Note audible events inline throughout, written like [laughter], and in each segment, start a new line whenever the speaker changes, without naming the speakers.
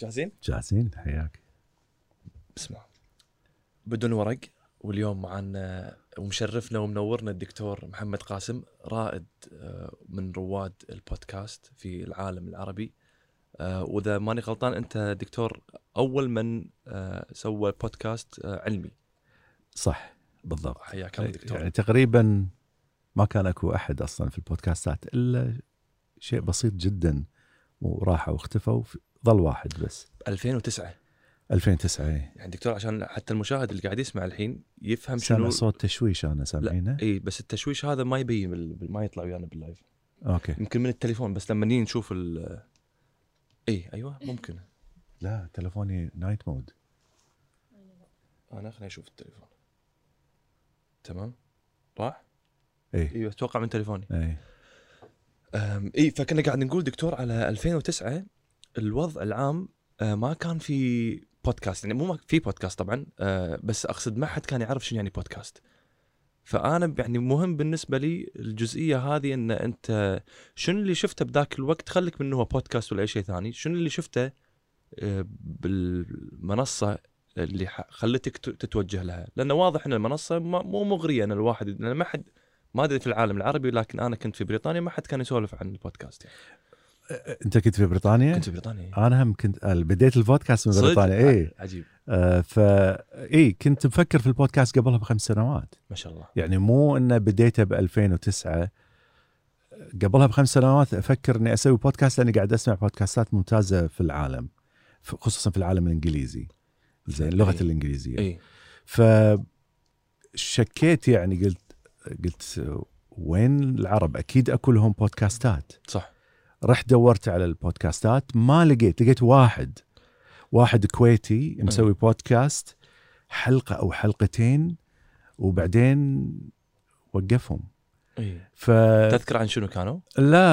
جاهزين؟
جاهزين حياك
اسمع. بدون ورق واليوم معنا ومشرفنا ومنورنا الدكتور محمد قاسم رائد آه، من رواد البودكاست في العالم العربي. آه، وإذا ماني غلطان أنت دكتور أول من آه، سوى بودكاست آه، علمي.
صح بالضبط.
حياك الله دكتور.
يعني تقريبا ما كان أكو أحد أصلا في البودكاستات إلا شيء بسيط جدا وراحوا واختفوا. ظل واحد بس.
2009
2009 إيه.
يعني دكتور عشان حتى المشاهد اللي قاعد يسمع الحين يفهم
سامع
شنو
صوت تشويش أنا سامعينه؟
اي بس التشويش هذا ما يبين بال- ما يطلع ويانا بال
live okay.
يمكن من التليفون بس لما نيجي نشوف ال اي أيوه ممكن.
لا تلفوني night mode
أنا خليني أشوف التليفون. تمام؟ راح؟
اي
أيوه أتوقع من تليفوني.
اي
اي فكنا قاعد نقول دكتور على 2009 الوضع العام آه، ما كان في بودكاست يعني مو ما في بودكاست طبعا آه، بس أقصد ما حد كان يعرف شنو يعني بودكاست فأنا يعني مهم بالنسبة لي الجزئية هذه إن أنت شنو اللي شفته بذاك الوقت خليك من هو بودكاست ولا أي شيء ثاني. شنو اللي شفته آه، بالمنصة اللي خلتك تتوجه لها؟ لأنه واضح إن المنصة مو مغرية إن الواحد لأن ما حد ما أدري في العالم العربي لكن أنا كنت في بريطانيا ما حد كان يسولف عن البودكاست يعني.
انت كنت في بريطانيا؟
كنت في بريطانيا
أنا هم كنت آه، بديت البودكاست من؟ بريطانيا اي
عجيب.
آه فا اي كنت مفكر في البودكاست قبلها بخمس سنوات.
ما شاء الله.
يعني مو إنه بديته ب 2009 قبلها بخمس سنوات أفكر إني أسوي بودكاست لأني قاعد أسمع بودكاستات ممتازة في العالم ف- خصوصا في العالم الإنجليزي. زين اللغة
إي.
الإنجليزية.
اي
فشكيت يعني قلت قلت وين العرب؟ أكيد أكو لهم بودكاستات.
صح.
رحت دورت على البودكاستات ما لقيت لقيت واحد واحد كويتي مسوي بودكاست حلقة أو حلقتين وبعدين وقفهم. فلا
تذكر عن شنو كانوا؟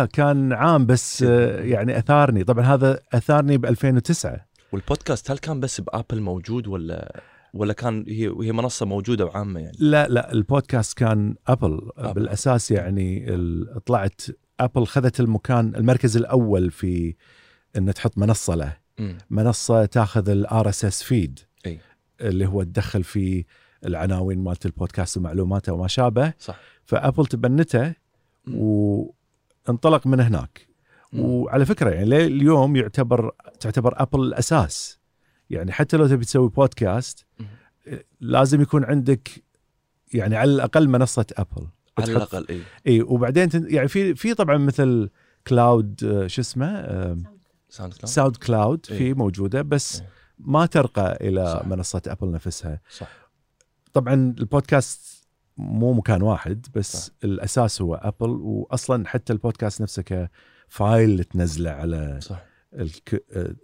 كان عام بس يعني أثارني. طبعا هذا أثارني ب 2009
والبودكاست هل كان بس ب Apple موجود ولا ولا كان هي وهي منصة موجودة وعامة يعني؟
لا لا البودكاست كان Apple,
Apple.
بالأساس يعني طلعت Apple خذت المكان المركز الأول في ان تحط منصة له. منصة تاخذ ال RSS
feed
اللي هو تدخل فيه العناوين مالت البودكاست ومعلوماته وما شابه.
صح.
ف Apple تبنته وانطلق من هناك. وعلى فكرة يعني اليوم يعتبر تعتبر Apple الاساس يعني حتى لو تبي تسوي بودكاست. لازم يكون عندك يعني على الأقل منصة Apple
على الأقل اي
اي وبعدين تن- يعني في في طبعا مثل cloud آه، شو اسمه SoundCloud SoundCloud
إيه.
في موجودة بس
إيه.
ما ترقى إلى
صح.
منصه Apple نفسها
صح
طبعا البودكاست مو مكان واحد بس
صح.
الأساس هو Apple واصلا حتى البودكاست نفسه ك file تنزله على
صح.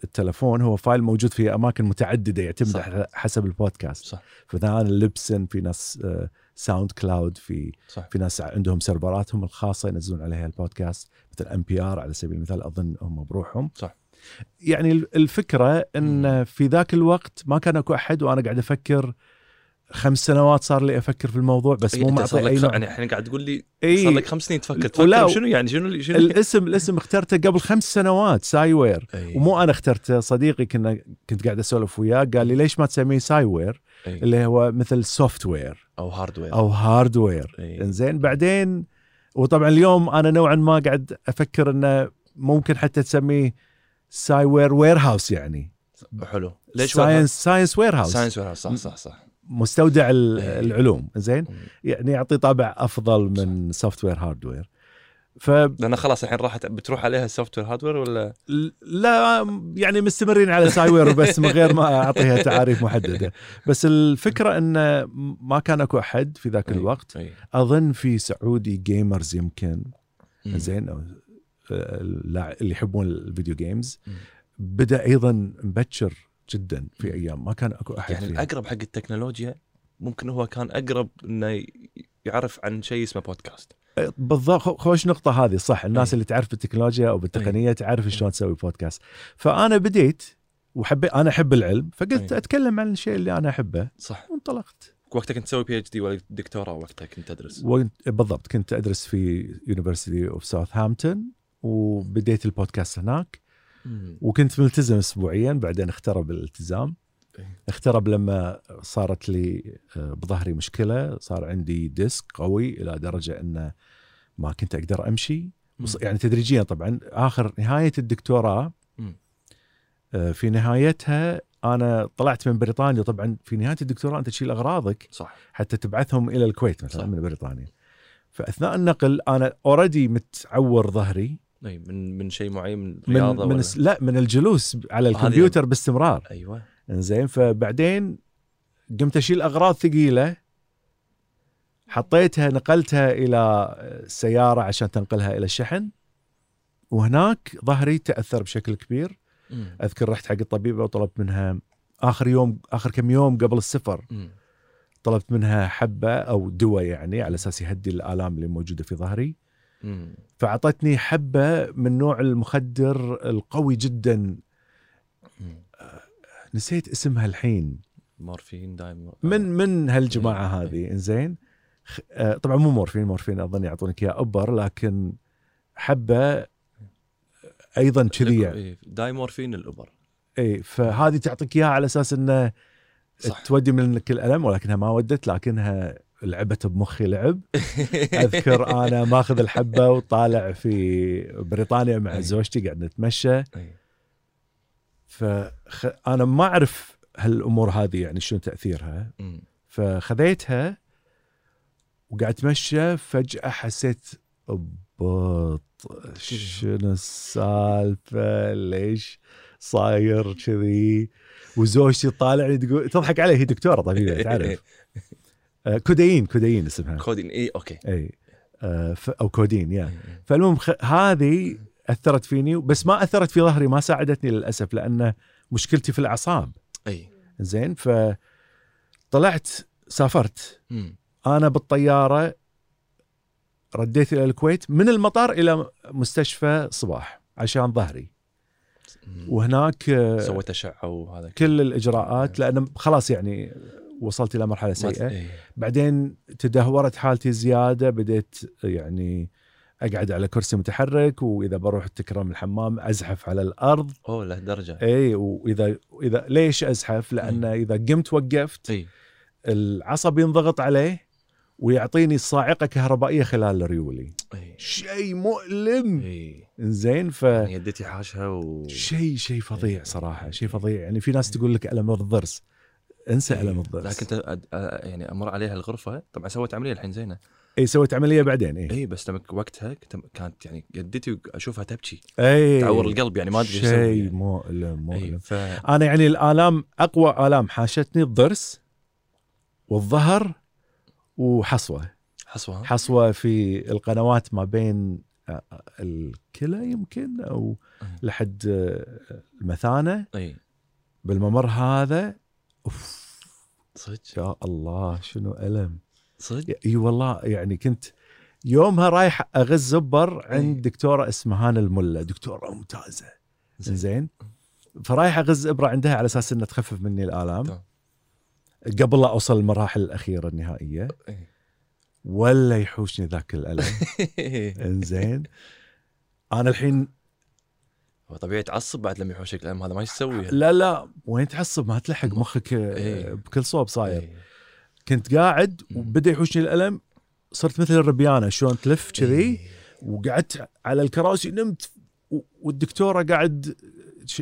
التلفون هو file موجود في أماكن متعددة يعتمد
صح.
حسب البودكاست.
صح.
أنا Libsyn في ناس آه، SoundCloud في
صح.
في ناس عندهم سيرفراتهم الخاصة ينزلون عليها البودكاست. مثل NPR على سبيل المثال أظن هم بروحهم.
صح.
يعني
الفكرة.
إن في ذاك الوقت ما كان أكو أحد وأنا قاعد أفكر خمس سنوات صار لي أفكر في الموضوع بس مو
إيه، صار
معطي أي
يعني الحين قاعد تقول لي
إي.
صار لك خمس سنين تفكر.
ولا-
تفكر شنو يعني؟ شنو اللي- شنو
الاسم الاسم اخترته قبل خمس سنوات Sciware
إي.
ومو أنا اخترته صديقي كنا كنت قاعد أسولف وياه قال لي ليش ما تسميه
Sciware.
اللي هو مثل software
أو hardware
أو hardware
إي.
إنزين بعدين وطبعا اليوم أنا نوعا ما قاعد أفكر إنه ممكن حتى تسميه Sciware warehouse يعني.
حلو. ليش
science science warehouse
science ware صح صح صح.
مستودع
إيه.
العلوم زين. يعني يعطي طابع أفضل من software hardware ف
لأن خلاص الحين راحت بتروح عليها ال software hardware ولا
لا يعني مستمرين على Sciware بس من غير ما أعطيها تعاريف محددة بس الفكرة انه ما كان أكو أحد في ذاك
إي.
الوقت
إي.
أظن في Saudi Gamers يمكن. زين آه، اللي يحبون ال video
games.
بدأ أيضا مبكر جدا في. أيام ما كان أكو أحد
يعني
فيها.
الأقرب حق التكنولوجيا ممكن هو كان أقرب إنه يعرف عن شيء اسمه بودكاست
بالضبط خو- خوش نقطة هذه صح الناس
أي.
اللي تعرف بالتكنولوجيا أو بالتقنية تعرف شلون تسوي بودكاست فأنا بديت وحبيت أنا أحب العلم فقلت
أي.
أتكلم عن الشيء اللي أنا أحبه
صح
وانطلقت
وقتها كنت تسوي PhD ولا دكتوراه وقتها كنت تدرس
وكنت- بالضبط كنت أدرس في University of Southampton وبديت البودكاست هناك. وكنت ملتزم اسبوعيا بعدين اخترب الالتزام.
إيه.
اخترب لما صارت لي آه، بظهري مشكلة صار عندي disc قوي إلى درجة إنه ما كنت أقدر أمشي. يعني تدريجيا طبعا. آخر نهاية الدكتوراه. آه، في نهايتها أنا طلعت من بريطانيا. طبعا في نهاية الدكتوراه أنت تشيل أغراضك
صح.
حتى تبعثهم إلى الكويت مثلا
صح.
من بريطانيا. فأثناء النقل أنا اوريدي متعور ظهري.
إي من من شيء معين من
من
رياضة
من
ولا؟
الس- لا من الجلوس على الكمبيوتر باستمرار
أيوه
إنزين فبعدين قمت أشيل أغراض ثقيلة حطيتها نقلتها إلى السياره عشان تنقلها إلى الشحن وهناك ظهري تأثر بشكل كبير
مم.
أذكر رحت حق الطبيبة وطلبت منها آخر يوم آخر كم يوم قبل السفر
مم.
طلبت منها حبة أو دواء يعني على أساس يهدي الآلام اللي موجودة في ظهري. فأعطتني حبة من نوع المخدر القوي جدا.
مم.
نسيت اسمها الحين.
مورفين دايم.
من من هالجماعة
إيه.
هذه؟ إنزين. خ- آه، طبعا مو مورفين مورفين أظن يعطونك إياه أبر لكن حبة أيضا كذي.
إيه، دايمورفين الأبر.
اي فهذه تعطيك إياها على أساس إنه
صح.
تودي منك الألم ولكنها ما ودت لكنها لعبت بمخي لعب. أذكر أنا ماخذ الحبة وطالع في بريطانيا مع. زوجتي قاعد نتمشى. فانا ما أعرف هالأمور هذه يعني شنو
تأثيرها.
فخذيتها وقاعد أتمشى فجأة حسيت ببط. شنو السالفة؟ ليش صاير كذي؟ وزوجتي طالعني تقول تضحك علي هي دكتورة طبيعيه تعرف. [laughs] آه، codeine codeine اسمها.
كودين اي okay.
اي آه، أو كودين يا.
إيه.
فالمهم خ- هذه أثرت فيني بس ما أثرت في ظهري ما ساعدتني للأسف لأن مشكلتي في الأعصاب.
إي.
زين فطلعت سافرت. أنا بالطيارة رديت إلى الكويت من المطار إلى مستشفى صباح عشان ظهري. وهناك آه،
سويت أشعة وهذا
كل الإجراءات لأن خلاص يعني وصلت إلى
مرحلة
سيئة.
إيه.
بعدين تدهورت حالتي زيادة بديت يعني أقعد على كرسي متحرك وإذا بروح تكرم الحمام أزحف على الأرض.
أوه لهالدرجه
اي وإذا إذا ليش أزحف؟ لأن إذا قمت وقفت
اي
العصب ينضغط عليه ويعطيني صاعقة كهربائية خلال ريولي.
اي
شيء مؤلم. زين ف
يعني يدتي حاشها و
شيء شيء فظيع
إيه.
صراحة شيء فظيع. يعني في ناس تقول لك ألم الضرس. انسى ألم الضرس.
لكن انت يعني أمر عليها الغرفة. طبعا سويت عملية الحين زينة.
اي سويت عملية بعدين اي
اي بس لما وقتها كانت يعني يدتي أشوفها تبكي.
اي
تعور القلب يعني ما أدري
شيء
يعني.
مؤلم
اي
مؤلم.
ف
أنا يعني الآلام أقوى آلام حاشتني الضرس والظهر
وحصوة. حصوة؟
حصوة في القنوات ما بين الكلى يمكن أو
أي.
لحد المثانة.
اي
بالممر هذا أوف.
صدق.
يا الله شنو ألم.
صدق.
إي والله يعني كنت يومها رايح أغز زبر عند. دكتورة اسمها هانا الملا دكتورة ممتازة.
زين.
زين فرايح أغز ابره عندها على أساس إنها تخفف مني الآلام.
تمام.
قبل لا أوصل المراحل الأخيرة
النهائية.
ولا يحوشني ذاك الألم. [laughs] إنزين. أنا الحين
هو طبيعي تعصب بعد لما يحوشك الالم هذا ما إيش تسوي
لا لا وين تعصب ما تلحق
مخ.
مخك آه،
إيه.
بكل صوب صاير
إي.
كنت قاعد. وبدأ يحوشني الألم صرت مثل الربيانة شلون تلف كذي
إي.
وقعدت على الكراسي نمت والدكتورة قاعد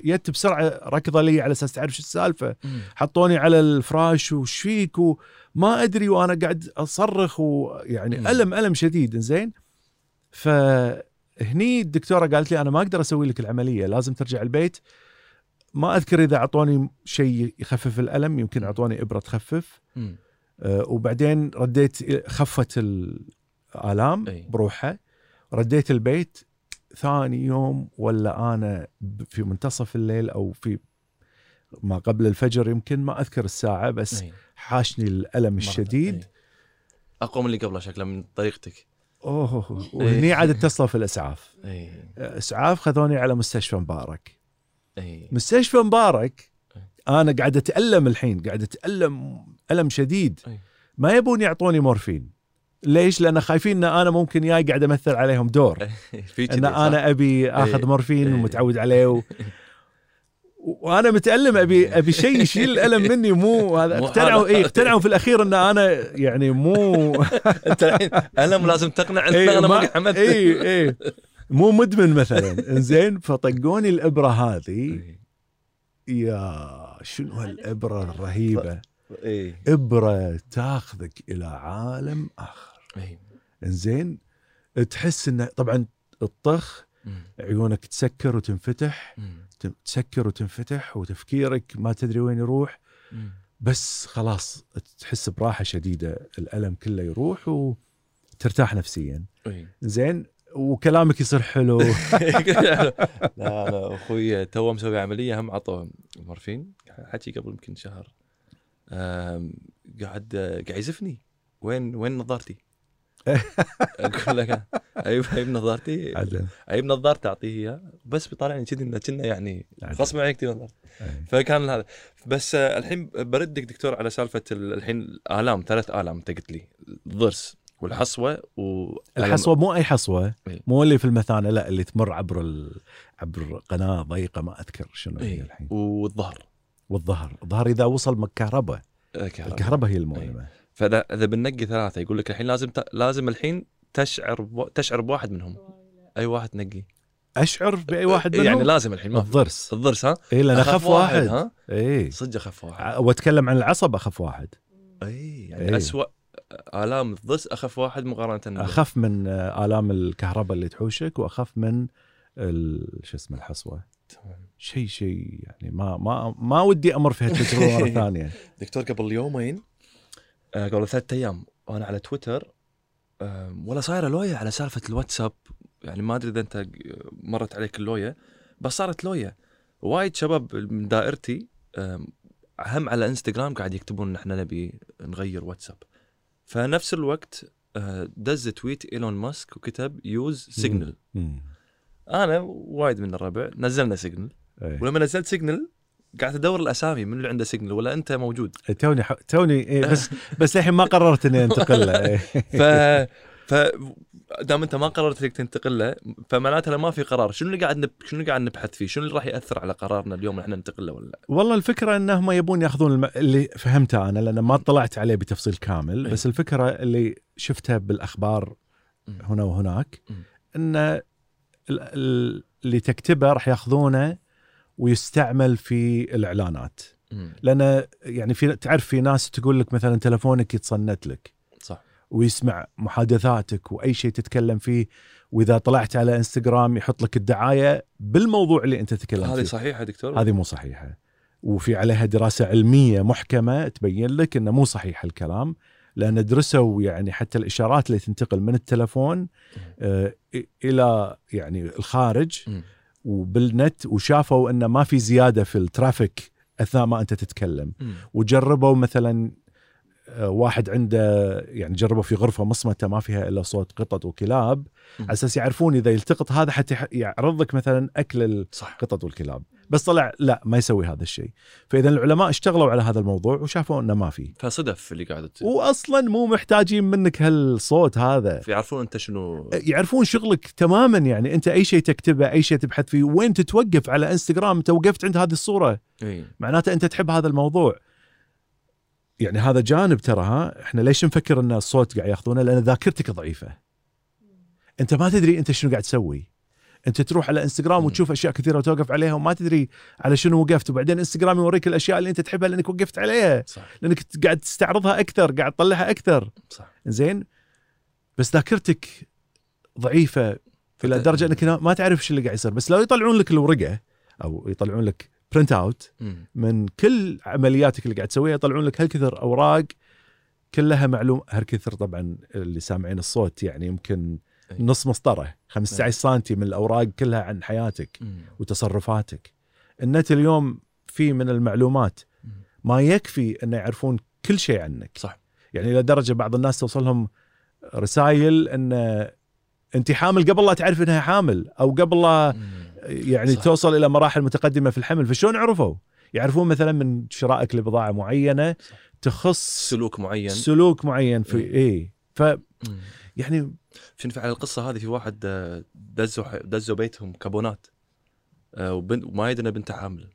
جت بسرعة ركضة لي على أساس تعرف شو
السالفة.
حطوني على الفراش وش فيك وما أدري وأنا قاعد أصرخ ويعني. ألم ألم شديد زين فهني الدكتورة قالت لي أنا ما أقدر أسوي لك العملية لازم ترجع البيت ما أذكر إذا أعطوني شيء يخفف الألم يمكن أعطوني إبرة تخفف. أه، وبعدين رديت خفت الآلام
أي.
بروحها رديت البيت ثاني يوم ولا أنا في منتصف الليل أو في ما قبل الفجر يمكن ما أذكر الساعة بس. حاشني الألم الشديد
إي. اقوى من اللي قبله شكله من طريقتك
أوه وهني عاد اتصلوا في الأسعاف
اي
أسعاف خذوني على مستشفى مبارك
اي
مستشفى مبارك
أي.
أنا قاعد أتألم الحين قاعد أتألم ألم شديد
أي.
ما يبون يعطوني مورفين ليش؟ لأن خايفين إن أنا ممكن جاي قاعد أمثل عليهم دور [laughs]
إن؟
أنا أبي آخذ
إيه.
مورفين
إيه.
ومتعود عليه و... [laughs] وأنا متألم ابي أبي شيء يشيل الألم مني مو هذا. اقتنعوا. اي اقتنعوا في الأخير إن أنا يعني مو [laughs]
أنت الحين ألم لازم تقنع ان
إيه
أنا
اي اي مو مدمن مثلا. [laughs] إنزين فطقوني الإبرة هذه. يا شنو هالإبرة الرهيبة؟
اي
إبرة تاخذك إلى عالم آخر.
اي
إنزين تحس انه طبعا الطخ عيونك تسكر وتنفتح. تسكر وتنفتح وتفكيرك ما تدري وين يروح بس خلاص تحس براحة شديدة الألم كله يروح وترتاح نفسيا.
اي
زين وكلامك يصير حلو. [laughs] [laughs]
لا أنا أخوي تو مسوي عملية هم عطوه مورفين. حكي قبل يمكن شهر. قاعد قاعد يزفني وين وين نظارتي؟ أقول لك أيوه أجيب نظارتي
عدل.
أجيب نظارتي أعطيه إياها. بس بيطالعني كذي إنه كنا يعني. غصب عليك نظارتي. فكان هذا. بس آه، الحين بردك دكتور على سالفة ال- الحين الالام ثلاث آلام انت قلت لي. الضرس والحصوة و
الحصوة مو أي حصوة
إي.
مو اللي في المثانة لا اللي تمر عبر ال... عبر قناة ضيقة ما أذكر شنو هي
إيه.
الحين.
والظهر.
والظهر. الظهر إذا وصل الكهرباء.
الكهرباء.
هي المؤلمه
فإذا إذا بننقي ثلاثة يقول لك الحين لازم ت... لازم الحين تشعر ب... تشعر بواحد منهم. أي واحد تنقي
أشعر بأي واحد منهم؟
يعني لازم الحين. ما في.
الضرس.
الضرس ها؟
اي لأن اخف واحد.
ها؟
اي
صدق اخف واحد.
وأتكلم عن العصب اخف واحد.
اي يعني
إيه.
اسوء آلام الضرس اخف واحد مقارنة
اخف من آلام الكهرباء اللي تحوشك واخف من ال- شو اسمه الحصوة؟
تمام.
شيء شيء يعني ما ما ما ودي أمر في هالتجربة مرة [laughs] ثانية.
دكتور قبل يومين قبل ثلاثة أيام. وأنا على تويتر آه، ولا صايرة لويا على سالفة الواتساب. يعني ما أدري إذا أنت مرت عليك اللويا بس صارت لويا. وايد شباب من دائرتي هم على إنستغرام قاعد يكتبون إن إحنا نبي نغير واتساب. فنفس الوقت آه، دز tweet إيلون ماسك وكتب use
Signal.
أنا وايد من الربع نزلنا سيجنال.
إيه.
ولما نزلت سيجنال قاعد أدور الأسامي من اللي عنده سيجنال ولا أنت موجود
توني ح... توني إيه بس بس للحين ما قررت إني أنتقل له إيه. [laughs]
ف ف دام أنت ما قررت إنك تنتقل له فمعناته ما في قرار شنو اللي قاعد نب... شنو اللي قاعد نبحث فيه شنو اللي راح يأثر على قرارنا اليوم إحنا ننتقل له ولا لا
والله الفكرة إنهم يبون يأخذون الم... اللي فهمته أنا لأن ما اطلعت عليه بتفصيل كامل
إيه.
بس الفكرة اللي شفتها
بالأخبار.
هنا وهناك. إن ال- ال- اللي تكتبه راح يأخذونه ويستعمل في
الإعلانات.
لأن يعني في تعرف في ناس تقول لك مثلا تلفونك يتصنت لك.
صح.
ويسمع محادثاتك وأي شيء تتكلم فيه. وإذا طلعت على إنستغرام يحط لك الدعاية بالموضوع اللي أنت تتكلم
هذه
فيه.
صحيحة دكتور؟
هذه مو صحيحة. وفي عليها دراسة علمية محكمة تبين لك إنه مو صحيح الكلام. لأن درسوا يعني حتى الإشارات اللي تنتقل من التلفون آه، إلى يعني الخارج. وبالنت وشافوا إنه ما في زيادة في الترافيك أثناء ما أنت تتكلم
مم.
وجربوا مثلا آه، واحد عنده يعني جربوا في غرفة مصمتة ما فيها إلا صوت قطط وكلاب. على أساس يعرفون إذا يلتقط هذا حتى يعرض لك مثلا
أكل
القطط والكلاب بس طلع لا ما يسوي هذا الشيء. فإذا العلماء اشتغلوا على هذا الموضوع وشافوا إنه ما في.
فصدف اللي قاعد
واصلا مو محتاجين منك هالصوت هذا.
يعرفون أنت شنو
يعرفون شغلك تماما يعني. أنت أي شيء تكتبه أي شيء تبحث فيه وين تتوقف على إنستغرام؟ أنت وقفت عند هذه الصورة.
إي.
معناته أنت تحب هذا الموضوع. يعني هذا جانب ترى ها إحنا ليش نفكر إن الصوت قاعد ياخذونه؟ لأن ذاكرتك ضعيفة. أنت ما تدري أنت شنو قاعد تسوي. انت تروح على انستغرام. وتشوف أشياء كثيرة وتوقف عليها وما تدري على شنو وقفت وبعدين انستغرام يوريك الأشياء اللي أنت تحبها لأنك وقفت عليها
صح
لأنك قاعد تستعرضها أكثر قاعد تطلعها أكثر
صح
زين بس ذاكرتك ضعيفة إلى
فت-
درجه أنك ما تعرف إيش اللي قاعد يصير بس لو يطلعون لك الورقة أو يطلعون لك
printout.
من كل عملياتك اللي قاعد تسويها يطلعون لك هالكثر أوراق كلها معلوم هالكثر طبعا اللي سامعين الصوت يعني يمكن. نص مسطرة 15 سنتي من الأوراق كلها عن حياتك. وتصرفاتك النت اليوم فيه من المعلومات. ما يكفي إنه يعرفون كل شيء عنك
صح
يعني إلى درجة بعض الناس توصلهم رسائل إن أنت حامل قبل لا تعرف إنها حامل أو قبل لا. يعني
صح.
توصل إلى مراحل متقدمة في الحمل فشلون عرفوا؟ يعرفون مثلا من شرائك لبضاعة معينة
صح.
تخص
سلوك معين
سلوك معين في
إيه.
اي ف يعني
شنو على القصة هذه؟ في واحد آه، دزوا دزوا بيتهم كوبونات آه، وبنت وما إن بنته حامل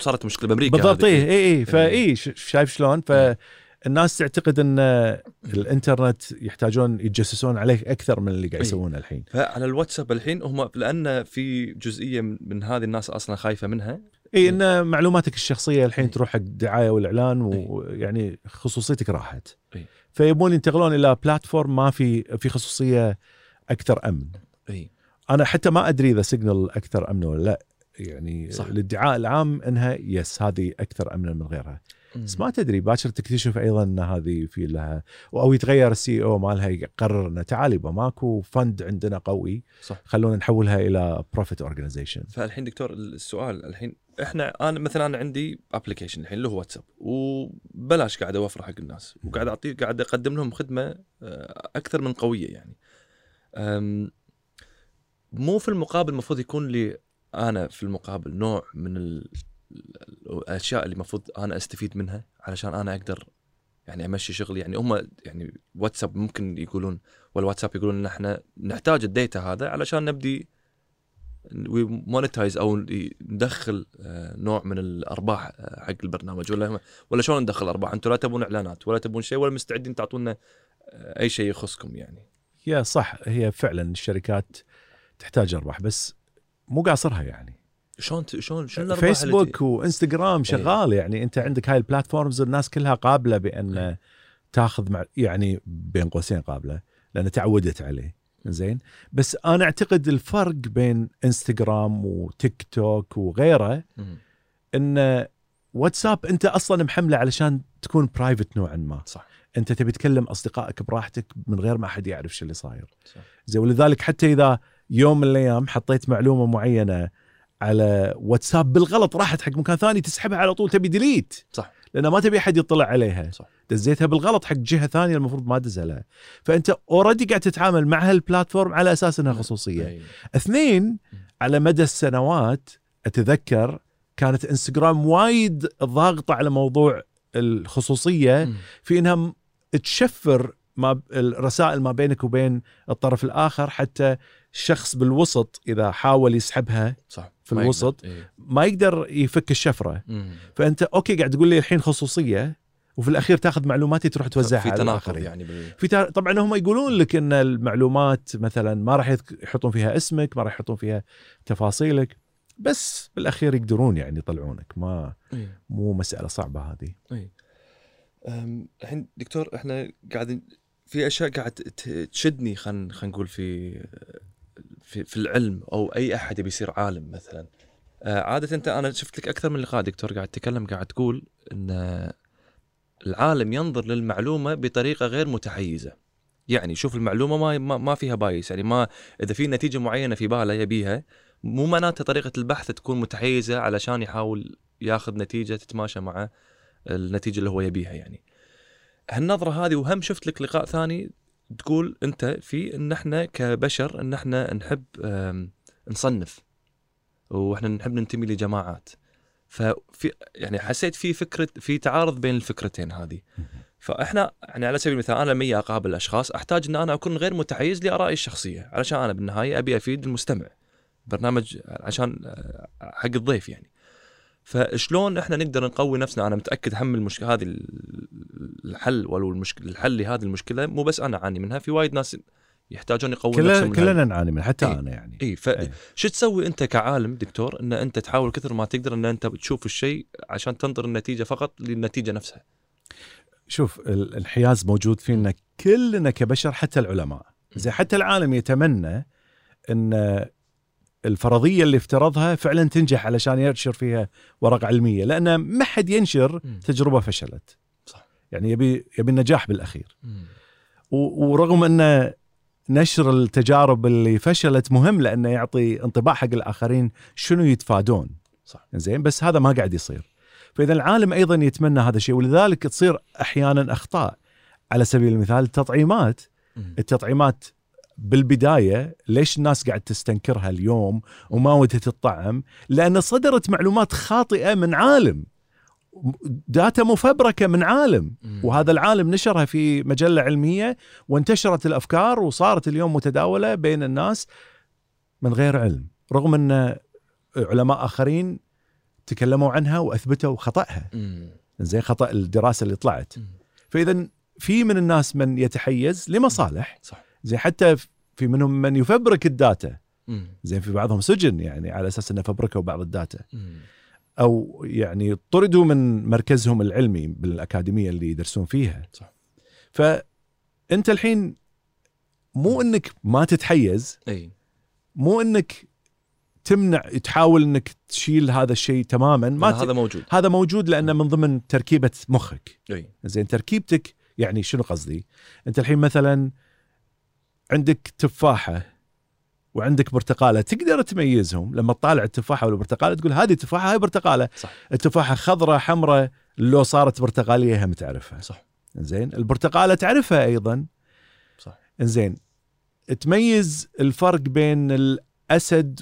صارت مشكلة بأمريكا
بالضبط. اي اي اي فاي شايف شلون؟ فالناس تعتقد إن الإنترنت يحتاجون يتجسسون عليك أكثر من اللي قاعد
إي.
يسوونه الحين.
فعلى الواتساب الحين هم لأن في جزئية من, هذه الناس أصلا خايفة منها.
اي إن معلوماتك الشخصية الحين
إي.
تروح حق الدعايه والإعلان ويعني خصوصيتك راحت. فيبون ينتقلون إلى platform ما في في خصوصية أكثر أمن.
إي.
أنا حتى ما أدري إذا سيجنال أكثر أمن ولا لا. يعني
صح.
الادعاء العام إنها yes هذه أكثر امنا من غيرها. بس ما تدري باكر تكتشف أيضا إن هذه في لها أو يتغير CEO مالها يقرر إنه تعال يبا ماكو fund عندنا قوي.
صح.
خلونا نحولها إلى profit organization
فالحين دكتور السؤال الحين إحنا أنا مثلا أنا عندي application الحين اللي هو واتساب وبلاش قاعد offer حق الناس وقاعد أعطي قاعد أقدم لهم خدمة آه، أكثر من قوية يعني. مو في المقابل المفروض يكون لي أنا في المقابل نوع من ال- الأشياء اللي المفروض أنا أستفيد منها علشان أنا أقدر يعني أمشي شغلي. يعني هم يعني واتساب ممكن يقولون والواتساب يقولون إن إحنا نحتاج ال data هذا علشان نبدي monetize أو ندخل آه، نوع من الأرباح آه، حق البرنامج. ولا ولا شلون ندخل أرباح؟ أنتم لا تبون إعلانات ولا تبون شيء ولا مستعدين تعطونا آه، أي شيء يخصكم يعني.
يا صح. هي فعلا الشركات تحتاج أرباح بس مو قاصرها يعني.
شلون شلون اللي
فيسبوك وإنستغرام شغال يعني. أنت عندك هاي ال platforms الناس كلها قابلة بأن
إيه.
تاخذ مع يعني بين قوسين قابلة لأن تعودت عليه. زين. بس أنا أعتقد الفرق بين إنستغرام وتيك توك وغيره. إن واتساب أنت أصلا محمله علشان تكون private نوعا ما.
صح.
أنت تبي تكلم أصدقائك براحتك من غير ما أحد يعرف شو اللي صاير.
صح.
زي ولذلك حتى إذا يوم من الأيام حطيت معلومة معينة على واتساب بالغلط راحت حق مكان ثاني تسحبها على طول تبي delete
صح.
لأن ما تبي أحد يطلع عليها
صح.
دزيتها بالغلط حق جهة ثانية المفروض ما تدزها لها فأنت already قاعد تتعامل مع هال platform على أساس إنها خصوصية
أي.
اثنين على مدى السنوات أتذكر كانت انستغرام وايد ضاغطة على موضوع
الخصوصية.
في إنها تشفر ما الرسائل ما بينك وبين الطرف الآخر حتى الشخص بالوسط إذا حاول يسحبها
صح
في
ما
الوسط.
يقدر. إي.
ما يقدر يفك الشفرة
مم.
فأنت okay قاعد تقول لي الحين خصوصية وفي الأخير تاخذ معلوماتي تروح توزعها
في
على
تناقض يعني بال...
في تا... طبعا هم يقولون لك إن المعلومات مثلا ما راح يحطون فيها اسمك ما راح يحطون فيها تفاصيلك بس بالأخير يقدرون يعني يطلعونك ما
إي.
مو مسألة صعبة هذه
أم، الحين دكتور إحنا قاعد في أشياء قاعد تشدني خلينا خلينا نقول في في في العلم أو أي أحد يبي يصير عالم مثلا. آه، عادة أنت أنا شفت لك أكثر من لقاء دكتور قاعد تتكلم قاعد تقول إن العالم ينظر للمعلومة بطريقة غير متحيزة. يعني شوف المعلومة ما ما, ما فيها بايس. يعني ما إذا في نتيجة معينة في باله يبيها مو معناته طريقة البحث تكون متحيزة علشان يحاول ياخذ نتيجة تتماشى مع النتيجة اللي هو يبيها يعني. هالنظرة هذه وهم شفت لك لقاء ثاني تقول أنت في إن إحنا كبشر إن إحنا نحب نصنف وإحنا نحب ننتمي لجماعات. ففي يعني حسيت في فكرة في تعارض بين الفكرتين هذه. فإحنا يعني على سبيل المثال أنا لما أقابل أشخاص أحتاج إن أنا أكون غير متحيز لآرائي الشخصية علشان أنا بالنهاية أبي أفيد المستمع. برنامج عشان آه، حق الضيف يعني. فشلون إحنا نقدر نقوي نفسنا؟ أنا متأكد هم المشكلة هذه الحل ولو المشكلة الحل لهذه المشكلة مو بس أنا أعاني منها في وايد ناس يحتاجون يقوون
كلنا
نفسهم
كلنا نعاني منها حتى
إيه.
أنا يعني.
إي فشو تسوي أنت كعالم دكتور إن أنت تحاول كثر ما تقدر إن أنت تشوف الشيء عشان تنظر النتيجة فقط للنتيجة نفسها؟
شوف ال- الانحياز موجود فينا كلنا كبشر حتى العلماء. زي حتى العالم يتمنى إن الفرضية اللي افترضها فعلا تنجح علشان ينشر فيها ورقه علمية لأن ما حد ينشر تجربة فشلت.
صح.
يعني يبي يبي النجاح بالأخير. ورغم أن نشر التجارب اللي فشلت مهم لأنه يعطي انطباع حق الآخرين شنو يتفادون.
صح.
زين بس هذا ما قاعد يصير. فإذا العالم أيضا يتمنى هذا الشيء ولذلك تصير أحيانا أخطاء. على سبيل المثال التطعيمات. التطعيمات بالبداية ليش الناس قاعد تستنكرها اليوم وما ودها تطعم؟ لأن صدرت معلومات خاطئة من عالم data مفبركة من عالم. وهذا العالم نشرها في مجلة علمية وانتشرت الأفكار وصارت اليوم متداولة بين الناس من غير علم رغم أن علماء آخرين تكلموا عنها وأثبتوا
خطأها.
زين خطأ الدراسة اللي طلعت. فإذا في من الناس من يتحيز لمصالح
صح
زين حتى في منهم من يفبرك ال
data.
زين في بعضهم سجن يعني على أساس إنه فبركوا بعض ال
data.
أو يعني طردوا من مركزهم العلمي بالأكاديمية اللي يدرسون فيها.
صح.
فانت الحين مو إنك ما تتحيز
أي.
مو إنك تمنع تحاول إنك تشيل هذا الشيء تماما. ما
ما
ت...
هذا موجود.
هذا موجود لأنه من ضمن تركيبة مخك.
أي.
زين تركيبتك يعني شنو قصدي؟ أنت الحين مثلا عندك تفاحة وعندك برتقالة تقدر تميزهم. لما تطالع التفاحة والبرتقاله تقول هذه تفاحة هاي برتقالة.
صح.
التفاحة خضراء حمراء لو صارت برتقالية هم تعرفها.
صح.
زين البرتقالة تعرفها أيضا.
صح.
زين تميز الفرق بين الأسد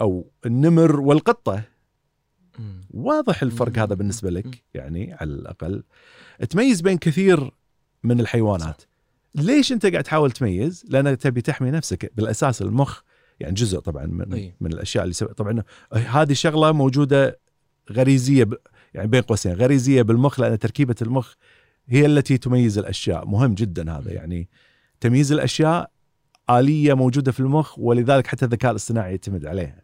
أو النمر والقطة.
مم.
واضح الفرق
مم.
هذا بالنسبة لك؟ يعني على الأقل. تميز بين كثير من الحيوانات. ليش انت قاعد تحاول تميز لأن تبي تحمي نفسك بالأساس المخ يعني جزء طبعا من,
أي.
من الأشياء اللي سو... طبعا هذه شغلة موجودة غريزية ب... يعني بين قوسين غريزية بالمخ لأن تركيبة المخ هي التي تميز الأشياء مهم جدا هذا يعني تمييز الأشياء آلية موجودة في المخ ولذلك حتى الذكاء الاصطناعي يعتمد عليها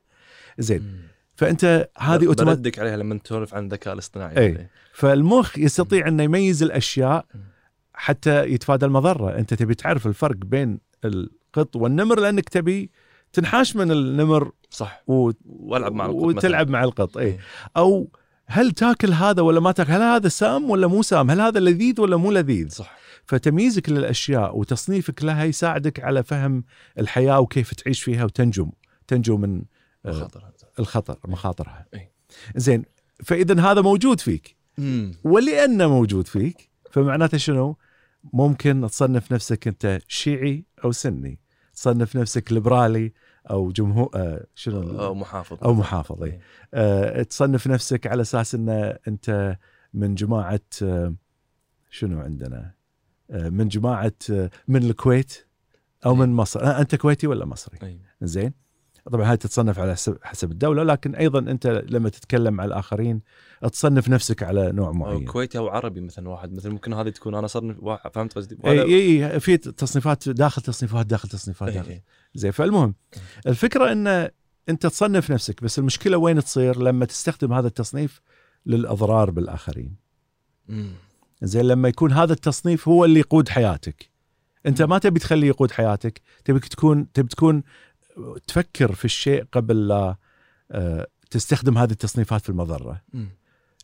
زين
مم.
فأنت هذه اوتوماتيك
عليها لما تسولف عن الذكاء الاصطناعي.
فالمخ يستطيع انه يميز الأشياء
مم.
حتى يتفادى المضرة. أنت تبي تعرف الفرق بين القط والنمر لأنك تبي تنحاش من النمر
صح.
و...
والعب مع القط
وتلعب مع القط اي
إيه.
أو هل تاكل هذا ولا ما تاكل؟ هل هذا سام ولا مو سام؟ هل هذا لذيذ ولا مو لذيذ؟
صح.
فتمييزك للأشياء وتصنيفك لها يساعدك على فهم الحياة وكيف تعيش فيها وتنجو تنجو من آه،
مخاطر هذا.
الخطر مخاطرها.
إي.
زين فاذا هذا موجود فيك.
مم.
ولأنه موجود فيك فمعناته شنو؟ ممكن تصنف نفسك أنت شيعي أو سني، تصنف نفسك ليبرالي أو جمهور آه شنو
أو محافظ
أو محافظ إي.
إي.
آه تصنف نفسك على أساس أن أنت من جماعة آه شنو عندنا؟ آه من جماعة آه من الكويت أو
إي.
من مصر، آه أنت كويتي ولا مصري؟
إي.
زين؟ طبعا هاي تتصنف على حسب حسب الدولة لكن أيضا أنت لما تتكلم مع الآخرين تصنف نفسك على نوع معين.
كويتي أو عربي مثلا واحد مثلا ممكن هذه تكون أنا صرني واحد فهمت قصدي؟
إي إي في تصنيفات داخل تصنيفات داخل تصنيفات. داخل
إي.
زين فالمهم الفكرة إن أنت تصنف نفسك بس المشكلة وين تصير لما تستخدم هذا التصنيف للأضرار
بالآخرين.
زين لما يكون هذا التصنيف هو اللي يقود حياتك أنت ما تبي تخليه يقود حياتك تبي تكون تبي تكون تفكر في الشيء قبل لا آه، تستخدم هذه التصنيفات في
المضرة.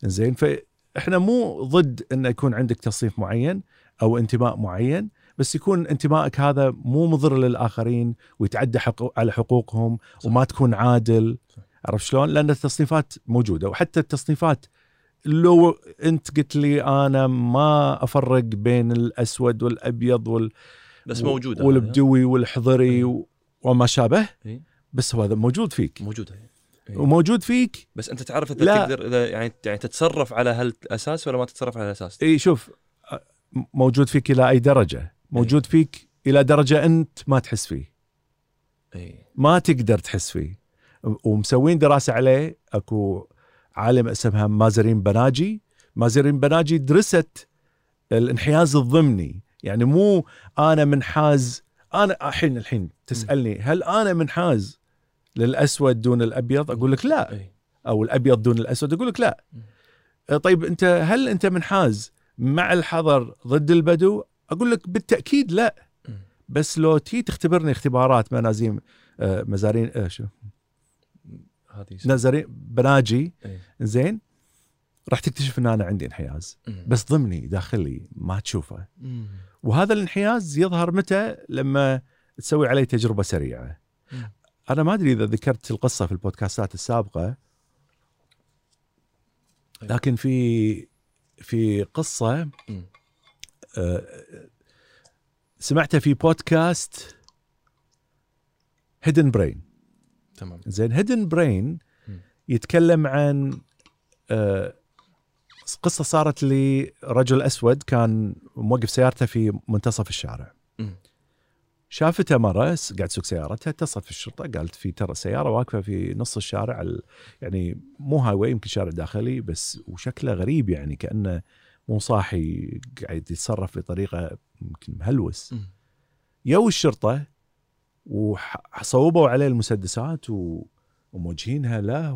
زين فإحنا مو ضد إن يكون عندك تصنيف معين أو انتماء معين بس يكون انتمائك هذا مو مضر للآخرين ويتعدى حقوق على حقوقهم
صح.
وما تكون عادل
صح.
عرفت شلون؟ لأن التصنيفات موجودة وحتى التصنيفات لو أنت قلت لي أنا ما أفرق بين الأسود والأبيض وال
بس موجوده
والبدوي والحضري
إي.
و- وما شابه
إي.
بس هذا موجود فيك
موجوده إي.
وموجود فيك.
بس أنت تعرف انت
لا.
تقدر إذا يعني يعني تتصرف على هالأساس ولا ما تتصرف على هالأساس؟
اي شوف موجود فيك إلى أي درجة. موجود فيك إلى درجة أنت ما تحس فيه.
اي
ما تقدر تحس فيه. ومسوين دراسة عليه. أكو عالم اسمها مازرين بناجي. مازرين بناجي درست الانحياز الضمني. يعني مو أنا منحاز. أنا الحين الحين تسألني هل أنا منحاز؟ للأسود دون الأبيض؟ أقول لك لا. أو الأبيض دون الأسود أقول لك لا.
مم.
طيب أنت هل أنت منحاز مع الحضر ضد البدو؟ أقول لك بالتأكيد لا. بس لو تي تختبرني اختبارات منازيم آه، مزارين آه، شو؟
هذه
نزرين بناجي.
إي.
زين. راح تكتشف إن أنا عندي انحياز. بس ضمني داخلي ما تشوفه. وهذا الانحياز يظهر متى؟ لما تسوي عليه تجربة
سريعة.
أنا ما أدري إذا ذكرت القصة في البودكاستات
السابقة.
لكن في في
قصة.
آه، سمعتها في بودكاست Hidden Brain
تمام
زين Hidden
Brain.
يتكلم عن آه، قصة صارت لرجل أسود كان موقف سيارته في منتصف الشارع. شافته مره قاعد تسوق سيارتها اتصلت في الشرطة قالت في ترى سيارة واقفة في نص الشارع ال- يعني مو highway يمكن شارع داخلي بس وشكله غريب يعني كأنه مو صاحي قاعد يتصرف بطريقة يمكن مهلوس. يو الشرطة وصوبوا عليه المسدسات و- وموجهينها له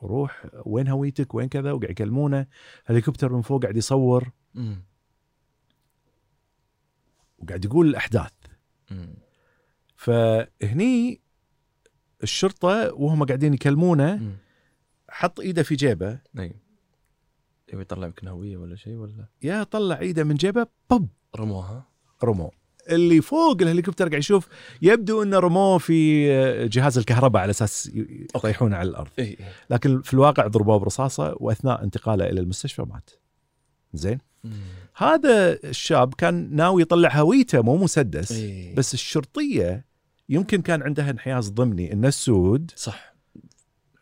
وروح وين هويتك وين كذا وقاعد يكلمونه هليكوبتر من فوق قاعد يصور. وقاعد يقول
الأحداث.
فهني الشرطة وهم قاعدين يكلمونه. حط إيده في جيبه.
اي يبي يطلع يمكن هويه ولا شيء ولا؟
يا طلع إيده من جيبه طب
رموها.
رموه. اللي فوق الهليكوبتر قاعد يشوف يبدو انه رموه في جهاز الكهرباء على أساس يطيحونه على الأرض.
اي اي
لكن في الواقع ضربوه برصاصة وأثناء انتقاله إلى المستشفى مات. زين. هذا الشاب كان ناوي يطلع هويته مو مسدس
إي.
بس الشرطية يمكن كان عندها انحياز ضمني إن السود
صح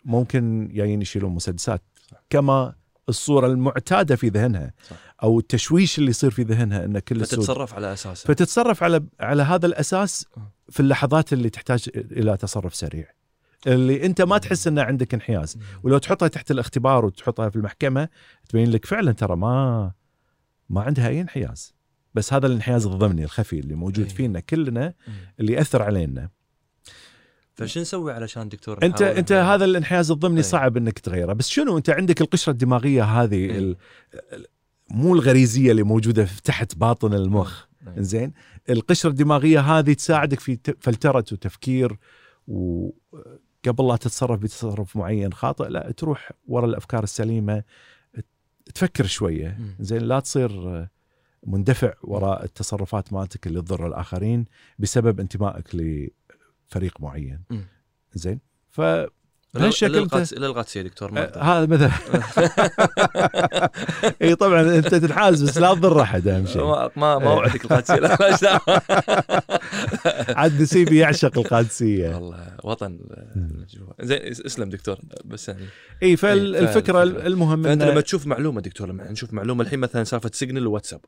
ممكن جايين يشيلون مسدسات
صح.
كما الصورة المعتادة في ذهنها
صح.
أو التشويش اللي يصير في ذهنها إن كل السود
فتتصرف على أساسه
فتتصرف على على هذا الأساس
آه.
في اللحظات اللي تحتاج إلى تصرف سريع اللي أنت ما تحس إنه عندك انحياز. ولو تحطها تحت الاختبار وتحطها في المحكمة تبين لك فعلا ترى ما ما عندها أي انحياز بس هذا الانحياز الضمني الخفي اللي موجود
أي.
فينا كلنا
مم.
اللي يأثر علينا
فشو نسوي علشان دكتور
أنت
نحاول
أنت
إحنا-
هذا الانحياز الضمني
أي.
صعب إنك تغيره بس شنو أنت عندك القشرة الدماغية هذه
أي.
ال- مو الغريزية اللي موجودة في تحت باطن المخ. زين القشرة الدماغية هذه تساعدك في فلتره وتفكير وقبل لا تتصرف بتصرف معين خاطئ لا تروح ورا الأفكار السليمة تفكر
شوية.
زين لا تصير مندفع وراء التصرفات مالتك اللي تضر الآخرين بسبب انتمائك لفريق معين. زين ف بهالشكل انت
إلى القادسيه دكتور ما
آه،. هذا مثلا [laughs] إي طبعا أنت تنحاز بس لا تضر أحد أهم شيء
ما ما وعدك القادسيه. [laughs]
عاد نسيبي يعشق القادسيه
والله وطن. زين اسلم دكتور بس يعني
إي فالفكرة
فالفكرة.
المهم
فأنت لما تشوف معلومة دكتور لما نشوف معلومة الحين مثلا سالفة سيجنال واتساب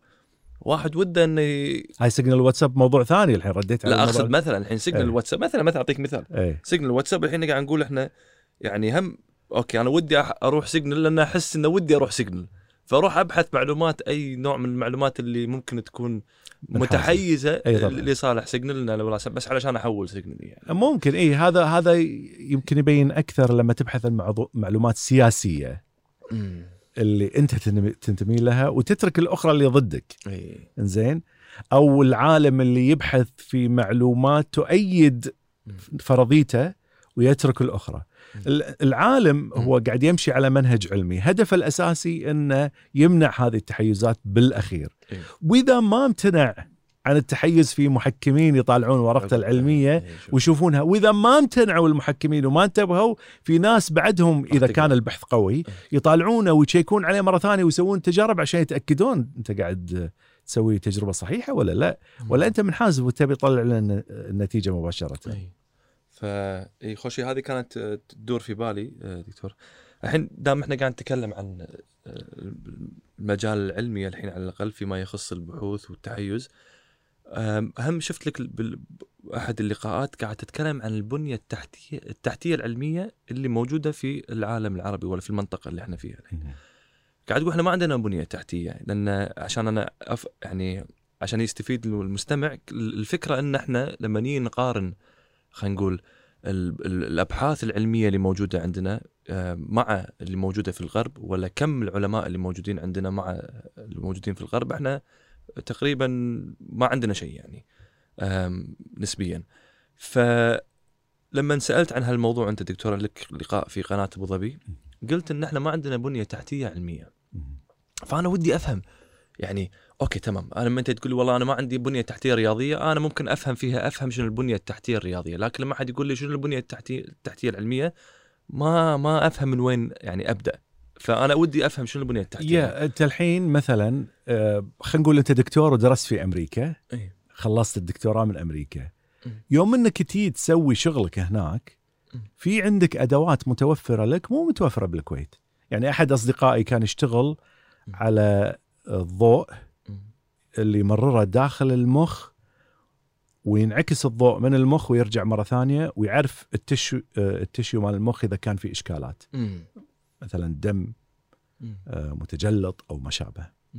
واحد وده إنه ي-
هاي سيجنال واتساب موضوع ثاني الحين رديت على
لا. أقصد مثلا الحين سيجنال. الواتساب مثلا مثلا أعطيك مثال
إي
سيجنال الواتساب الحين قاعد نقول إحنا يعني هم okay أنا ودي أروح سيجنال لأن أحس إنه ودي أروح سيجنال فأروح أبحث معلومات أي نوع من المعلومات اللي ممكن تكون.
متحيزة.
لصالح سيجنال ولا- بس علشان أحول سيجنال يعني.
ممكن اي هذا هذا يمكن يبين أكثر لما تبحث عن معلومات سياسية. اللي أنت تنتمي- لها وتترك الأخرى اللي ضدك.
إي.
زين أو العالم اللي يبحث في معلومات تؤيد فرضيته ويترك الأخرى. ال- العالم هو قاعد يمشي على منهج علمي. هدفه الأساسي إنه يمنع هذه التحيزات بالأخير.
إيه.
وإذا ما امتنع عن التحيز في محكمين يطالعون ورقته العلمية
إيه، شوف.
ويشوفونها وإذا ما امتنعوا المحكمين وما انتبهوا في ناس بعدهم
إذا.
كان البحث قوي يطالعونه ويشيكون عليه مرة ثانية ويسوون تجارب عشان يتأكدون أنت قاعد تسوي تجربة صحيحة ولا لا. ولا أنت منحاز وتبي تطلع لنا النتيجة مباشرة.
اي ف اي خوشي هذه كانت آه، تدور في بالي آه، دكتور. الحين دام إحنا قاعد نتكلم عن آه، المجال العلمي الحين على الأقل فيما يخص البحوث والتحيز هم شفت لك أحد اللقاءات قاعد تتكلم عن البنية التحتية التحتية العلمية اللي موجودة في العالم العربي ولا في المنطقة اللي إحنا فيها الحين. قاعد تقول إحنا ما عندنا بنية تحتية لأن عشان أنا أف يعني عشان يستفيد المستمع الفكرة إن إحنا لما نيجي نقارن خلينا نقول ال- ال- الأبحاث العلمية اللي موجودة عندنا آه، مع اللي موجودة في الغرب ولا كم العلماء اللي موجودين عندنا مع الموجودين في الغرب إحنا تقريبا ما عندنا شيء يعني نسبيا. فلما سألت عن هالموضوع أنت دكتور لك لقاء في قناة أبو ظبي قلت إن إحنا ما عندنا بنية تحتية علمية. فأنا ودي أفهم يعني أوكي تمام أنا لما أنت تقول والله أنا ما عندي بنية تحتية رياضية أنا ممكن أفهم فيها أفهم شنو البنية التحتية الرياضية لكن لما حد يقول لي شنو البنية التحتية التحتية العلمية ما ما أفهم من وين يعني أبدأ فأنا ودي أفهم شنو البنية التحتية
يا أنت الحين مثلا آه، خلينا نقول أنت دكتور ودرست في أمريكا
إيه.
خلصت الدكتوراه من أمريكا
مم.
يوم إنك تجي تسوي شغلك هناك
مم.
في عندك أدوات متوفرة لك مو متوفرة بالكويت يعني أحد أصدقائي كان يشتغل على الضوء. اللي يمرره داخل المخ وينعكس الضوء من المخ ويرجع مرة ثانية ويعرف التشو آه، التشيو مال المخ إذا كان في إشكالات
مم.
مثلا دم
مم.
آه، متجلط أو ما شابه.
م.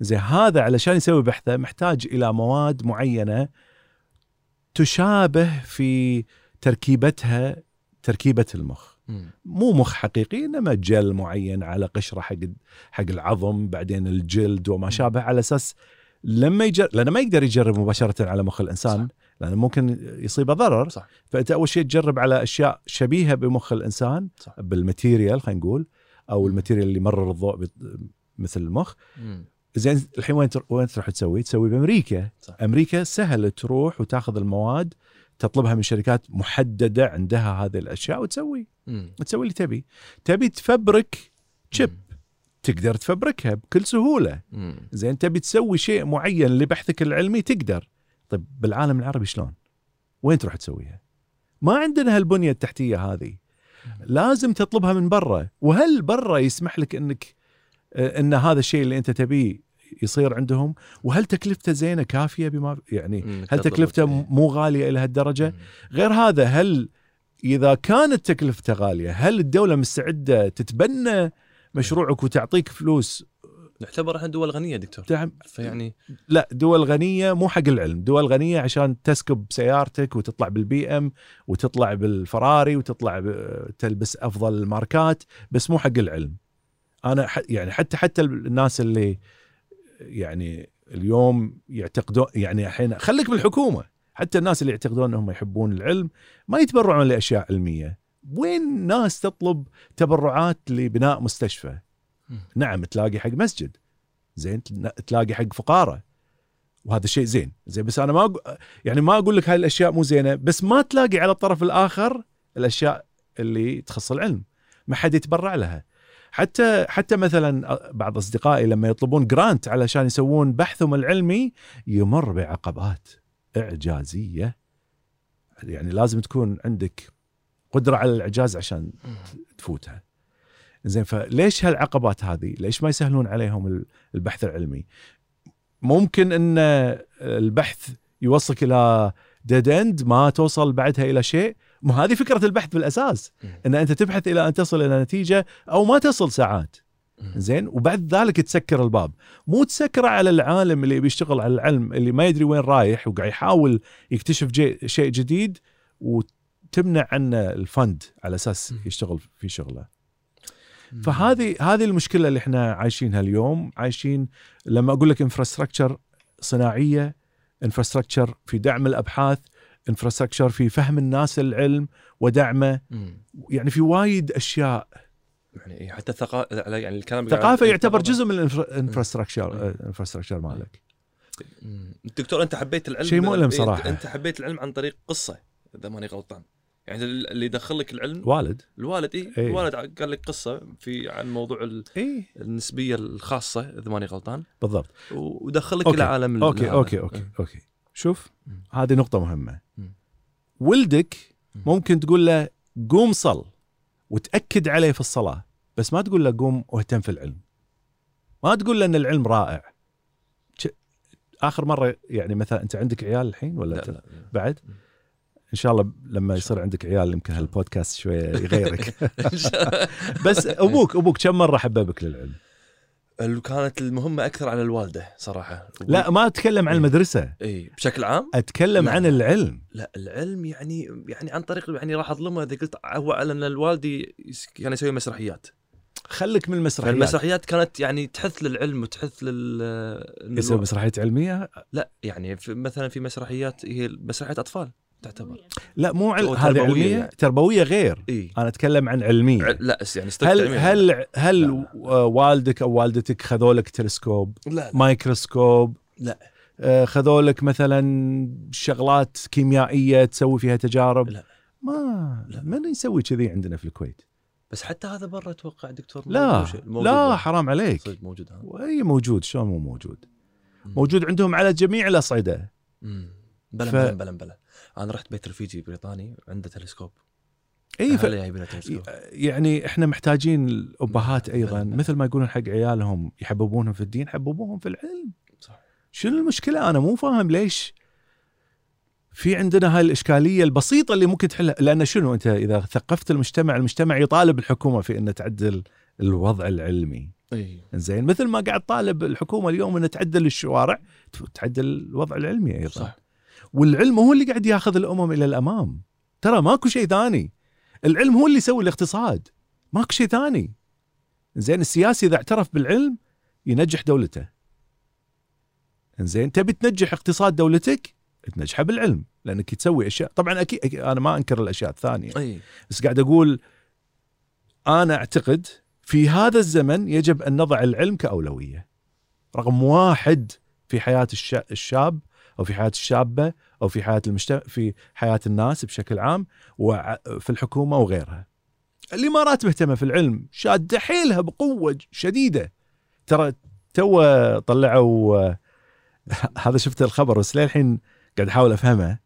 زين هذا علشان يسوي بحثه محتاج إلى مواد معينة تشابه في تركيبتها تركيبة المخ.
مم.
مو مخ حقيقي إنما جل معين على قشرة حق حق العظم بعدين الجلد وما شابه على أساس لما يجر لأنه ما يقدر يجرب مباشرة على مخ الإنسان لأنه ممكن يصيبه ضرر
صح.
فأنت أول شيء تجرب على أشياء شبيهة بمخ الإنسان
صح.
بالماتيريال خلينا نقول أو.
ال
material اللي يمرر الضوء مثل المخ
مم.
زين الحين وين تر- وين تروح تسوي؟ تسوي بأمريكا
صح.
أمريكا سهل تروح وتاخذ المواد تطلبها من شركات محددة عندها هذه الأشياء وتسوي
مم.
تسوي اللي تبي تبي تفبرك
chip.
تقدر تفبركها بكل
سهولة.
زين تبي تسوي شيء معين لبحثك العلمي تقدر طيب بالعالم العربي شلون وين تروح تسويها ما عندنا هالبنية التحتية هذه لازم تطلبها من برا وهل برا يسمح لك انك آه، ان هذا الشيء اللي انت تبيه يصير عندهم وهل تكلفته زينة كافية بما يعني. هل تكلفته
إيه.
مو غالية إلى
هالدرجة.
غير هذا هل إذا كانت تكلفته غالية هل الدولة مستعدة تتبنى مشروعك وتعطيك فلوس.
نعتبر إحنا دول غنية دكتور.
دعم
فيعني
لا دول غنية مو حق العلم. دول غنية عشان تسكب سيارتك وتطلع بالبي إم وتطلع بالفراري وتطلع تلبس أفضل الماركات بس مو حق العلم. أنا يعني حتى حتى الناس اللي يعني اليوم يعتقدون يعني الحين خليك بالحكومة. حتى الناس اللي يعتقدون إنهم يحبون العلم ما يتبرعون لأشياء علمية. وين ناس تطلب تبرعات لبناء مستشفى. نعم تلاقي حق مسجد. زين تلاقي حق فقارة. وهذا شيء زين. زين بس أنا ما أقو- يعني ما أقول لك هاي الأشياء مو زينة بس ما تلاقي على الطرف الآخر الأشياء اللي تخص العلم. ما حد يتبرع لها. حتى حتى مثلا بعض أصدقائي لما يطلبون جرانت علشان يسوون بحثهم العلمي يمر بعقبات إعجازية. يعني لازم تكون عندك قدرة على الإعجاز عشان تفوتها. زين فليش هالعقبات هذه؟ ليش ما يسهلون عليهم ال- البحث العلمي؟ ممكن إن البحث يوصلك إلى dead end ما توصل بعدها إلى شيء. ما هذه فكرة البحث
بالأساس.
إن أنت تبحث إلى أن تصل إلى نتيجة أو ما تصل ساعات. زين وبعد ذلك تسكر الباب. مو تسكره على العالم اللي بيشتغل على العلم اللي ما يدري وين رايح وقاعد يحاول يكتشف شيء جديد وتمنع عنه ال fund على
أساس.
يشتغل في شغله. فهذه هذه المشكلة اللي إحنا عايشينها اليوم عايشين لما أقول لك infrastructure صناعية infrastructure في دعم الأبحاث infrastructure في فهم الناس العلم ودعمه. يعني في وايد أشياء
يعني إيه، حتى الثقافه يعني الكلام اللي
ثقافة
قاعد-
يعتبر جزء من ال infrastructure ال infrastructure مالك
مم. دكتور أنت حبيت العلم
شيء مؤلم
إيه،
صراحة.
أنت حبيت العلم عن طريق قصة إذا ماني غلطان يعني اللي يدخل لك العلم
والد
الوالد اي
إيه.
الوالد قال لك قصة في عن موضوع ال-
اي
النسبية الخاصة إذا ماني غلطان
بالضبط
ودخلك. إلى عالم ال-
okay
العالم.
okay okay
إيه.
okay شوف. هذه نقطة مهمة
مم.
ولدك
مم.
ممكن تقول له قوم صل وتأكد عليه في الصلاة بس ما تقول له قوم واهتم في العلم ما تقول له إن العلم رائع آخر مرة يعني مثلا أنت عندك عيال الحين ولا
لا لا
بعد
مم.
إن شاء الله لما يصير. عندك عيال يمكن هالبودكاست شوية يغيرك. [laughs] بس أبوك أبوك كم مرة حببك للعلم؟
كانت المهمة أكثر على الوالدة صراحة.
لا ما أتكلم عن
إيه.
المدرسة.
اي بشكل عام؟
أتكلم
لا.
عن العلم.
لا العلم يعني يعني عن طريق يعني راح أظلمه إذا قلت هو على إن الوالدي كان يسوي مسرحيات.
خليك من المسرحيات.
فالمسرحيات كانت يعني تحث للعلم وتحث لل
يسوي مسرحيات علمية؟
لا يعني في مثلا في مسرحيات هي مسرحيات أطفال. تعتبر
لا مو عل... هذه
تربوية
علمية
يعني.
تربوية غير
إي
أنا أتكلم عن علمية
ع- لا يعني
هل. هل هل
لا.
آه، والدك أو والدتك خذوا لك تلسكوب
لا لا,
مايكروسكوب
لا.
آه، خذوا لك مثلا شغلات كيميائية تسوي فيها تجارب
لا.
ما
لا.
من يسوي كذي عندنا في الكويت
بس حتى هذا برا أتوقع دكتور
لا
موجود
لا
برا.
حرام عليك
موجود
وأي موجود شلون مو موجود. موجود عندهم على جميع
الأصعدة. بلا
ف-
بلا بلا بلا أنا رحت بيت رفيجي بريطاني عنده تلسكوب.
اي ف... يعني إحنا محتاجين الأبهات أيضا مثل ما يقولون حق عيالهم يحببونهم في الدين حببوهم في العلم.
صح.
شنو المشكلة؟ أنا مو فاهم ليش في عندنا هاي الاشكاليه البسيطة اللي ممكن تحلها. لأن شنو أنت إذا ثقفت المجتمع المجتمع يطالب الحكومة في إن تعدل الوضع العلمي.
إي.
زين مثل ما قاعد طالب الحكومة اليوم إن تعدل الشوارع تعدل الوضع العلمي أيضا.
صح.
والعلم هو اللي قاعد ياخذ الأمم إلى الأمام. ترى ماكو شيء ثاني. العلم هو اللي يسوي الاقتصاد. ماكو شيء ثاني. زين السياسي إذا اعترف بالعلم ينجح دولته. زين تبي تنجح اقتصاد دولتك؟ تنجحه بالعلم لأنك تسوي أشياء. طبعا أكيد أنا ما أنكر الأشياء الثانية.
إي.
بس قاعد أقول أنا أعتقد في هذا الزمن يجب أن نضع العلم كأولوية. رقم واحد في حياة الش- الشاب أو في حياة الشابة أو في حياة المجتمع في حياة الناس بشكل عام وفي الحكومة وغيرها. الامارات مهتمه في العلم شاده حيلها بقوة شديدة ترى تو طلعوا [laughs] هذا شفت الخبر بس للحين قاعد أحاول
أفهمه.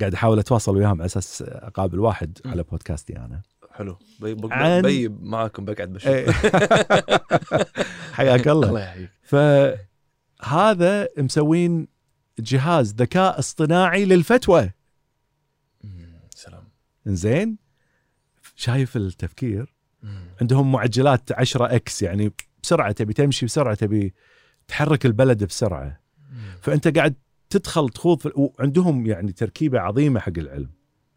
قاعد أحاول أتواصل وياهم على أساس أقابل واحد. على بودكاستي أنا
حلو بي بي
عن-
بي معاكم بقعد بشوف
إيه. [laughs] حياك الله [laughs]
الله يحييك
فهذا مسوين جهاز ذكاء اصطناعي للفتوى.
سلام.
زين شايف التفكير. عندهم معجلات 10 x يعني بسرعة تبي تمشي بسرعة تبي تحرك البلد
بسرعة.
فأنت قاعد تدخل تخوض في وعندهم يعني تركيبة عظيمة حق العلم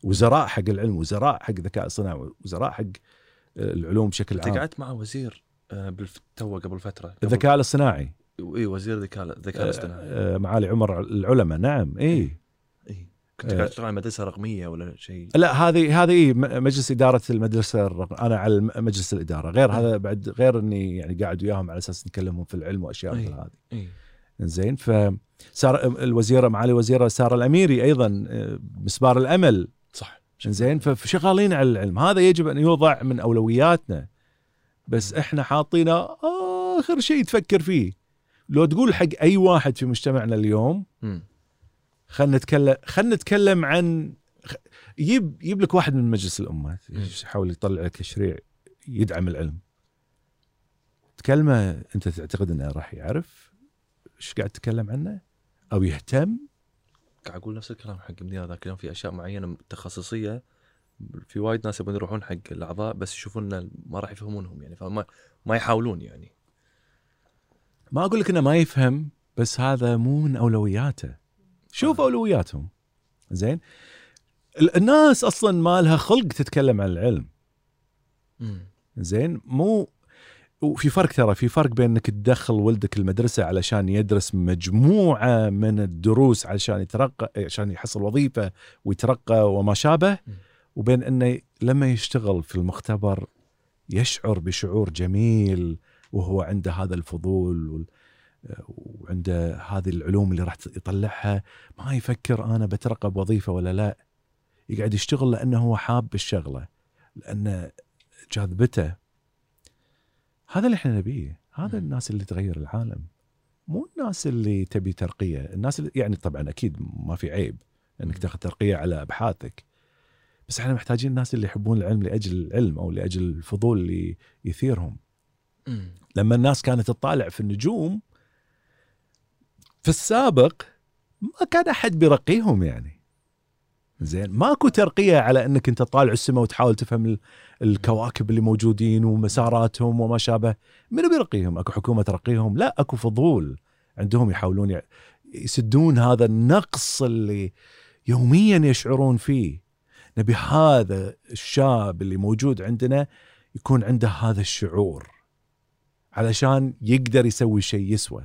وزراء حق العلم وزراء حق الذكاء الصناعي وزراء حق العلوم بشكل
أنت
عام.
قعدت مع وزير آه، بالف- تو قبل فترة. قبل-
الذكاء الاصطناعي.
اي وزير الذكاء الذكاء الاصطناعي.
آه، آه، معالي عمر العلماء نعم اي
اي كنت
آه.
قاعد تشتغل على مدرسة رقمية ولا شيء؟
لا هذه هذه إيه مجلس إدارة المدرسة الرق- أنا على مجلس الإدارة. غير هذا بعد غير إني يعني قاعد وياهم على أساس نكلمهم في العلم
وأشياء.
مثل هذه.
اي
زين فصار الوزيره معالي الوزيره ساره الأميري أيضا آه، مسبار الأمل.
صح.
زين فشغالين على العلم. هذا يجب أن يوضع من أولوياتنا. بس إحنا حاطينه آخر شيء تفكر فيه. لو تقول حق أي واحد في مجتمعنا اليوم. خلينا نتكلم خلينا نتكلم عن يجيب يجيب لك واحد من مجلس الامه. يحاول يطلع لك تشريع يدعم العلم. تكلمه أنت تعتقد أنه راح يعرف إيش قاعد تتكلم عنه؟ أو يهتم؟
قاعد أقول نفس الكلام حق مدير ذاك اليوم في أشياء معينة تخصصية. في وايد ناس يبون يروحون حق الأعضاء بس يشوفون ما راح يفهمونهم يعني فما ما يحاولون يعني.
ما أقول لك إنه ما يفهم بس هذا مو من أولوياته. شوف
آه.
أولوياتهم. زين؟ ال- الناس أصلا ما لها خلق تتكلم عن العلم. زين؟ مو وفي فرق ترى في فرق بين إنك تدخل ولدك المدرسة علشان يدرس مجموعة من الدروس علشان يترقى عشان يحصل وظيفة ويترقى وما شابه. وبين إنه لما يشتغل في المختبر يشعر بشعور جميل وهو عنده هذا الفضول وال- وعنده هذه العلوم اللي راح يطلعها ما يفكر أنا بترقى بوظيفه ولا لا يقعد يشتغل لأنه هو حاب الشغله لأن جاذبته هذا اللي إحنا نبيه هذا
مم.
الناس اللي تغير العالم مو الناس اللي تبي ترقية الناس اللي يعني طبعا أكيد ما في عيب إنك
مم.
تاخذ ترقية على أبحاثك بس إحنا محتاجين الناس اللي يحبون العلم لأجل العلم أو لأجل الفضول اللي يثيرهم. لما الناس كانت تطالع في النجوم في السابق ما كان أحد بيرقيهم يعني. زين ماكو ترقية على إنك أنت طالع السماء وتحاول تفهم ال- الكواكب اللي موجودين ومساراتهم وما شابه. منو بيرقيهم؟ أكو حكومة ترقيهم؟ لا أكو فضول عندهم يحاولون يسدون هذا النقص اللي يوميا يشعرون فيه. نبي هذا الشاب اللي موجود عندنا يكون عنده هذا الشعور. علشان يقدر يسوي شيء يسوى.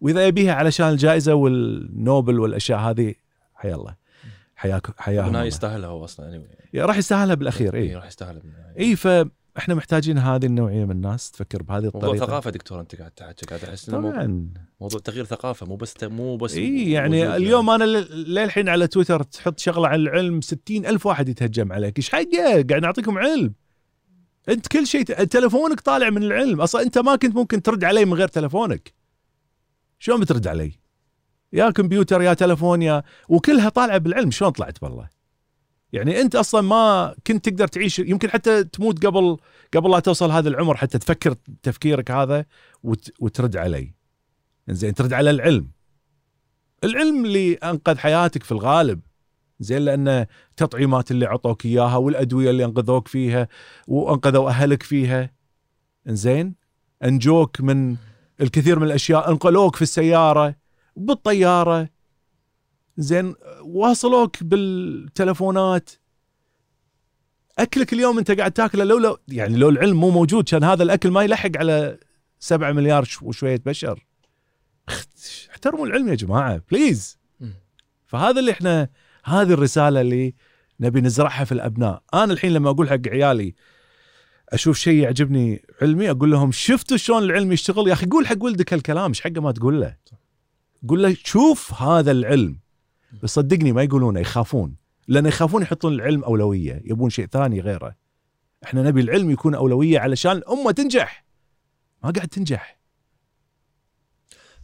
وإذا يبيها علشان الجائزة والنوبل والأشياء هذه حيا الله. حياك حياهم
هنا. يستاهلها هو أصلا يعني
راح يستاهلها بالأخير
اي
اي
راح يستاهلها.
اي فاحنا محتاجين هذه النوعية من الناس تفكر بهذه
موضوع
الطريقة.
ثقافة دكتور أنت قاعد تحكي قاعد أحس موضوع,
طبعا.
موضوع تغيير ثقافة مو بس مو بس
اي يعني
وجود
اليوم أنا ل- للحين على تويتر تحط شغلة عن العلم ستين ألف واحد يتهجم عليك. إيش حقه قاعد نعطيكم علم. انت كل شيء تلفونك طالع من العلم. أصلا أنت ما كنت ممكن ترد علي من غير تلفونك شلون بترد علي؟ يا كمبيوتر يا تلفون يا وكلها طالعة بالعلم. شلون طلعت بالله؟ يعني أنت أصلا ما كنت تقدر تعيش. يمكن حتى تموت قبل قبل لا توصل هذا العمر. حتى تفكر تفكيرك هذا وت وترد علي. زين ترد على العلم. العلم اللي أنقذ حياتك في الغالب. زين لأن التطعيمات اللي عطوك إياها والأدوية اللي أنقذوك فيها وأنقذوا أهلك فيها. زين أنجوك من الكثير من الأشياء أنقلوك في السيارة بالطيارة. زين واصلوك بالتلفونات. أكلك اليوم أنت قاعد تاكله لو لو يعني لو العلم مو موجود كان هذا الأكل ما يلحق على 7 مليار وشوية بشر. احترموا العلم يا جماعة بليز. فهذا اللي إحنا هذه الرسالة اللي نبي نزرعها في الأبناء. أنا الحين لما أقول حق عيالي أشوف شيء يعجبني علمي أقول لهم شفتوا شلون العلم يشتغل؟ يا أخي قول حق ولدك هالكلام إيش حقه ما تقول له؟ قول له شوف هذا العلم. بس صدقني ما يقولونه يخافون. لأن يخافون يحطون العلم أولوية يبون شيء ثاني غيره. إحنا نبي العلم يكون أولوية علشان الامه تنجح. ما قاعد تنجح.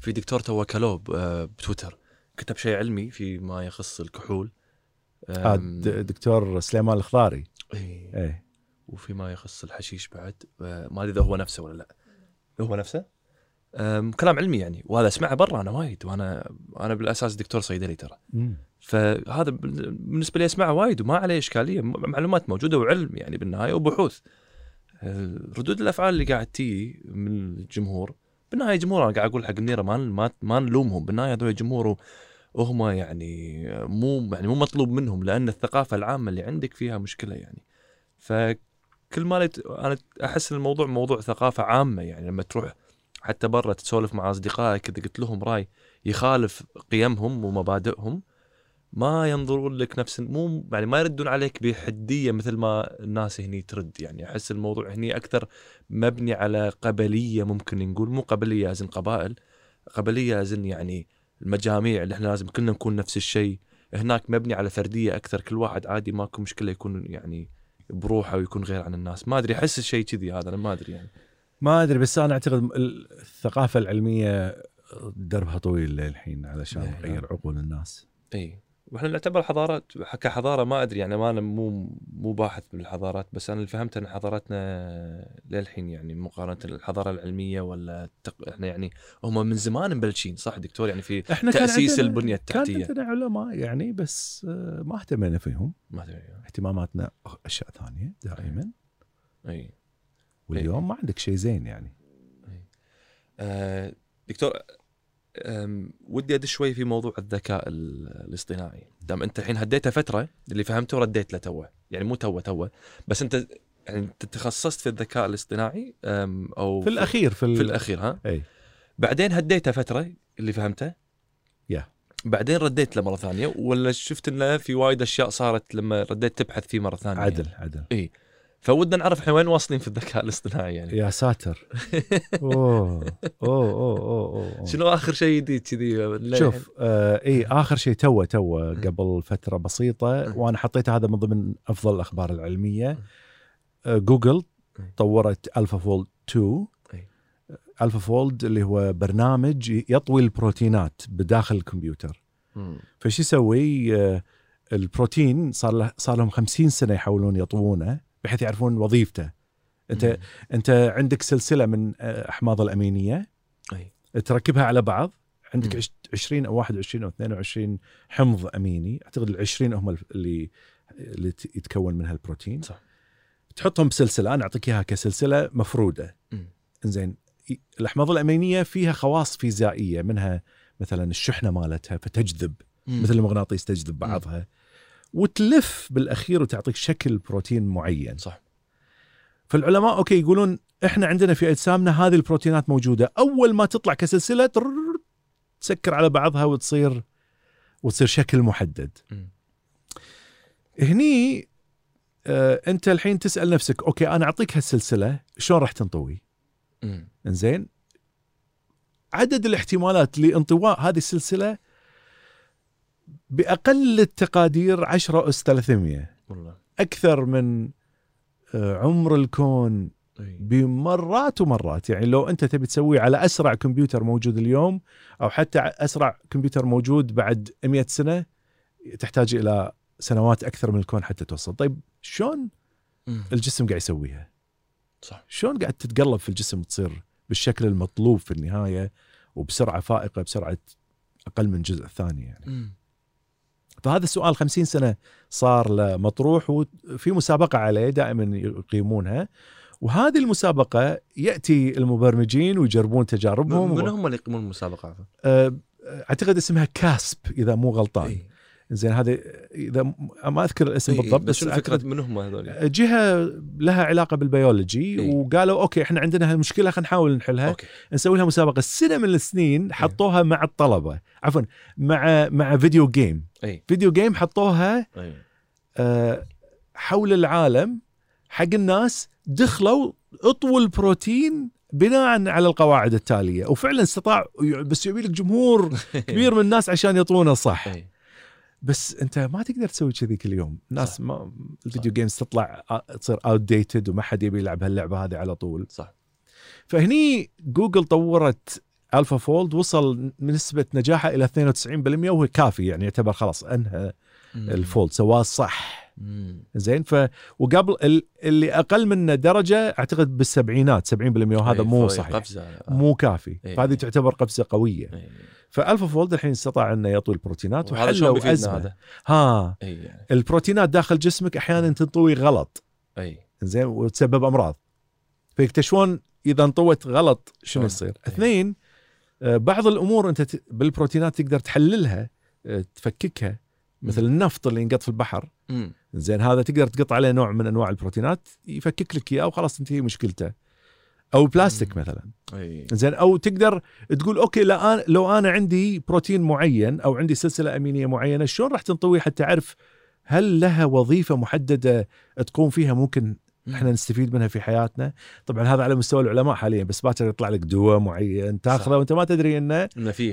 في دكتور تو كلوه ب- آه، بتويتر. كتب شيء علمي فيما يخص الكحول.
آه، دكتور سليمان الخضاري
إيه.
إيه.
وفيما يخص الحشيش بعد. آه، ما أدري إذا هو نفسه ولا لا. هو نفسه؟ أم، كلام علمي يعني. وهذا أسمعه برا أنا وايد وأنا أنا بالأساس دكتور صيدلي ترى. فهذا بال- بالنسبة لي أسمعه وايد وما عليه إشكالية. معلومات موجودة وعلم يعني بالنهاية وبحوث. ردود الأفعال اللي قاعد تي من الجمهور. بالنهاية جمهور أنا قاعد أقول حق منيره ما ما, ما نلومهم. بالنهاية هذول جمهور وهم يعني مو يعني مو مطلوب منهم لأن الثقافة العامة اللي عندك فيها مشكلة يعني. فكل ما أنا أحس إن الموضوع موضوع ثقافة عامة يعني لما تروح حتى برا تسولف مع أصدقائك إذا قلت لهم رأي يخالف قيمهم ومبادئهم ما ينظرون لك نفس مو يعني ما يردون عليك بحدية مثل ما الناس هني ترد يعني. أحس الموضوع هني أكثر مبني على قبلية ممكن نقول مو قبلية ازن قبائل قبلية ازن يعني المجاميع اللي إحنا لازم كلنا نكون نفس الشيء. هناك مبني على فردية أكثر. كل واحد عادي ماكو مشكلة يكون يعني بروحه ويكون غير عن الناس. ما أدري أحس الشيء كذي هذا أنا ما أدري يعني.
ما أدري بس أنا أعتقد الثقافة العلمية دربها طويل للحين علشان
نعم.
تغير عقول الناس.
اي وإحنا نعتبر حضارات كحضارة ما أدري يعني ما أنا مو مو باحث بالحضارات بس أنا اللي فهمت إن حضارتنا للحين يعني مقارنة الحضارة العلمية ولا التق... إحنا يعني هم من زمان مبلشين صح دكتور؟ يعني في
إحنا كان
تأسيس
عندنا-
البنية
كان
التحتية.
عندنا علماء يعني بس ما اهتمينا فيهم.
ما ادري
اهتماماتنا أشياء ثانية دائما.
إي.
واليوم ما عندك شيء زين يعني.
آه دكتور أم، ودي أدش شوي في موضوع الذكاء ال- الاصطناعي. دام أنت الحين هديته فترة اللي فهمته رديت له توه. يعني مو توه توه. بس أنت يعني أنت تخصصت في الذكاء الاصطناعي أو
في الأخير في,
في
ال-
الأخير ها؟
إي.
بعدين هديته فترة اللي فهمته؟
يا.
بعدين رديت له مرة ثانية ولا شفت إنه في وايد أشياء صارت لما رديت تبحث فيه مرة ثانية.
عدل. عدل.
فودنا نعرف إحنا وين واصلين في الذكاء الاصطناعي يعني
يا ساتر أوه أوه أوه أوه, أوه.
شنو آخر شيء جديد كذي؟
شوف آه إي آخر شيء توه توه قبل فترة
بسيطة.
وأنا حطيت هذا من ضمن أفضل الأخبار
العلمية.
آه جوجل. طورت AlphaFold 2
أي.
AlphaFold اللي هو برنامج يطوي البروتينات بداخل الكمبيوتر. فشو يسوي آه البروتين صار له صار لهم 50 سنة يحاولون يطوونه بحيث يعرفون وظيفته. أنت
مم.
أنت عندك سلسلة من آه، أحماض الأمينية.
أي.
تركبها على بعض. عندك
مم.
عش- 20 أو 21 أو 22 حمض أميني. أعتقد ال 20 هم اللي اللي يتكون منها البروتين
صح.
تحطهم بسلسلة. أنا أعطيك إياها
كسلسلة
مفرودة. ي- الأحماض الأمينية فيها خواص فيزيائية منها مثلا الشحنة مالتها فتجذب.
مم.
مثل المغناطيس تجذب بعضها. وتلف بالأخير وتعطيك شكل بروتين معين.
صح.
فالعلماء أوكي يقولون إحنا عندنا في أجسامنا هذه البروتينات موجودة. أول ما تطلع كسلسلة تسكر على بعضها وتصير وتصير شكل محدد.
مم.
هني آه أنت الحين تسأل نفسك أوكي أنا أعطيك هالسلسلة شلون راح تنطوي. إنزين؟ عدد الاحتمالات لانطواء هذه السلسلة بأقل التقادير 10 أس 300
والله.
أكثر من آه، عمر الكون بمرات ومرات. يعني لو أنت تبي تسويه على أسرع كمبيوتر موجود اليوم أو حتى أسرع كمبيوتر موجود بعد 100 سنة تحتاج إلى سنوات أكثر من الكون حتى توصل. طيب شلون. الجسم قاعد يسويها؟
صح.
شلون قاعد تتقلب في الجسم تصير بالشكل المطلوب في النهاية وبسرعة فائقة بسرعة أقل من جزء ثاني يعني؟
مم.
فهذا السؤال 50 سنة صار مطروح وفي مسابقة عليه دائما يقيمونها وهذه المسابقة يأتي المبرمجين ويجربون تجاربهم
من هم اللي يقيمون المسابقة عفوا؟
آه، أعتقد اسمها CASP إذا مو غلطان
إيه.
زين هذه إذا ما أذكر الاسم
إيه،
بالضبط
بس شنو فكرة من هم هذول؟
جهة لها علاقة بالبيولوجي
إيه.
وقالوا okay إحنا عندنا هالمشكلة خلينا نحاول نحلها.
okay.
نسوي لها مسابقة. سنة من السنين حطوها مع الطلبة. عفوا مع مع video game
إي.
video game حطوها
إي.
آه، حول العالم حق الناس دخلوا اطووا البروتين بناء على القواعد التالية. وفعلا استطاع بس يبي لك جمهور [laughs] كبير من الناس عشان يطونه صح.
إي.
بس انت ما تقدر تسوي كذي كل يوم الناس
صح.
ما ال video games تطلع تصير outdated وما حد يبي يلعب هاللعبة هذه على طول
صح
فهني جوجل طورت AlphaFold وصل نسبة نجاحه إلى 92% وهو كافي يعني يعتبر خلاص أنهى.
ال
fold سواه صح
مم.
زين ف وقبل ال- اللي أقل منه درجة أعتقد بالسبعينات 70% وهذا
إي،
مو صحيح
قفزة آه.
مو كافي
إي.
فهذه تعتبر قفزة قوية
إي.
ف AlphaFold الحين استطاع إنه يطوي البروتينات وحلوا أزمة
هذا؟
ها
يعني
البروتينات داخل جسمك أحيانا تنطوي غلط
إي
زين وتسبب أمراض فيكتشفون إذا انطوت غلط شنو؟ يصير؟ اثنين آه، بعض الأمور أنت بالبروتينات تقدر تحللها آه، تفككها مثل. النفط اللي ينقط في البحر. زين هذا تقدر تقط عليه نوع من أنواع البروتينات يفكك لك إياه وخلاص تنتهي مشكلته أو بلاستيك. مثلا زين أو تقدر تقول أوكي لا لو أنا عندي بروتين معين أو عندي سلسلة أمينية معينة شلون راح تنطوي حتى أعرف هل لها وظيفة محددة تقوم فيها ممكن إحنا نستفيد منها في حياتنا طبعا هذا على مستوى العلماء حاليا بس باكر يطلع لك دواء معين تاخذه. وأنت ما تدري
إنه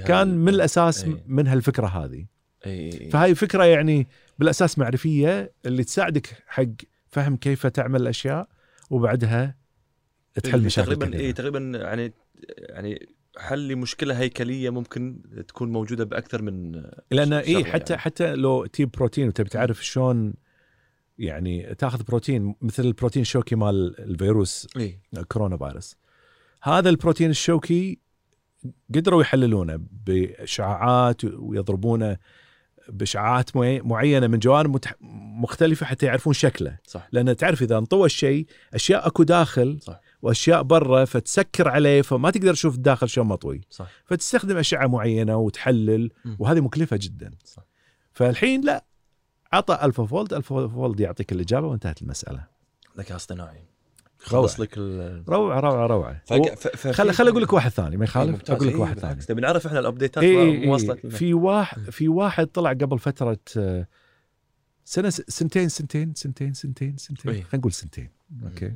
كان من الأساس
إي.
من هالفكرة هذه
اي
فهاي فكرة يعني بالأساس معرفية اللي تساعدك حق فهم كيف تعمل الأشياء وبعدها تحل
اللي
مشاكل
تقريبا
كثيرة.
اي تقريبا يعني يعني حل لمشكله هيكلية ممكن تكون موجودة بأكثر من
لأن اي حتى
يعني.
حتى لو تجيب بروتين وتبي تعرف شلون يعني تاخذ بروتين مثل البروتين الشوكي مال الفيروس
اي
كورونا فيروس هذا البروتين الشوكي قدروا يحللونه بإشعاعات ويضربونه بإشعاعات معي- معينة من جوانب مختلفة حتى يعرفون شكله
صح
لأن تعرف إذا انطوى الشيء أشياء أكو داخل
صح.
وأشياء برا فتسكر عليه فما تقدر تشوف الداخل شلون مطوي.
صح.
فتستخدم أشعة معينة وتحلل
مم.
وهذه مكلفة جدا.
صح.
فالحين لا عطى AlphaFold AlphaFold يعطيك الإجابة وانتهت المسألة.
ذكاء
أصطناعي.
خلص لك روعة روعة روعة.
خل خل أقول لك واحد ثاني ما يخالف. أقول لك
إيه،
واحد ثاني.
تبي نعرف إحنا ال
updates
ات
إيه
إيه وصلت
إيه. في واحد في واحد طلع قبل فترة آه، سنة سنتين سنتين سنتين سنتين سنتين. خلينا نقول سنتين. أوكي.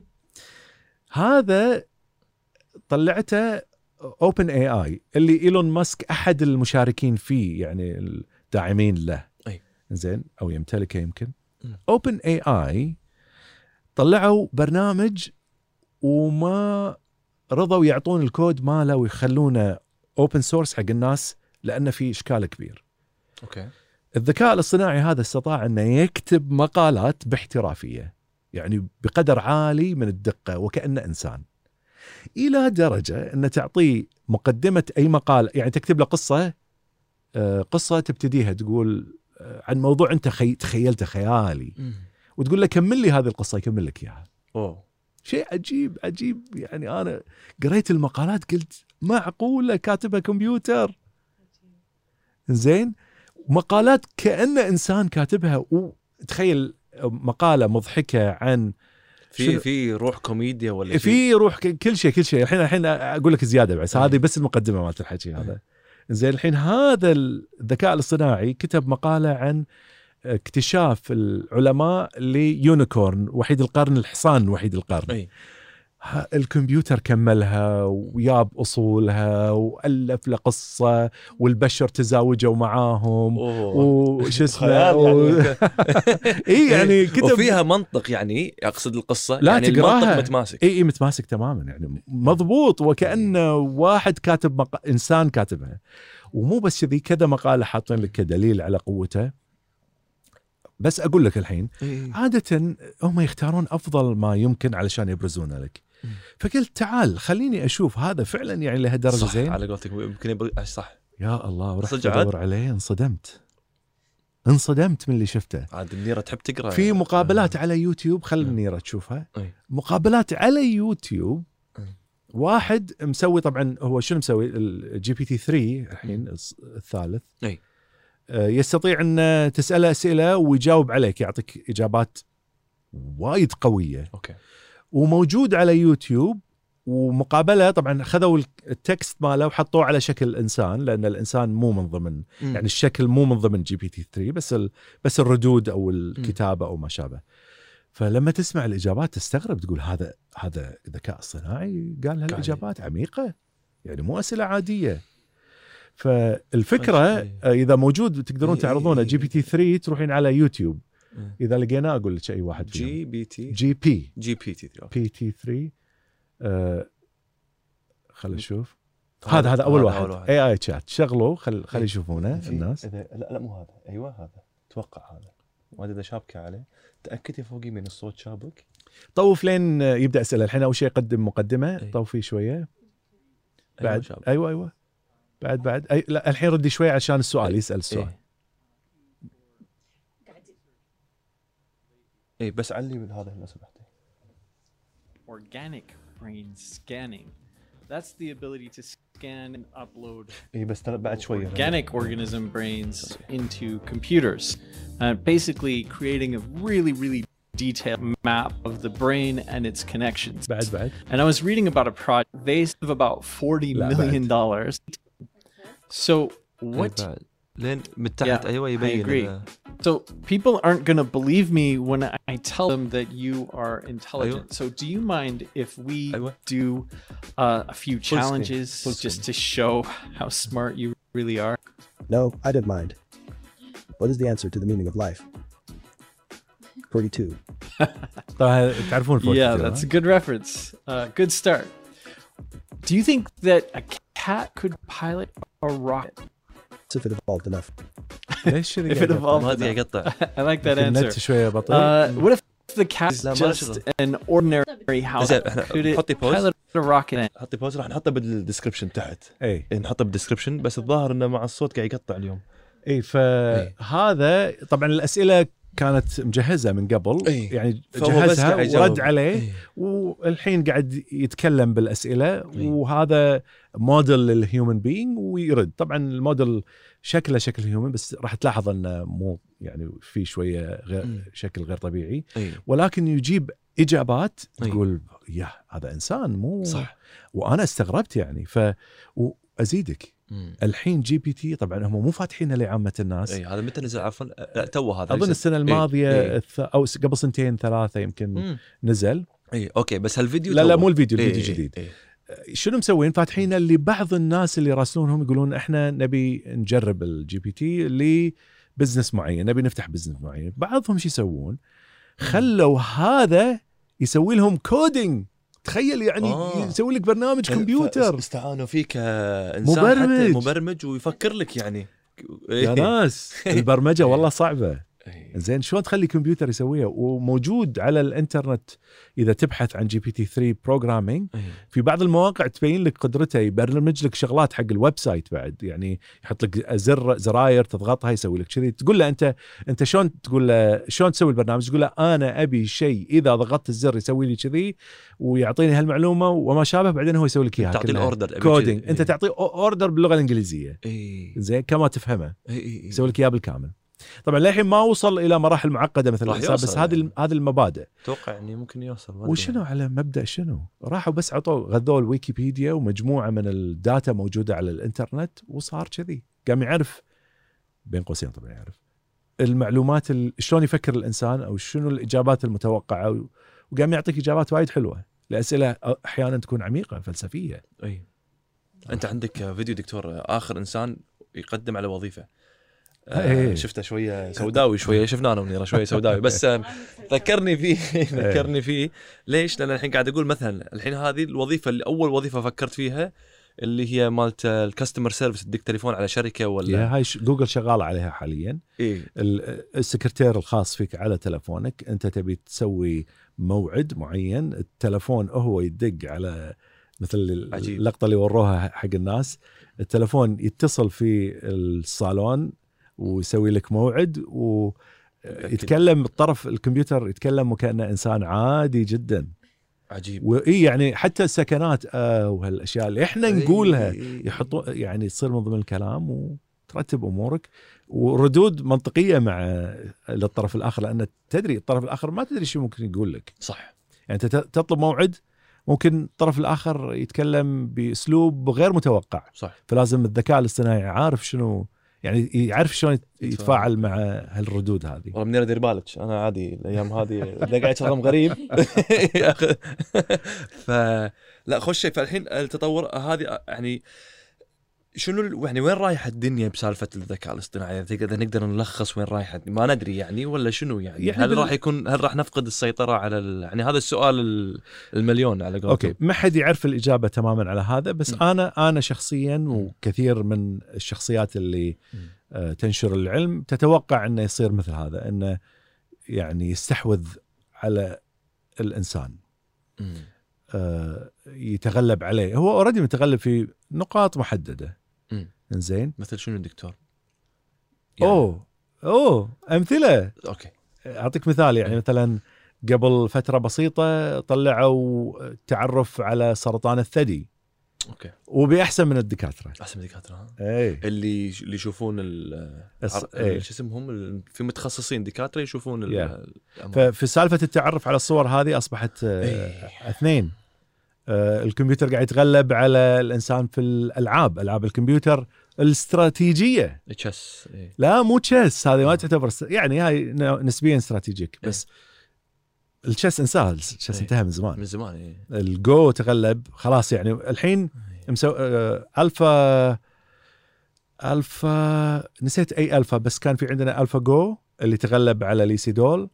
هذا طلعته OpenAI اللي إيلون ماسك أحد المشاركين فيه يعني الداعمين له.
أي.
زين أو يمتلكه يمكن. OpenAI طلعوا برنامج وما رضوا يعطون الكود ماله ويخلونه open source حق الناس لأنه في إشكال كبير.
okay.
الذكاء الاصطناعي هذا استطاع إنه يكتب مقالات باحترافية. يعني بقدر عالي من الدقة وكانه إنسان. إلى درجة أن تعطيه مقدمة أي مقال يعني تكتب له قصة آه، قصة تبتديها تقول آه، عن موضوع أنت خي... تخيلته خيالي. وتقول له كمل لي هذه القصة يكمل لك إياها.
أوه.
شيء عجيب عجيب. يعني أنا قريت المقالات قلت معقوله كاتبها كمبيوتر. زين؟ مقالات كانه إنسان كاتبها وتخيل مقالة مضحكة عن
في في روح كوميديا ولا شيء؟
في روح كل شيء كل شيء. الحين الحين أقول لك زيادة بس
أي.
هذه بس المقدمة مالت الحكي هذا. زين الحين هذا الذكاء الاصطناعي كتب مقالة عن اكتشاف العلماء ل unicorn وحيد القرن الحصان وحيد القرن. ها- الكمبيوتر كملها وياب أصولها وألف له قصة والبشر تزاوجوا معاهم وش [laughs] اسمه
خيال
و... [laughs]
يعني.
اي يعني كتب
وفيها منطق يعني أقصد القصة
لا
يعني
تقراها.
المنطق متماسك
اي اي متماسك تماما يعني مضبوط وكانه واحد كاتب مق... إنسان كاتبها ومو بس كذي كذا مقالة حاطين لك كدليل على قوته بس أقول لك الحين
إيه.
عاده هم يختارون أفضل ما يمكن علشان يبرزونه لك. فقلت تعال خليني أشوف هذا فعلا يعني لهالدرجة
صح
زين؟
على قولتك يمكن يبغى صح.
يا الله ورحت؟ أدور عليه انصدمت. انصدمت من اللي شفته.
عاد النيرة تحب تقرأ.
في مقابلات على يوتيوب خل النيرة تشوفها.
أي.
مقابلات على يوتيوب. واحد مسوي طبعا هو شنو مسوي؟ ال GPT 3 الحين الثالث.
أي.
آه، يستطيع أن تسأله أسئلة ويجاوب عليك يعطيك إجابات وايد قوية.
okay.
وموجود على يوتيوب ومقابلة طبعا خذوا ال text ماله وحطوه على شكل إنسان لأن الإنسان مو من ضمن يعني الشكل مو من ضمن GPT 3 بس ال... بس الردود أو الكتابة أو ما شابه. فلما تسمع الإجابات تستغرب تقول هذا هذا ذكاء اصطناعي قال هالإجابات عميقة يعني مو أسئلة
عادية.
فالفكرة إذا موجود تقدرون تعرضونه GPT 3 تروحين على يوتيوب. إذا لقيناه أقول لك اي واحد فيهم.
جي بي تي
جي بي
جي بي تي أوكي.
بي تي 3 آه خل أشوف هذا هذا أول واحد. اي اي شات شغلوا خل خل
إيه.
يشوفونه الناس.
إذا لا لا مو هذا. أيوه هذا. أتوقع هذا. ما أدري إذا شابكه عليه. تأكد يا فوقي من الصوت شابك.
طوف لين يبدأ اسئله الحين أول شيء يقدم مقدمة.
إيه.
طوفي شوية.
أيوة
بعد
شابك.
أيوه أيوه. بعد بعد. أي لا الحين ردي شوية عشان السؤال يسأل السؤال.
إيه. اي بس علي هذا لو سمحتي
organic brain scanning. That's the ability to scan and upload
اي بس ترى بعد شويه
organic organism brains into computers, uh, basically creating a really, really detailed map of the brain and its connections.
بعد بعد
And I was reading about a project based of about forty
لا
million dollars. So
إيه
what?
بعد. لين من تحت
Yeah,
ايوه
I
يبين
agree.
إذا-
So people aren't going to believe me when I tell them that you are intelligent. So do you mind if we
أيوة.
do uh, a few
screen,
challenges
full
just to show how smart you really are?
No, I didn't mind. What is the answer to the meaning of life? 42. [laughs]
طبعا تعرفون فوق
yeah, that's a good reference. Uh, good start. Do you think that a cat could pilot a rocket?
If it evolved enough.
ليش
If it evolved
ما
أدري.
أقطع
I like that
النت
answer.
شوية بطيء
Uh, what if the cat is just an ordinary [laughs] house?
حطي
rocket?
حطي بوز راح نحطه بال description تحت
إي
إيه، نحطه بال description بس الظاهر إنه مع الصوت قاعد يقطع اليوم
إي فهذا طبعا الأسئلة كانت مجهزة من قبل
إي.
يعني جهزها. ورد عليه
إيه.
والحين قاعد يتكلم بالأسئلة
إي.
وهذا model لل human being ويرد طبعا الموديل شكله شكل human بس راح تلاحظ إنه مو يعني في شوية غير. شكل غير طبيعي
إي
ولكن يجيب
إجابات.
تقول يا هذا إنسان مو
صح
وأنا استغربت يعني ف وأزيدك
مم.
الحين GPT طبعا هم مو فاتحينه لعامة الناس
إي هذا متى نزل عفوا تو هذا
أظن.
السنة.
الماضية
إي.
الث... أو قبل سنتين ثلاثة يمكن
مم.
نزل
إي okay بس هالفيديو
لا لا. مو الفيديو الفيديو جديد
إي.
شنو مسوين فاتحين اللي بعض الناس اللي يراسلونهم يقولون إحنا نبي نجرب ال GPT ل business معين نبي نفتح business معين بعضهم شو يسوون خلوا هذا يسوي لهم coding تخيل يعني
آه.
يسوي لك برنامج كمبيوتر
استعانوا فيك إنسان
مبرمج.
حتى مبرمج ويفكر لك يعني
يا ناس [laughs] البرمجة والله
صعبة.
زين شلون تخلي كمبيوتر يسويها؟ وموجود على الإنترنت إذا تبحث عن GPT 3
programming.
في بعض المواقع تبين لك قدرته يبرمج لك شغلات حق ال website بعد يعني يحط لك زر زراير تضغطها يسوي لك كذي. تقول له أنت أنت شلون تقول له شلون تسوي البرنامج؟ تقول له أنا أبي شيء إذا ضغطت الزر يسوي لي كذي ويعطيني هالمعلومة وما شابه بعدين هو يسوي لك
إياها
كلها.
ال
order
coding.
أنت
إي.
تعطيه order باللغة الإنجليزية.
اي
زين كما تفهمه. يسوي لك اياه بالكامل. طبعا للحين ما وصل إلى مراحل معقدة مثل الانسان بس هذه
يعني.
هذه المبادئ.
أتوقع إني ممكن يوصل.
وشنو على مبدأ شنو؟ راحوا بس عطوا غذوا الويكيبيديا ومجموعة من ال data موجودة على الإنترنت وصار كذي. قام يعرف بين قوسين طبعا يعرف المعلومات ال- شلون يفكر الإنسان أو شنو الإجابات المتوقعة وقام يعطيك إجابات وايد حلوة. لأسئلة أحيانا تكون عميقة فلسفية.
أي. أنت عندك فيديو دكتور آخر إنسان يقدم على وظيفة. آه،
إيه.
شفته شوية سوداوي شوية شفنا أنا ومنيرة شوية سوداوي. بس آه، [laughs] ذكرني فيه ذكرني فيه. ليش؟ لأن الحين قاعد أقول مثلا الحين هذه الوظيفة اللي أول وظيفة فكرت فيها اللي هي مالت ال customer service تدق تليفون على شركة ولا؟
يا هاي ش- جوجل شغالة عليها حاليا.
اي
ال- السكرتير الخاص فيك على تلفونك. أنت تبي تسوي موعد معين التلفون هو يدق على مثل
عجيب.
اللقطة اللي وروها حق الناس. التلفون يتصل في الصالون ويسوي لك موعد ويتكلم الطرف الكمبيوتر يتكلم وكأنه إنسان عادي جدا.
عجيب.
واي يعني حتى السكنات آه وهالأشياء اللي إحنا نقولها
إي.
يحطوا يعني تصير من ضمن الكلام وترتب أمورك. وردود منطقية مع للطرف الآخر لأن تدري الطرف الآخر ما تدري شو ممكن يقول لك.
صح.
يعني أنت تطلب موعد ممكن الطرف الآخر يتكلم بأسلوب غير متوقع.
صح.
فلازم الذكاء الاصطناعي عارف شنو يعني يعرف شلون يت- يتفاعل. مع هالردود هذه.
والله منير دير بالك أنا عادي الأيام هذه إذا قاعد رقم غريب. [laughs] [laughs] ف لا خوش شيء. فالحين التطور هذه يعني شنو ال- يعني وين رايحة الدنيا بسالفة الذكاء الاصطناعي؟ تقدر نقدر نلخص وين رايحة ما ندري يعني ولا شنو يعني,
يعني
هل
بال-
راح يكون هل راح نفقد السيطرة على ال... يعني هذا السؤال ال- المليون على قولتهم
okay ما حد يعرف الإجابة تماما على هذا بس
م.
أنا أنا شخصيا وكثير من الشخصيات اللي
م.
آه، تنشر العلم تتوقع إنه يصير مثل هذا إنه يعني يستحوذ على الإنسان
مم.
آه، يتغلب عليه هو already متغلب في نقاط محددة
م.
زين
مثل شنو دكتور؟ يعني-
أوه اوه أمثلة
okay
أعطيك مثال يعني
م.
مثلا قبل فترة بسيطة طلعوا تعرف على سرطان الثدي
okay
وبأحسن من الدكاترة
أحسن دكاتره ها؟
اي
اللي اللي يشوفون
إيه.
شو اسمهم في متخصصين دكاترة يشوفون
Yeah. ففي سالفة التعرف على الصور هذه أصبحت آه،
إيه.
اثنين الكمبيوتر قاعد يتغلب على الإنسان في الألعاب ألعاب الكمبيوتر الاستراتيجية
chess إيه.
لا مو chess هذه ما تعتبر يعني هاي نسبيا strategic بس ال chess انساه ال chess
إيه.
انتهى من زمان
من زمان إيه.
الجو تغلب خلاص يعني الحين مسو... آه، Alpha Alpha نسيت أي ألفا بس كان في عندنا AlphaGo اللي تغلب على Lee
Sedol.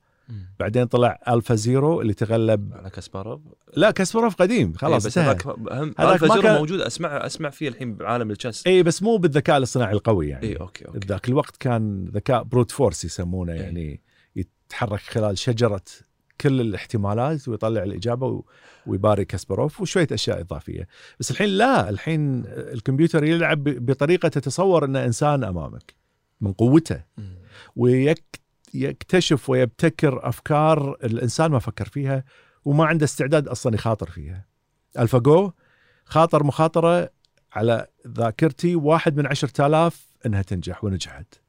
بعدين طلع AlphaZero اللي تغلب
على كاسباروف؟
لا كاسباروف قديم خلاص
إيه بس
انتهى.
هذاك AlphaZero
كان-
موجود اسمع أسمع فيه الحين بعالم ال chess
اي بس مو بالذكاء الاصطناعي القوي يعني.
اي okay okay.
ذاك الوقت كان ذكاء brute force يسمونه
إيه.
يعني يتحرك خلال شجرة كل الاحتمالات ويطلع الإجابة ويباري كاسباروف وشوية أشياء إضافية. بس الحين لا الحين الكمبيوتر يلعب بطريقة تتصور إنه إنسان أمامك من قوته.
مم.
ويكتشف ويبتكر أفكار الإنسان ما فكر فيها وما عنده استعداد أصلا يخاطر فيها. الفاجو خاطر مخاطرة على ذاكرتي واحد من عشرة آلاف إنها تنجح ونجحت.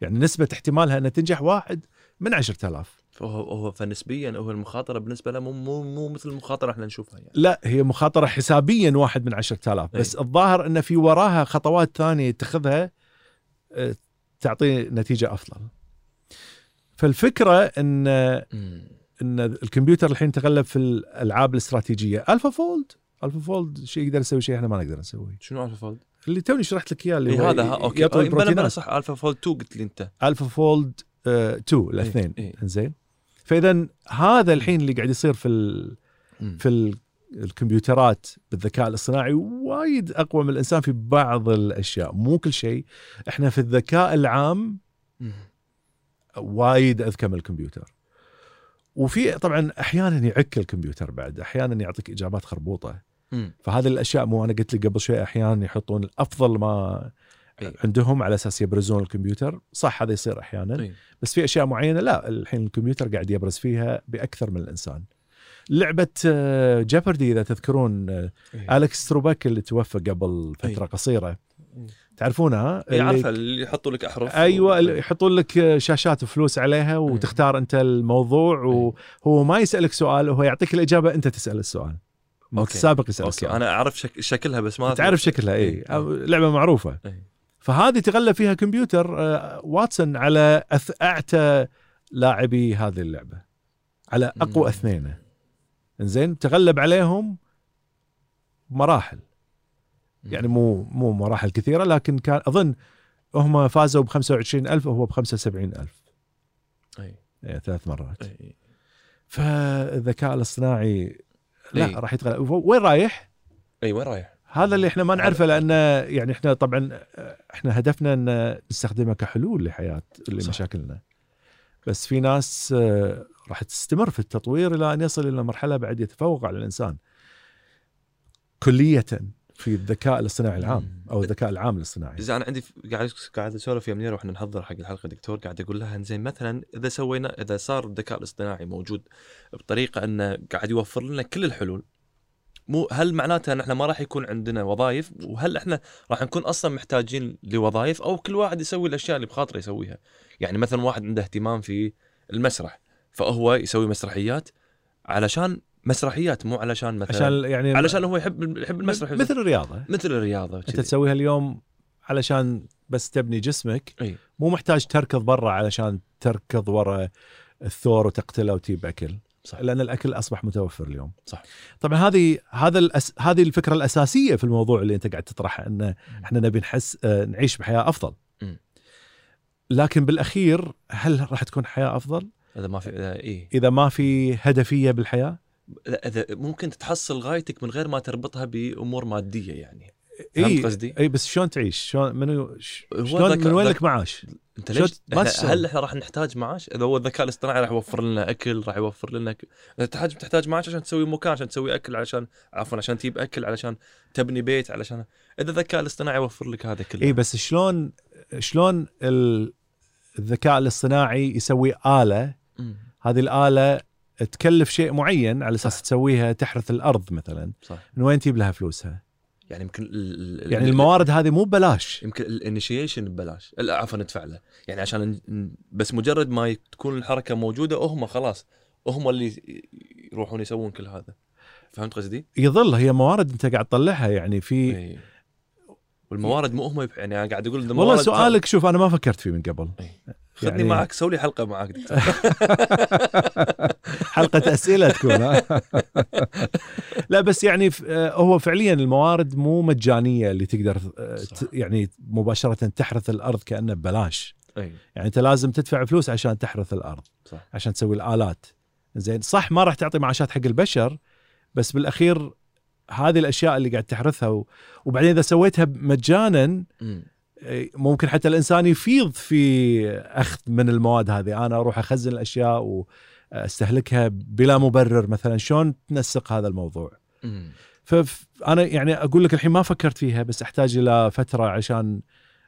يعني نسبة احتمالها إنها تنجح واحد من عشرة آلاف.
فهو هو فنسبيا هو المخاطرة بالنسبة له مو مو مو مثل المخاطرة إحنا نشوفها يعني.
لا هي مخاطرة حسابيا واحد من عشرة آلاف. بس الظاهر إن في وراها خطوات ثانية يتخذها آه، تعطي نتيجة أفضل. فالفكرة
إن.
إن الكمبيوتر الحين تغلب في الألعاب الاستراتيجية. AlphaFold AlphaFold شيء يقدر يسوي شيء إحنا ما نقدر نسويه.
شنو AlphaFold؟
اللي توني شرحت لك إياه اللي
إيه
هو
هذا ها okay.
يطوي
آه، blah
blah
صح. AlphaFold 2 قلت لي
أنت. AlphaFold 2 الاثنين.
إيه.
زين فاذا هذا الحين اللي قاعد يصير في ال. في ال الكمبيوترات بالذكاء الاصطناعي وايد أقوى من الإنسان في بعض الأشياء. مو كل شيء. إحنا في الذكاء العام. وايد أذكى من الكمبيوتر وفي طبعا أحيانا يعك الكمبيوتر بعد أحيانا يعطيك إجابات
خربوطة.
فهذه الأشياء مو أنا قلت لك قبل شوي أحيانا يحطون الأفضل ما
إي.
عندهم على أساس يبرزون الكمبيوتر صح هذا يصير أحيانا
إي.
بس في أشياء معينة لا الحين الكمبيوتر قاعد يبرز فيها بأكثر من الإنسان لعبة Jeopardy إذا تذكرون آه،
إي.
Alex Trebek اللي توفى قبل فترة
إي.
قصيره. تعرفونها؟
اي
اللي-
عارفه اللي يحطوا لك أحرف
أيوه
و-
يحطون لك شاشات وفلوس عليها وتختار أنت الموضوع وهو ما يسألك سؤال وهو يعطيك الإجابة أنت تسأل السؤال. متسابق يسال
okay.
السؤال
أنا أعرف شك... شكلها بس ما
تعرف شكلها اي
إي.
لعبة
معروفة.
فهذه تغلب فيها كمبيوتر آه، واتسون على أث... أعتى لاعبي هذه اللعبة. على
أقوى.
اثنين إنزين؟ تغلب عليهم بمراحل يعني مو مو مراحل كثيرة لكن كان أظن هم فازوا ب 25000 وهو ب 75000
أي.
يعني ثلاث مرات.
أي
فالذكاء الاصطناعي لا. راح يتغلب وين رايح؟
أي وين رايح؟
هذا اللي إحنا ما نعرفه لأن يعني إحنا طبعا إحنا هدفنا إن نستخدمها كحلول لحياة لمشاكلنا. بس في ناس آه، راح تستمر في التطوير إلى أن يصل إلى مرحلة بعد يتفوق على الإنسان. كلية. في الذكاء الاصطناعي العام أو الذكاء العام الاصطناعي.
إذا أنا عندي قاعد قاعد أسولف يا منير وإحنا نحضر حق الحلقة دكتور قاعد أقول لها زين مثلا إذا سوينا إذا صار الذكاء الاصطناعي موجود بطريقة إنه قاعد يوفر لنا كل الحلول مو هل معناتها إن إحنا ما راح يكون عندنا وظائف وهل إحنا راح نكون أصلا محتاجين لوظائف أو كل واحد يسوي الأشياء اللي بخاطره يسويها. يعني مثلا واحد عنده اهتمام في المسرح فهو يسوي مسرحيات علشان مسرحيات مو علشان مثلا
عشان يعني
علشان هو يحب يحب المسرح
مثل الرياضة.
مثل
الرياضة
أنت.
تسويها اليوم علشان بس تبني جسمك
إي.
مو محتاج تركض برا علشان تركض ورا الثور وتقتله وتجيب أكل.
صح.
لأن الأكل أصبح متوفر اليوم.
صح.
طبعا هذه هذا الأس... هذه الفكرة الأساسية في الموضوع اللي أنت قاعد تطرحه إن إحنا نبي نحس آه، نعيش بحياة أفضل.
مم.
لكن بالأخير هل راح تكون حياة أفضل؟
إذا ما في إذا إي.
إذا ما في هدفية
بالحياة؟ اذا ممكن تحصل غايتك من غير ما تربطها بأمور مادية يعني إي قصدي؟
إي بس شلون تعيش شلون منو
هو
شلون من وين لك معاش أنت
ليش. هل إحنا راح نحتاج معاش؟ إذا هو الذكاء الاصطناعي راح يوفر لنا أكل راح يوفر لنا تحتاج تحتاج معاش عشان تسوي مكان عشان تسوي أكل علشان عفوا عشان تجيب أكل علشان تبني بيت علشان إذا الذكاء الاصطناعي يوفر لك هذا كله
إي بس شلون شلون ال- الذكاء الاصطناعي يسوي
آلة.
هذه الآلة تكلف شيء معين على أساس تسويها تحرث الأرض مثلا.
صح.
من وين تجيب لها فلوسها؟
يعني يمكن ال... ال-
يعني
ال-
الموارد هذه مو ببلاش.
يمكن الانيشيشن ببلاش. لا عفوا ندفع له. يعني عشان بس مجرد ما تكون الحركة موجودة هم خلاص هم اللي يروحون يسوون كل هذا. فهمت قصدي؟
يظل هي موارد أنت قاعد تطلعها. يعني في
اي والموارد مو هم يعني أنا قاعد أقول
والله سؤالك شوف أنا ما فكرت فيه من قبل.
خذني
يعني-
معك سوي لي حلقة معك. [laughs] [laughs]
حلقة أسئلة تكون ها؟ [laughs] لا بس يعني آه، هو فعليا الموارد مو مجانية اللي تقدر آه،
صح.
يعني مباشرة تحرث الأرض كأنه ببلاش
أي
يعني أنت لازم تدفع فلوس عشان تحرث الأرض
صح
عشان تسوي الآلات زين صح ما راح تعطي معاشات حق البشر بس بالأخير هذه الأشياء اللي قاعد تحرثها و... وبعدين إذا سويتها مجانا
مم.
إيه، ممكن حتى الإنسان يفيض في أخذ من المواد هذه. أنا أروح أخزن الأشياء وأستهلكها بلا مبرر. مثلا شلون تنسق هذا الموضوع. فانا يعني أقول لك الحين ما فكرت فيها بس أحتاج إلى فترة عشان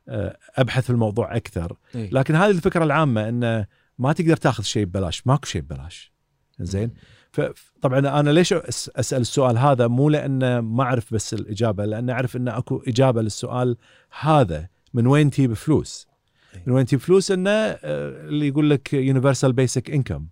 آه، أبحث في الموضوع أكثر.
إي.
لكن هذه الفكرة العامة إنه ما تقدر تاخذ شيء ببلاش. ماكو شيء ببلاش. زين؟ فطبعا أنا ليش أسأل السؤال هذا؟ مو لأن ما أعرف بس الإجابة لأن أعرف ان أكو إجابة للسؤال هذا. من وين تجيب فلوس؟
أي.
من وين تجيب فلوس؟ إنه آه، اللي يقول لك universal basic income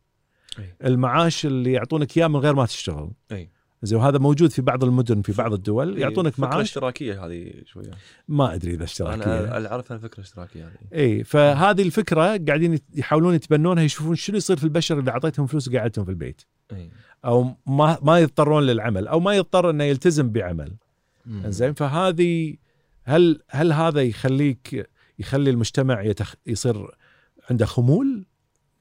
أي.
المعاش اللي يعطونك إياه من غير ما تشتغل.
اي
زين وهذا موجود في بعض المدن في بعض الدول.
إي،
يعطونك معاش.
اشتراكية هذه شوية.
ما أدري إذا اشتراكية.
أنا اللي أعرف أنها فكرة اشتراكية هذه.
اي فهذه الفكرة قاعدين يحاولون يتبنونها يشوفون شنو يصير في البشر اللي أعطيتهم فلوس وقعدتهم في البيت.
اي
أو ما ما يضطرون للعمل أو ما يضطر إنه يلتزم بعمل. زين فهذه هل هل هذا يخليك يخلي المجتمع يتخ يصير عنده خمول؟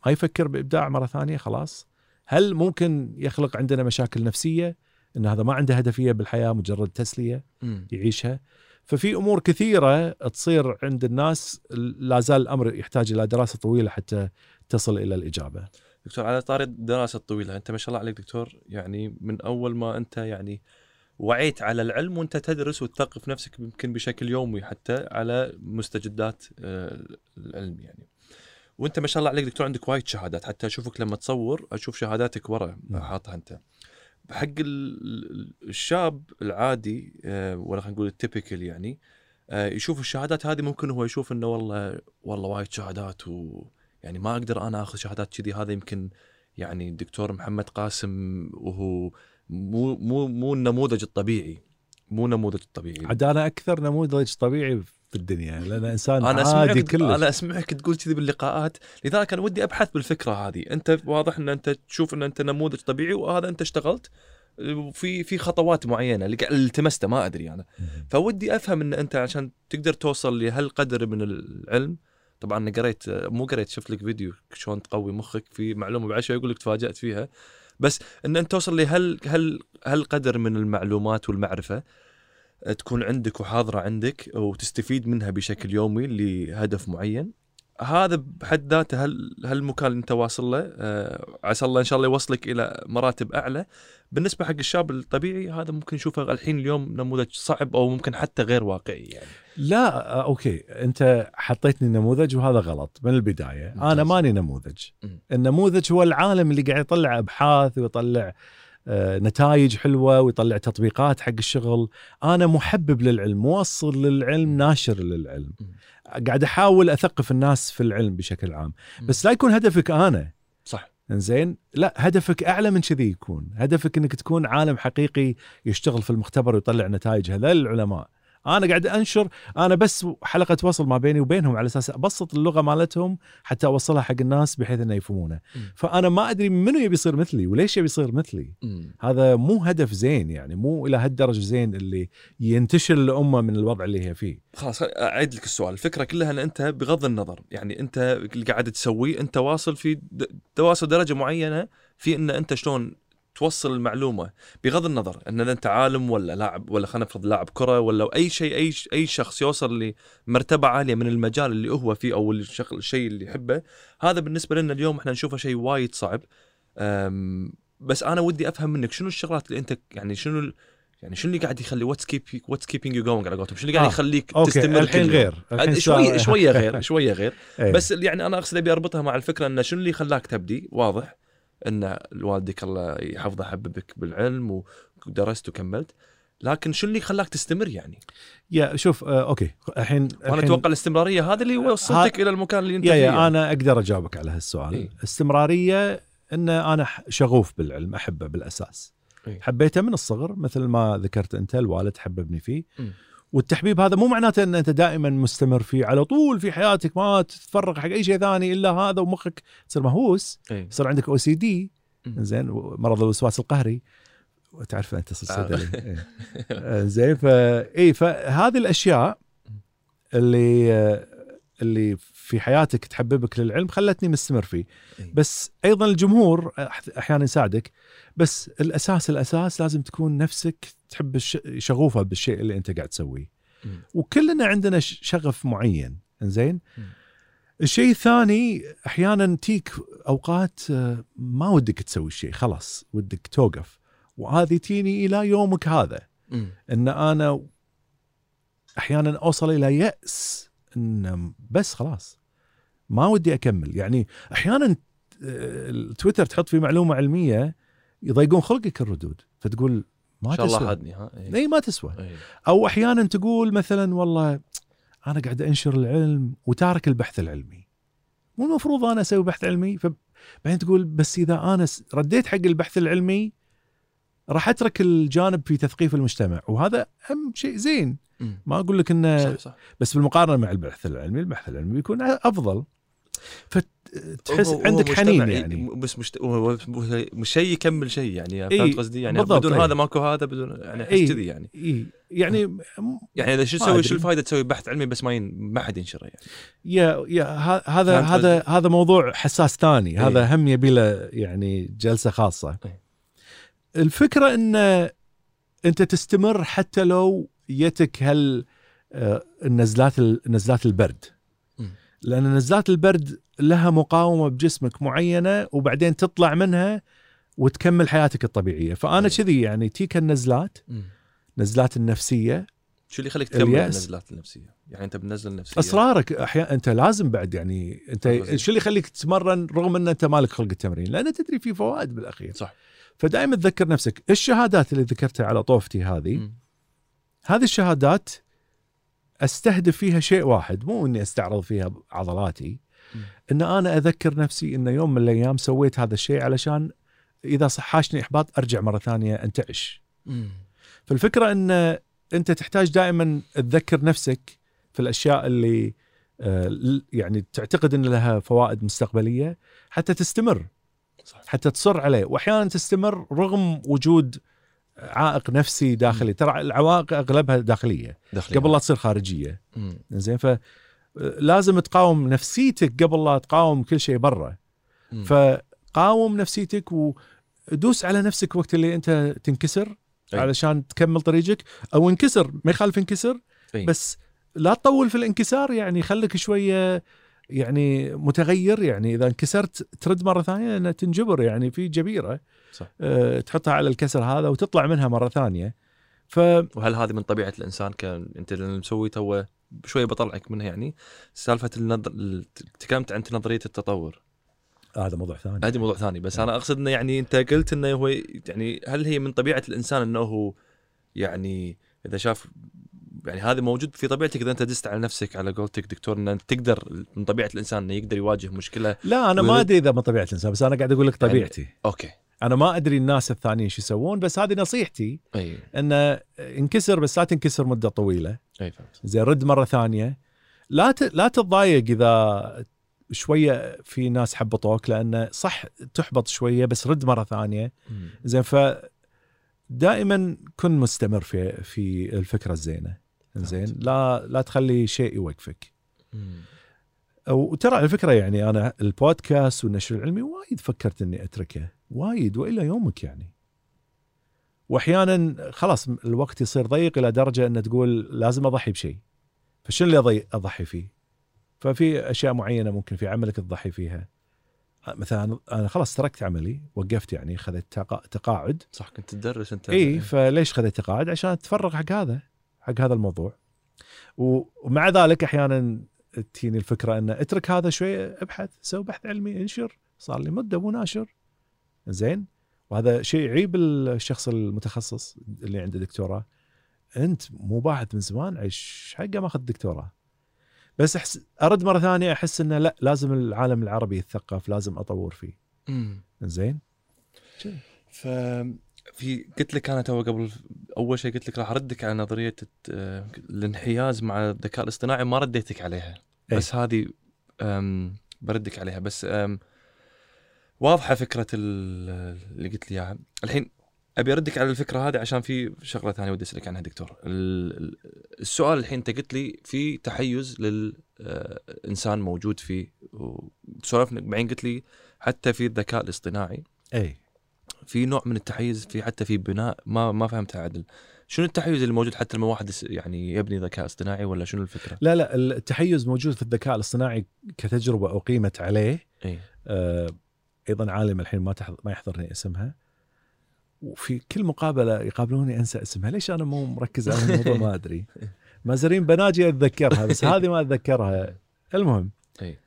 ما يفكر بإبداع مرة ثانية خلاص. هل ممكن يخلق عندنا مشاكل نفسية؟ إن هذا ما عنده هدفية بالحياة مجرد تسلية
مم.
يعيشها. ففي أمور كثيرة تصير عند الناس لا زال الأمر يحتاج إلى دراسة طويلة حتى تصل إلى الإجابة.
دكتور على طاري الدراسة الطويلة أنت ما شاء الله عليك دكتور. يعني من أول ما أنت يعني وعيت على العلم وانت تدرس وتثقف نفسك يمكن بشكل يومي حتى على مستجدات آه، العلم يعني. وانت ما شاء الله عليك دكتور عندك وايد شهادات. حتى أشوفك لما تصور أشوف شهاداتك ورا
نعم.
حاطها أنت. حق ال- الشاب العادي آه، ولا خلينا نقول التيبيكال يعني آه، يشوف الشهادات هذه ممكن هو يشوف إنه والله والله وايد شهادات و يعني ما أقدر أنا آخذ شهادات كذي. هذا يمكن يعني الدكتور محمد قاسم وهو مو مو مو النموذج الطبيعي. مو النموذج الطبيعي.
عاد أنا أكثر نموذج طبيعي في الدنيا لأن إنسان
أنا
عادي كلش.
أنا أسمعك تقول كذي باللقاءات لذلك أنا ودي أبحث بالفكرة هذه. أنت واضح إن أنت تشوف إن أنت نموذج طبيعي وهذا أنت اشتغلت في في خطوات معينة اللي التمسته ما أدري أنا. فودي أفهم إن أنت عشان تقدر توصل لهالقدر من العلم طبعا أنا قريت مو قريت شفت لك فيديو شلون تقوي مخك في معلومة بعد شوي يقول لك تفاجأت فيها. بس إن أنت توصل لهال هال هالقدر من المعلومات والمعرفة تكون عندك وحاضرة عندك وتستفيد منها بشكل يومي لهدف معين؟ هذا بحد ذاته هل هالمكان اللي انت واصل له آه عسى الله إن شاء الله يوصلك إلى مراتب أعلى. بالنسبة حق الشاب الطبيعي هذا ممكن نشوفه الحين اليوم نموذج صعب أو ممكن حتى غير واقعي يعني.
لا آه، أوكي. أنت حطيتني نموذج وهذا غلط من البداية.
ممتاز.
أنا ماني نموذج. النموذج هو العالم اللي قاعد يطلع أبحاث ويطلع آه، نتائج حلوة ويطلع تطبيقات حق الشغل. أنا محبب للعلم موصل للعلم ناشر للعلم. قاعد أحاول أثقف الناس في العلم بشكل عام. بس لا يكون هدفك أنا.
صح.
إنزين؟ لا هدفك أعلى من كذي يكون. هدفك إنك تكون عالم حقيقي يشتغل في المختبر ويطلع نتائج هذول العلماء. أنا قاعد أنشر أنا بس حلقة وصل ما بيني وبينهم على أساس أبسط اللغة مالتهم حتى أوصلها حق الناس بحيث إنه يفهمونه. فأنا ما أدري منو يبي يصير مثلي وليش يبي يصير مثلي. هذا مو هدف زين يعني مو إلى هالدرجة زين اللي ينتشر الأمة من الوضع اللي هي فيه
خلاص أعيد لك السؤال الفكرة كلها إن أنت بغض النظر يعني أنت اللي قاعد تسويه أنت واصل في تواصل درجة معينة في إن أنت شلون توصل المعلومة بغض النظر إن أنت عالم ولا لاعب ولا خلينا نفرض لاعب كرة ولا أي شيء أي أي شخص يوصل لمرتبه عالية من المجال اللي هو فيه أو الشيء اللي يحبه هذا بالنسبة لنا اليوم إحنا نشوفه شيء وايد صعب. بس أنا ودي أفهم منك شنو الشغلات اللي أنت يعني شنو يعني شنو اللي قاعد يخلي what's keep what's keeping you going على قولتهم؟ شنو اللي قاعد
آه،
يخليك
okay
تستمر
الحين؟ غير الحين شوية
شوية غير [laughs] شوية غير.
إيه.
بس يعني أنا أقصد أبي أربطها مع الفكرة انه شنو اللي خلاك تبدي؟ واضح. إن والدك الله يحفظه حببك بالعلم ودرست وكملت لكن شنو اللي خلاك تستمر يعني؟
يا شوف آه أوكي الحين الحين-
أتوقع الاستمرارية هذا اللي وصلتك إلى المكان اللي أنت
يا
فيه
يا أنا أقدر أجاوبك على هالسؤال
إيه.
استمراريه إن أنا شغوف بالعلم أحبه بالأساس
إيه.
حبيته من الصغر مثل ما ذكرت أنت الوالد حببني فيه
مم.
والتحبيب هذا مو معناته إن أنت دائما مستمر فيه على طول في حياتك ما تتفرغ حق أي شيء ثاني إلا هذا ومخك تصير مهووس
إيه.
يصير عندك أو سي دي. زين مرض الوسواس القهري وتعرف أنت صرت
آه. [laughs]
إيه. زين فا اي فهذه الأشياء اللي آه، اللي في حياتك تحببك للعلم خلتني مستمر فيه
إيه.
بس أيضا الجمهور أحيانا يساعدك بس الأساس الأساس لازم تكون نفسك تحب. شغوفة بالشيء اللي أنت قاعد تسويه. وكلنا عندنا شغف معين زين. الشيء الثاني أحيانا تيك أوقات آه، ما ودك تسوي الشيء خلاص ودك توقف وهذه تيني إلى يومك هذا. إن أنا أحيانا أوصل إلى يأس إن بس خلاص ما ودي أكمل يعني أحيانا آه، التويتر تحط فيه معلومة علمية يضيقون خلقك الردود فتقول ما
شاء الله
تسوى
هادني ها إيه.
إي ما تسوى
إيه.
أو أحيانا تقول مثلا والله أنا قاعد أنشر العلم وتارك البحث العلمي مو المفروض أنا أسوي بحث علمي فبعدين تقول بس إذا أنا رديت حق البحث العلمي راح أترك الجانب في تثقيف المجتمع وهذا هم شيء زين. ما أقول لك إنه
صح صح
بس بالمقارنة مع البحث العلمي البحث العلمي بيكون أفضل. فتحس عندك حنين يعني.
بس مشت... مش شيء يكمل شيء يعني فهمت قصدي؟ يعني بدون
إيه.
هذا ماكو هذا بدون يعني
أحس.
كذي يعني.
إيه يعني م-
يعني إذا شو تسوي. شو الفائده تسوي؟ بحث علمي بس ما ين... ما حد ينشره يعني.
يا يا هذا هذا هذا موضوع حساس ثاني. هذا هم يبي له يعني جلسة خاصة.
إيه.
الفكرة إن أنت تستمر حتى لو يتك هال آه، النزلات ال- نزلات البرد. لأن نزلات البرد لها مقاومة بجسمك معينة وبعدين تطلع منها وتكمل حياتك الطبيعية
فأنا.
كذي يعني تيك النزلات نزلات النفسية
شو اللي يخليك تكمل. النزلات النفسية يعني أنت بنزل نفسية
اصرارك أحيانا أنت لازم بعد يعني
أنت.
شو اللي يخليك تتمرن رغم أن أنت مالك خلق التمرين لأن تدري في فوائد بالأخير
صح
فدائما تذكر نفسك الشهادات اللي ذكرتها على طوفتي هذه
مم.
هذه الشهادات أستهدف فيها شيء واحد مو إني أستعرض فيها عضلاتي
مم.
إن أنا أذكر نفسي إن يوم من الأيام سويت هذا الشيء علشان إذا صحاشني إحباط أرجع مرة ثانية
أنتعش.
فالفكرة إن أنت تحتاج دائما تذكر نفسك في الأشياء اللي آه، يعني تعتقد إن لها فوائد مستقبلية حتى تستمر
صح.
حتى تصر عليه واحيانا تستمر رغم وجود عائق نفسي داخلي ترى العوائق أغلبها داخلية
داخليا.
قبل لا تصير
خارجية.
زين ف لازم تقاوم نفسيتك قبل لا تقاوم كل شيء برا. فقاوم نفسيتك ودوس على نفسك وقت اللي أنت تنكسر
أي.
علشان تكمل طريقك أو انكسر ما يخالف انكسر
أي.
بس لا تطول في الانكسار يعني خليك شوية يعني متغير يعني. إذا انكسرت ترد مرة ثانية انها تنجبر يعني في جبيرة.
صح.
أه تحطها على الكسر هذا وتطلع منها مرة ثانية. ف
وهل هذه من طبيعة الإنسان؟ كان أنت اللي مسوي تو شوي بطلعك منها يعني. سالفة النظر ال- تكلمت عن نظرية التطور.
هذا موضوع ثاني.
هذه موضوع ثاني. بس أنا أقصد إنه يعني أنت قلت إنه هو يعني هل هي من طبيعة الإنسان إنه هو يعني إذا شاف يعني هذا موجود في طبيعتك إذا أنت دست على نفسك على قولتك دكتور إن تقدر من طبيعة الإنسان إنه يقدر يواجه مشكلة
لا أنا ما أدري إذا من طبيعة الإنسان بس أنا قاعد أقول لك
يعني-
طبيعتي.
أوكي.
أنا ما أدري الناس الثانيين شو يسوون بس هذه نصيحتي
أي.
انه انكسر بس لا تنكسر مدة طويلة.
أي فهمت.
زين رد مرة ثانية. لا ت... لا تتضايق إذا شوية في ناس حبطوك لأنه صح تحبط شوية بس رد مرة
ثانية.
زين ف دائما كن مستمر في في الفكرة الزينة. زين. لا لا تخلي شيء يوقفك. وترى على فكرة يعني أنا البودكاست والنشر العلمي وايد فكرت إني أتركه وايد والى يومك يعني. وأحيانا خلاص الوقت يصير ضيق إلى درجة إن تقول لازم أضحي بشيء. فشنو اللي أضحي فيه؟ ففي أشياء معينة ممكن في عملك تضحي فيها. مثلا أنا خلاص تركت عملي وقفت يعني خذيت تقا- تقاعد.
صح كنت تدرس أنت.
اي فليش خذيت تقاعد؟ عشان تفرغ حق هذا. حق هذا الموضوع. ومع ذلك أحيانا تجيني الفكرة إن اترك هذا شوي أبحث سوي بحث علمي انشر صار لي مدة مو ناشر زين؟ وهذا شيء يعيب الشخص المتخصص اللي عنده دكتوراه. أنت مو باحث من زمان إيش حقه ماخذ دكتوراه. بس أحس أرد مرة ثانية أحس إنه لا لازم العالم العربي يتثقف لازم أطور فيه.
مم.
زين؟
ف في قلت لك أنا تو قبل أول شيء قلت لك راح أردك على نظرية الت- الانحياز مع الذكاء الاصطناعي ما رديتك عليها.
أي.
بس هذه بردك عليها. بس واضحة فكرة ال- اللي قلت لي إياها. الحين أبي أردك على الفكرة هذه عشان في شغلة ثانية ودي أسألك عنها دكتور. ال- ال- السؤال الحين أنت قلت لي في تحيز للانسان موجود فيه. وسولفنا بعدين قلت لي حتى في الذكاء الاصطناعي.
اي
في نوع من التحيز في حتى في بناء ما ما فهمتها عدل. شنو التحيز اللي موجود حتى لما واحد يعني يبني ذكاء اصطناعي ولا شنو الفكرة؟
لا لا التحيز موجود في الذكاء الاصطناعي كتجربة أقيمت عليه.
إي.
آه، أيضا عالم الحين ما تحض... ما يحضرني اسمها. وفي كل مقابلة يقابلوني أنسى اسمها. ليش أنا مو مركز على الموضوع؟ ما أدري. [laughs] مازرين بناجي أتذكرها بس هذه ما أتذكرها. المهم.
إي.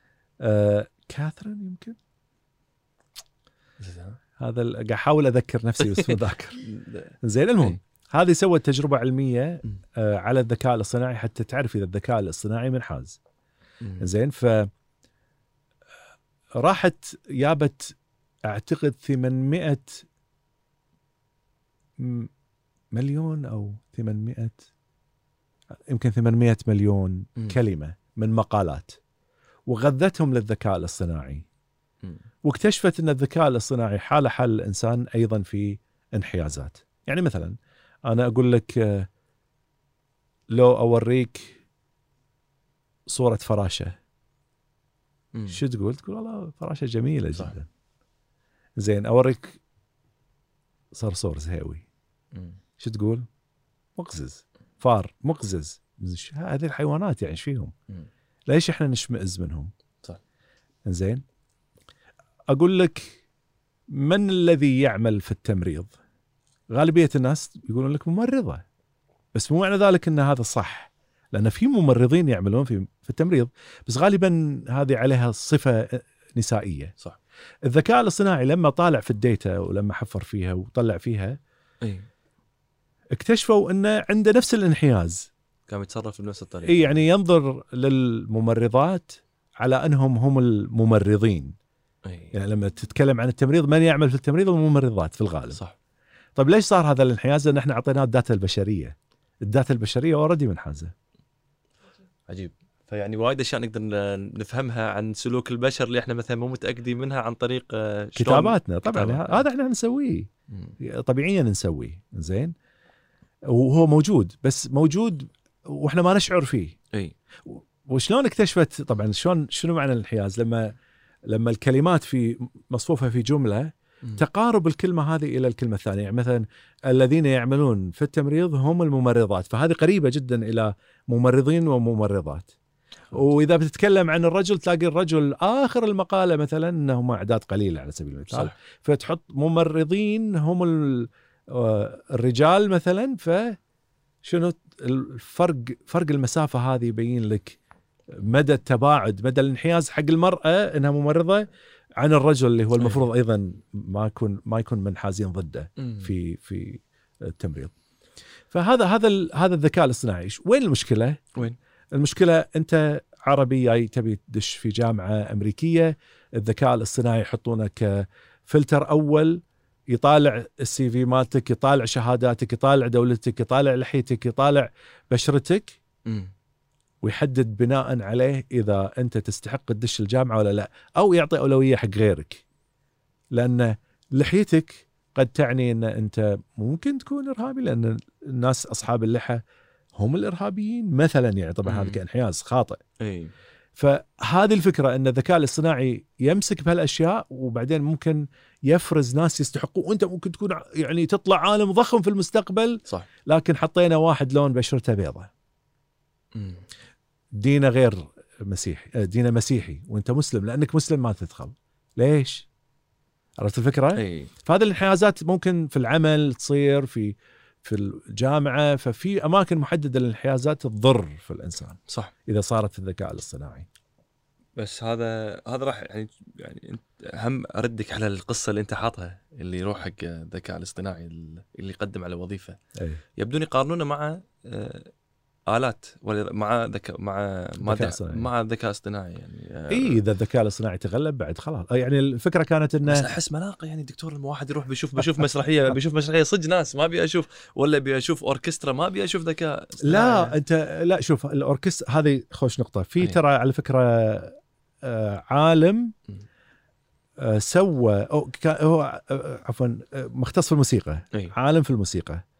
آه كاثرين يمكن؟ هذا قاعد أحاول أذكر نفسي بس مو [laughs] ذاكر زين المهم هذه سوت تجربة
علمية.
آه على الذكاء الاصطناعي حتى تعرف إذا الذكاء الاصطناعي منحاز. زين ف راحت جابت أعتقد 800 م- مليون أو 800 يمكن 800 مليون. كلمة من مقالات وغذتهم للذكاء الاصطناعي. واكتشفت أن الذكاء الاصطناعي حاله حال الإنسان أيضا في انحيازات يعني مثلا أنا أقول لك آه، لو أوريك صورة فراشة
مم.
شو تقول؟ تقول والله فراشة جميلة
صح.
جدا. زين أوريك صرصور زهيوي،. شو تقول؟ مقزز، فار، مقزز، هذه الحيوانات يعني إيش فيهم؟ ليش إحنا نشمئز منهم؟
صح.
زين أقول لك من الذي يعمل في التمريض؟ غالبية الناس يقولون لك ممرضة. بس مو معنى ذلك إن هذا صح لأن في ممرضين يعملون في في التمريض بس غالبا هذه عليها صفة نسائية.
صح.
الذكاء الاصطناعي لما طالع في ال data ولما حفر فيها وطلع فيها
اي
اكتشفوا إنه عنده نفس الانحياز.
قام يتصرف بنفس الطريقة.
اي يعني ينظر للممرضات على أنهم هم الممرضين.
إي.
يعني لما تتكلم عن التمريض من يعمل في التمريض؟ الممرضات في الغالب.
صح.
طيب ليش صار هذا الانحياز؟ لأن إحنا أعطيناه ال data البشرية. ال data البشرية already منحازة.
عجيب. فيعني وايد أشياء نقدر نفهمها عن سلوك البشر اللي إحنا مثلا مو متأكدين منها عن طريق آه،
كتاباتنا طبعا.
كتاباتنا.
هذا إحنا نسويه. طبيعيا نسويه. زين؟ وهو موجود. بس موجود وإحنا ما نشعر فيه.
إي.
وشلون اكتشفت؟ طبعا شلون شنو معنى الانحياز؟ لما لما الكلمات في مصفوفة في
جملة.
تقارب الكلمة هذه إلى الكلمة الثانية. يعني مثلا الذين يعملون في التمريض هم الممرضات فهذه قريبة جدا إلى ممرضين وممرضات. وإذا بتتكلم عن الرجل تلاقي الرجل آخر المقالة مثلا انهم أعداد قليلة على سبيل المثال.
صح
فتحط ممرضين هم آه، الرجال مثلا فشنو الفرق فرق المسافة هذه يبين لك مدى التباعد مدى الانحياز حق المرأة إنها ممرضة عن الرجل اللي هو المفروض أيضا ما يكون ما يكون منحازين ضده. في في التمريض فهذا هذا هذا الذكاء الاصطناعي وين المشكلة
وين؟
المشكلة أنت عربي جاي تبي تدش في جامعة أمريكية الذكاء الاصطناعي يحطونه كفلتر أول يطالع السي في مالتك يطالع شهاداتك يطالع دولتك يطالع لحيتك يطالع بشرتك
مم.
ويحدد بناء عليه إذا أنت تستحق تدش الجامعة ولا لا أو يعطي أولوية حق غيرك. لأن لحيتك قد تعني إن أنت ممكن تكون إرهابي لأن الناس أصحاب اللحى هم الإرهابيين مثلا يعني. طبعا هذا. كانحياز خاطئ.
إي.
فهذه الفكرة إن الذكاء الاصطناعي يمسك بهالأشياء وبعدين ممكن يفرز ناس يستحقون. وأنت ممكن تكون يعني تطلع عالم ضخم في المستقبل.
صح.
لكن حطينا واحد لون بشرته بيضة.
مم.
دينه غير مسيحي آه، دينه مسيحي وأنت مسلم لأنك مسلم ما تدخل ليش؟ عرفت الفكرة؟
إي
فهذه الانحيازات ممكن في العمل تصير في في الجامعة ففي أماكن محددة للانحيازات تضر في الإنسان
صح
إذا صارت الذكاء الاصطناعي.
بس هذا هذا راح يعني يعني أنت هم أردك على القصة اللي أنت حاطها اللي يروح حق الذكاء الاصطناعي اللي يقدم على وظيفة
إي
يبدون يقارنونه مع آه، آلات ولا مع ذكاء مع
اصطناعي.
مع ذكاء اصطناعي يعني آه،
إي إذا الذكاء الاصطناعي تغلب بعد خلاص آه، يعني الفكرة كانت
بس
انه
أحس ملاقه يعني دكتور لما واحد يروح بيشوف بشوف مسرحية [laughs] بيشوف مسرحية صدق ناس ما أبي أشوف ولا أبي أشوف أوركسترا ما أبي أشوف ذكاء.
لا أنت لا شوف الاوركسترا هذه خوش نقطة في
أي.
ترى على فكرة آه، عالم. آه، سوى كان هو عفوا مختص في الموسيقى
اي
عالم في الموسيقى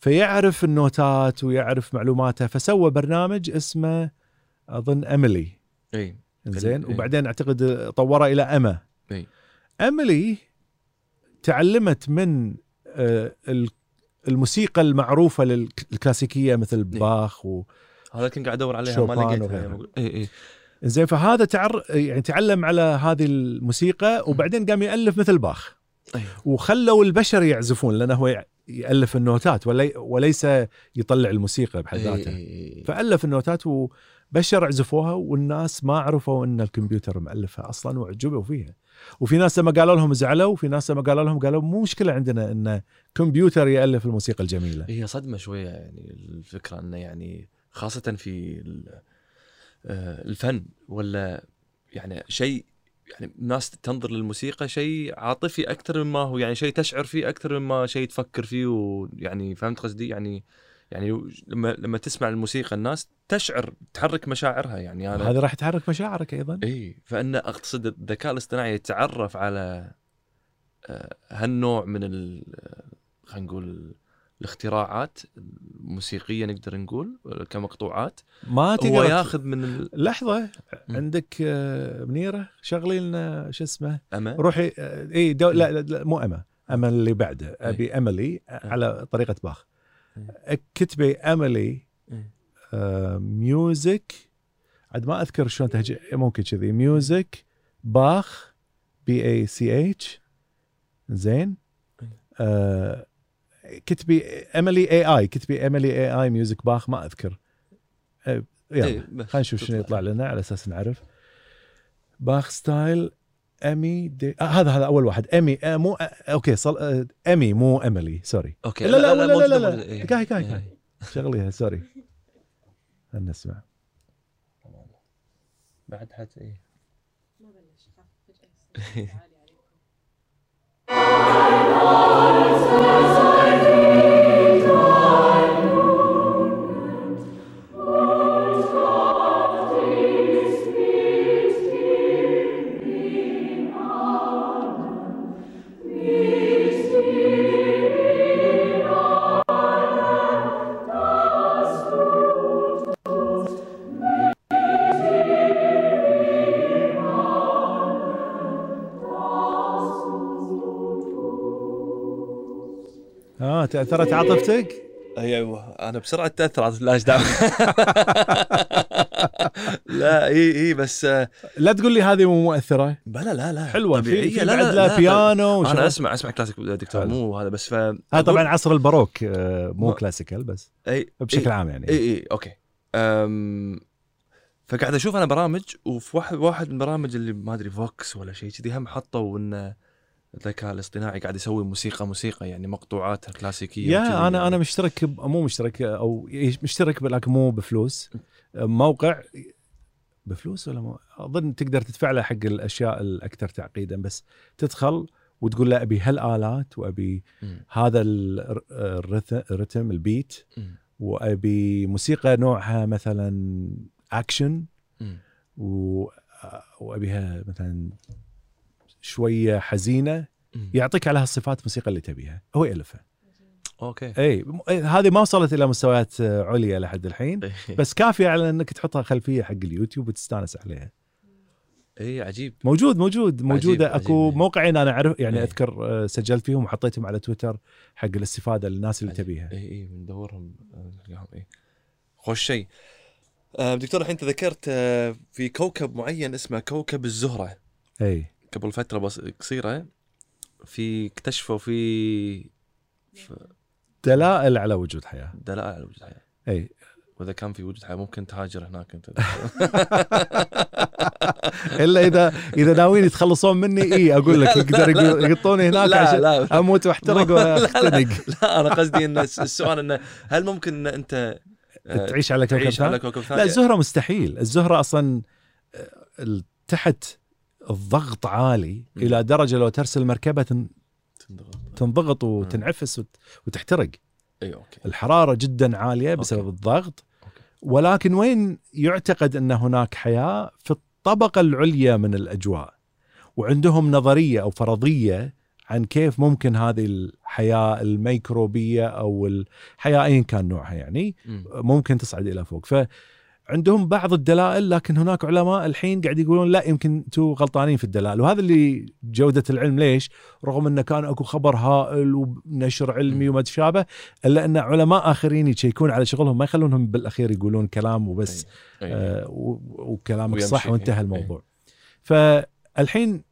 فيعرف النوتات ويعرف معلوماتها فسوى برنامج اسمه أظن اميلي
إي.
زين
إي.
وبعدين أعتقد طوره إلى اما
إي.
اميلي تعلمت من آه، ال- الموسيقى المعروفة للكلاسيكية مثل باخ و
هذا كنت قاعد أدور عليها ما لقيتها. إي إي.
زين فهذا تعر يعني تعلم على هذه الموسيقى وبعدين قام يألف مثل باخ
أيوه
وخلوا البشر يعزفون لأنه هو يألف النوتات ولي وليس يطلع الموسيقى بحد
إي-
ذاتها
إي- إي.
فألف النوتات وبشر عزفوها والناس ما عرفوا إن الكمبيوتر مألفها أصلا وعجبوا فيها. وفي ناس لما قالوا لهم زعلوا وفي ناس لما قالوا لهم قالوا مو مشكلة عندنا إن كمبيوتر يألف الموسيقى الجميلة.
هي صدمة شوية يعني الفكرة إنه يعني خاصة في آه، الفن ولا يعني شيء يعني الناس تنظر للموسيقى شيء عاطفي أكثر مما هو يعني شيء تشعر فيه أكثر مما شيء تفكر فيه ويعني فهمت قصدي؟ يعني يعني لما لما تسمع الموسيقى الناس تشعر تحرك مشاعرها يعني أنا
هذا راح تحرك مشاعرك أيضا.
إي فأن أقصد الذكاء الاصطناعي يتعرف على آه، هالنوع من ال آه، خلينا نقول الاختراعات الموسيقيه نقدر نقول آه، كمقطوعات
ما
هو
تقدر
ياخذ من الامه
لحظة
مم.
عندك آه، منيرة شغلي لنا شو اسمه؟ روحي آه، إي دو... لا, لا, لا مو اما اما اللي بعده أبي أملي على طريقة باخ. كتبي
أملي.
آه، ميوزك عاد ما أذكر شلون تهجي ممكن كذي. ميوزك باخ بي اي سي اتش زين. آه، كتبي املي AI كتبي املي AI music باخ ما أذكر. أه، يلا
إيه،
خلينا نشوف شنو يطلع لنا على أساس نعرف. باخ style امي دي... آه هذا هذا أول واحد. امي آه مو آه okay صل... آه امي مو املي sorry.
Okay
لا لا لا لا لا, لا,
لا, إيه،
لا.
إيه.
شغليها sorry. خلنا نسمع.
بعد حتى إيه.
ما [laughs] بلش تاثرت عاطفتك؟
أيوه أنا بسرعة تاثر لا دعوه لا إي إي بس آه،
لا تقول لي هذه مو مؤثرة
بلا لا لا
حلوة في,
طبيعية.
في
لا لا
لها
لا
بيانو أنا.
أسمع أسمع كلاسيك دكتور. مو هذا بس ف
هذا طبعا عصر الباروك آه، مو classical بس
إي
بشكل عام يعني
إي إي okay أم فقاعد أشوف أنا برامج وفي واحد واحد من البرامج اللي ما أدري فوكس ولا شيء كذي هم حطوا ان الذكاء الاصطناعي قاعد يسوي موسيقى موسيقى يعني مقطوعات كلاسيكية
يا أنا
يعني.
أنا مشترك مو مشترك أو مشترك لكن مو بفلوس موقع بفلوس ولا مو أظن تقدر تدفع له حق الأشياء الأكثر تعقيدا بس تدخل وتقول له أبي هالآلات وأبي
مم.
هذا الرتم البيت
مم.
وأبي موسيقى نوعها مثلا اكشن. و... وأبيها مثلا شوية
حزينة.
يعطيك على هالصفات الموسيقى اللي تبيها. هو يالفها okay. إي هذه ما وصلت إلى مستويات آه، عليا لحد الحين [laughs] بس كافية على إنك تحطها خلفية حق اليوتيوب وتستانس عليها.
إي عجيب.
موجود موجود موجودة.
عجيب،
أكو
عجيب.
موقعين أنا أعرف يعني
إيه.
أذكر آه، سجلت فيهم وحطيتهم على تويتر حق الاستفادة للناس اللي تبيها.
إي إي بندورهم آه، نلقاهم إي. خوش شيء. آه، دكتور الحين تذكرت آه، في كوكب معين اسمه كوكب الزهرة.
إي.
قبل فترة بس قصيرة في اكتشفوا في
دلائل على وجود حياة.
دلائل على وجود حياة.
إي.
وإذا كان في وجود حياة ممكن تهاجر هناك أنت. [laughs]
إلا إذا إذا ناويين يتخلصون مني إي أقول لك [laughs] يقدر يقطوني هناك
لا
عشان
لا.
أموت وأحترق [laughs]
لا، لا.
وأختنق.
لا أنا قصدي إن الس- السؤال إنه هل ممكن إن أنت آه،
تعيش على كوكب ثاني؟ لا الزهرة مستحيل. الزهرة أصلا آه، تحت الضغط عالي
مم.
إلى درجة لو ترسل مركبة تن-
تنضغط.
تنضغط وتنعفس وت- وتحترق
اي okay
الحرارة جدا عالية بسبب
okay.
الضغط
okay.
ولكن وين يعتقد أن هناك حياة في الطبقة العليا من الأجواء وعندهم نظرية أو فرضية عن كيف ممكن هذه الحياة الميكروبية أو الحياة ايا كان نوعها يعني
مم.
ممكن تصعد إلى فوق فعندهم بعض الدلائل لكن هناك علماء الحين قاعد يقولون لا يمكن أنتم غلطانين في الدلائل وهذا اللي جودة العلم ليش رغم إنه كان أكو خبر هائل ونشر علمي وما تشابه إلا إن علماء آخرين يشيكون على شغلهم ما يخلونهم بالأخير يقولون كلام وبس
أي.
آه و- وكلامك. صح وانتهى. الموضوع فالحين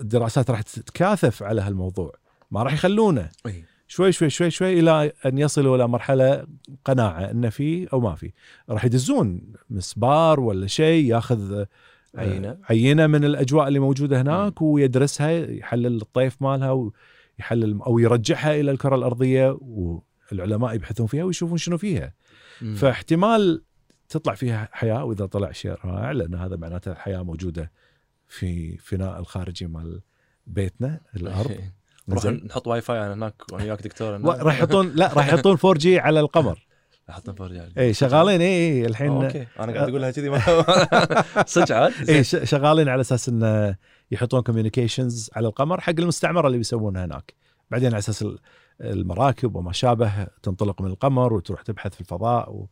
الدراسات راح تتكاثف على هالموضوع ما راح يخلونه
أي.
شوي شوي شوي شوي إلى أن يصلوا إلى مرحلة قناعة انه في أو ما في راح يدزون مسبار ولا شيء ياخذ آه،
عينة.
عينة من الأجواء اللي موجودة هناك ويدرسها يحلل الطيف مالها ويحلل أو يرجعها إلى الكرة الأرضية والعلماء يبحثون فيها ويشوفون شنو فيها
مم.
فاحتمال تطلع فيها حياة وإذا طلع شيء رائع لأن هذا معناته الحياة موجودة في فناء الخارجي مال بيتنا الأرض [laughs]
نروح. نحط واي فاي انا هناك وأنا وياك دكتور.
راح يحطون لا راح يحطون 4 G على القمر.
حطنا فرجة علي.
اي شغالين. اي اي الحين
okay. أنا قاعد أقولها كذي [laughs] صدق عاد؟
اي شغالين على أساس انه يحطون communications على القمر حق المستعمرة اللي بيسوونها هناك. بعدين على أساس ال- المراكب وما شابه تنطلق من القمر وتروح تبحث في الفضاء و...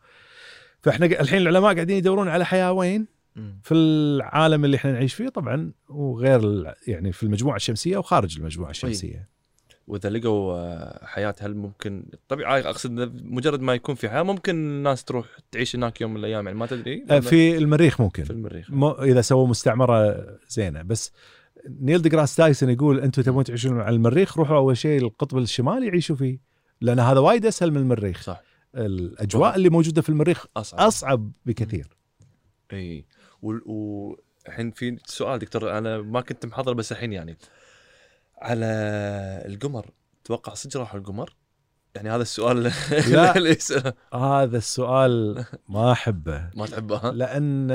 فإحنا الحين العلماء قاعدين يدورون على حياه وين؟ في العالم اللي إحنا نعيش فيه طبعا وغير يعني في المجموعة الشمسية وخارج المجموعة الشمسية.
وإذا لقوا آه، حياة هل ممكن طبيعي أقصد إن مجرد ما يكون في حياة ممكن الناس تروح تعيش هناك يوم من الأيام يعني ما تدري.
آه، في المريخ ممكن.
في المريخ.
مو إذا سووا مستعمرة زينة. بس نيل ديجراس تايسون يقول أنتم تبون تعيشون على المريخ روحوا أول شيء القطب الشمالي يعيشوا فيه لأن هذا وايد أسهل من المريخ.
صح.
الأجواء
طبعاً.
اللي موجودة في المريخ
أصعب.
أصعب بكثير.
إي. والحين في سؤال دكتور أنا ما كنت محضر بس الحين يعني على القمر تتوقع صدق راحوا القمر؟ يعني هذا السؤال [laughs]
لا.
اللي يسأله.
هذا السؤال ما أحبه [laughs]
ما تحبه ها؟
لأن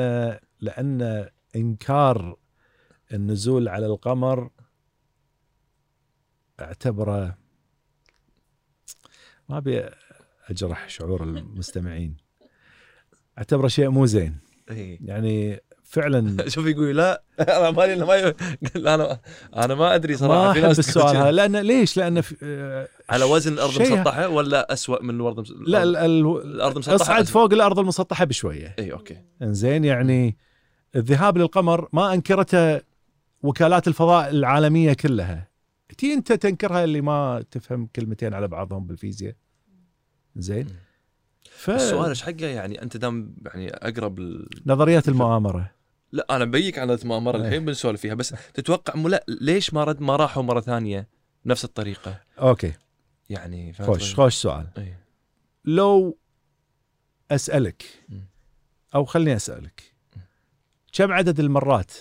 لأن إنكار النزول على القمر أعتبره ما أبي أجرح شعور المستمعين أعتبره شيء مو زين يعني فعلا. [laughs]
شوف يقول لا أنا مالي أنا ما. أنا أنا ما أدري صراحة.
ما
في
أحب
ناس
السؤال هذا. لأن ليش؟ لأن في
على وزن الأرض
شيء-
مسطحه ولا اسوء من الأرض مس...
لا ال- ال-
الأرض مسطحه
اصعد
أسوأ.
فوق الأرض المسطحة بشوية.
اي أوكي.
إنزين يعني الذهاب للقمر ما أنكرته وكالات الفضاء العالمية كلها. تي أنت تنكرها اللي ما تفهم كلمتين على بعضهم بالفيزياء. زين ف
السؤال إيش حقه؟ يعني أنت دام يعني أقرب ال...
نظريات المؤامرة.
لا أنا بيك على المؤامرة
إيه.
الحين بنسولف فيها بس تتوقع مو لا ليش ما رد ما راحوا مرة ثانية بنفس الطريقة؟
okay.
يعني
خوش؟ خوش سؤال.
إيه.
لو
أسألك.
أو خليني أسألك كم عدد المرات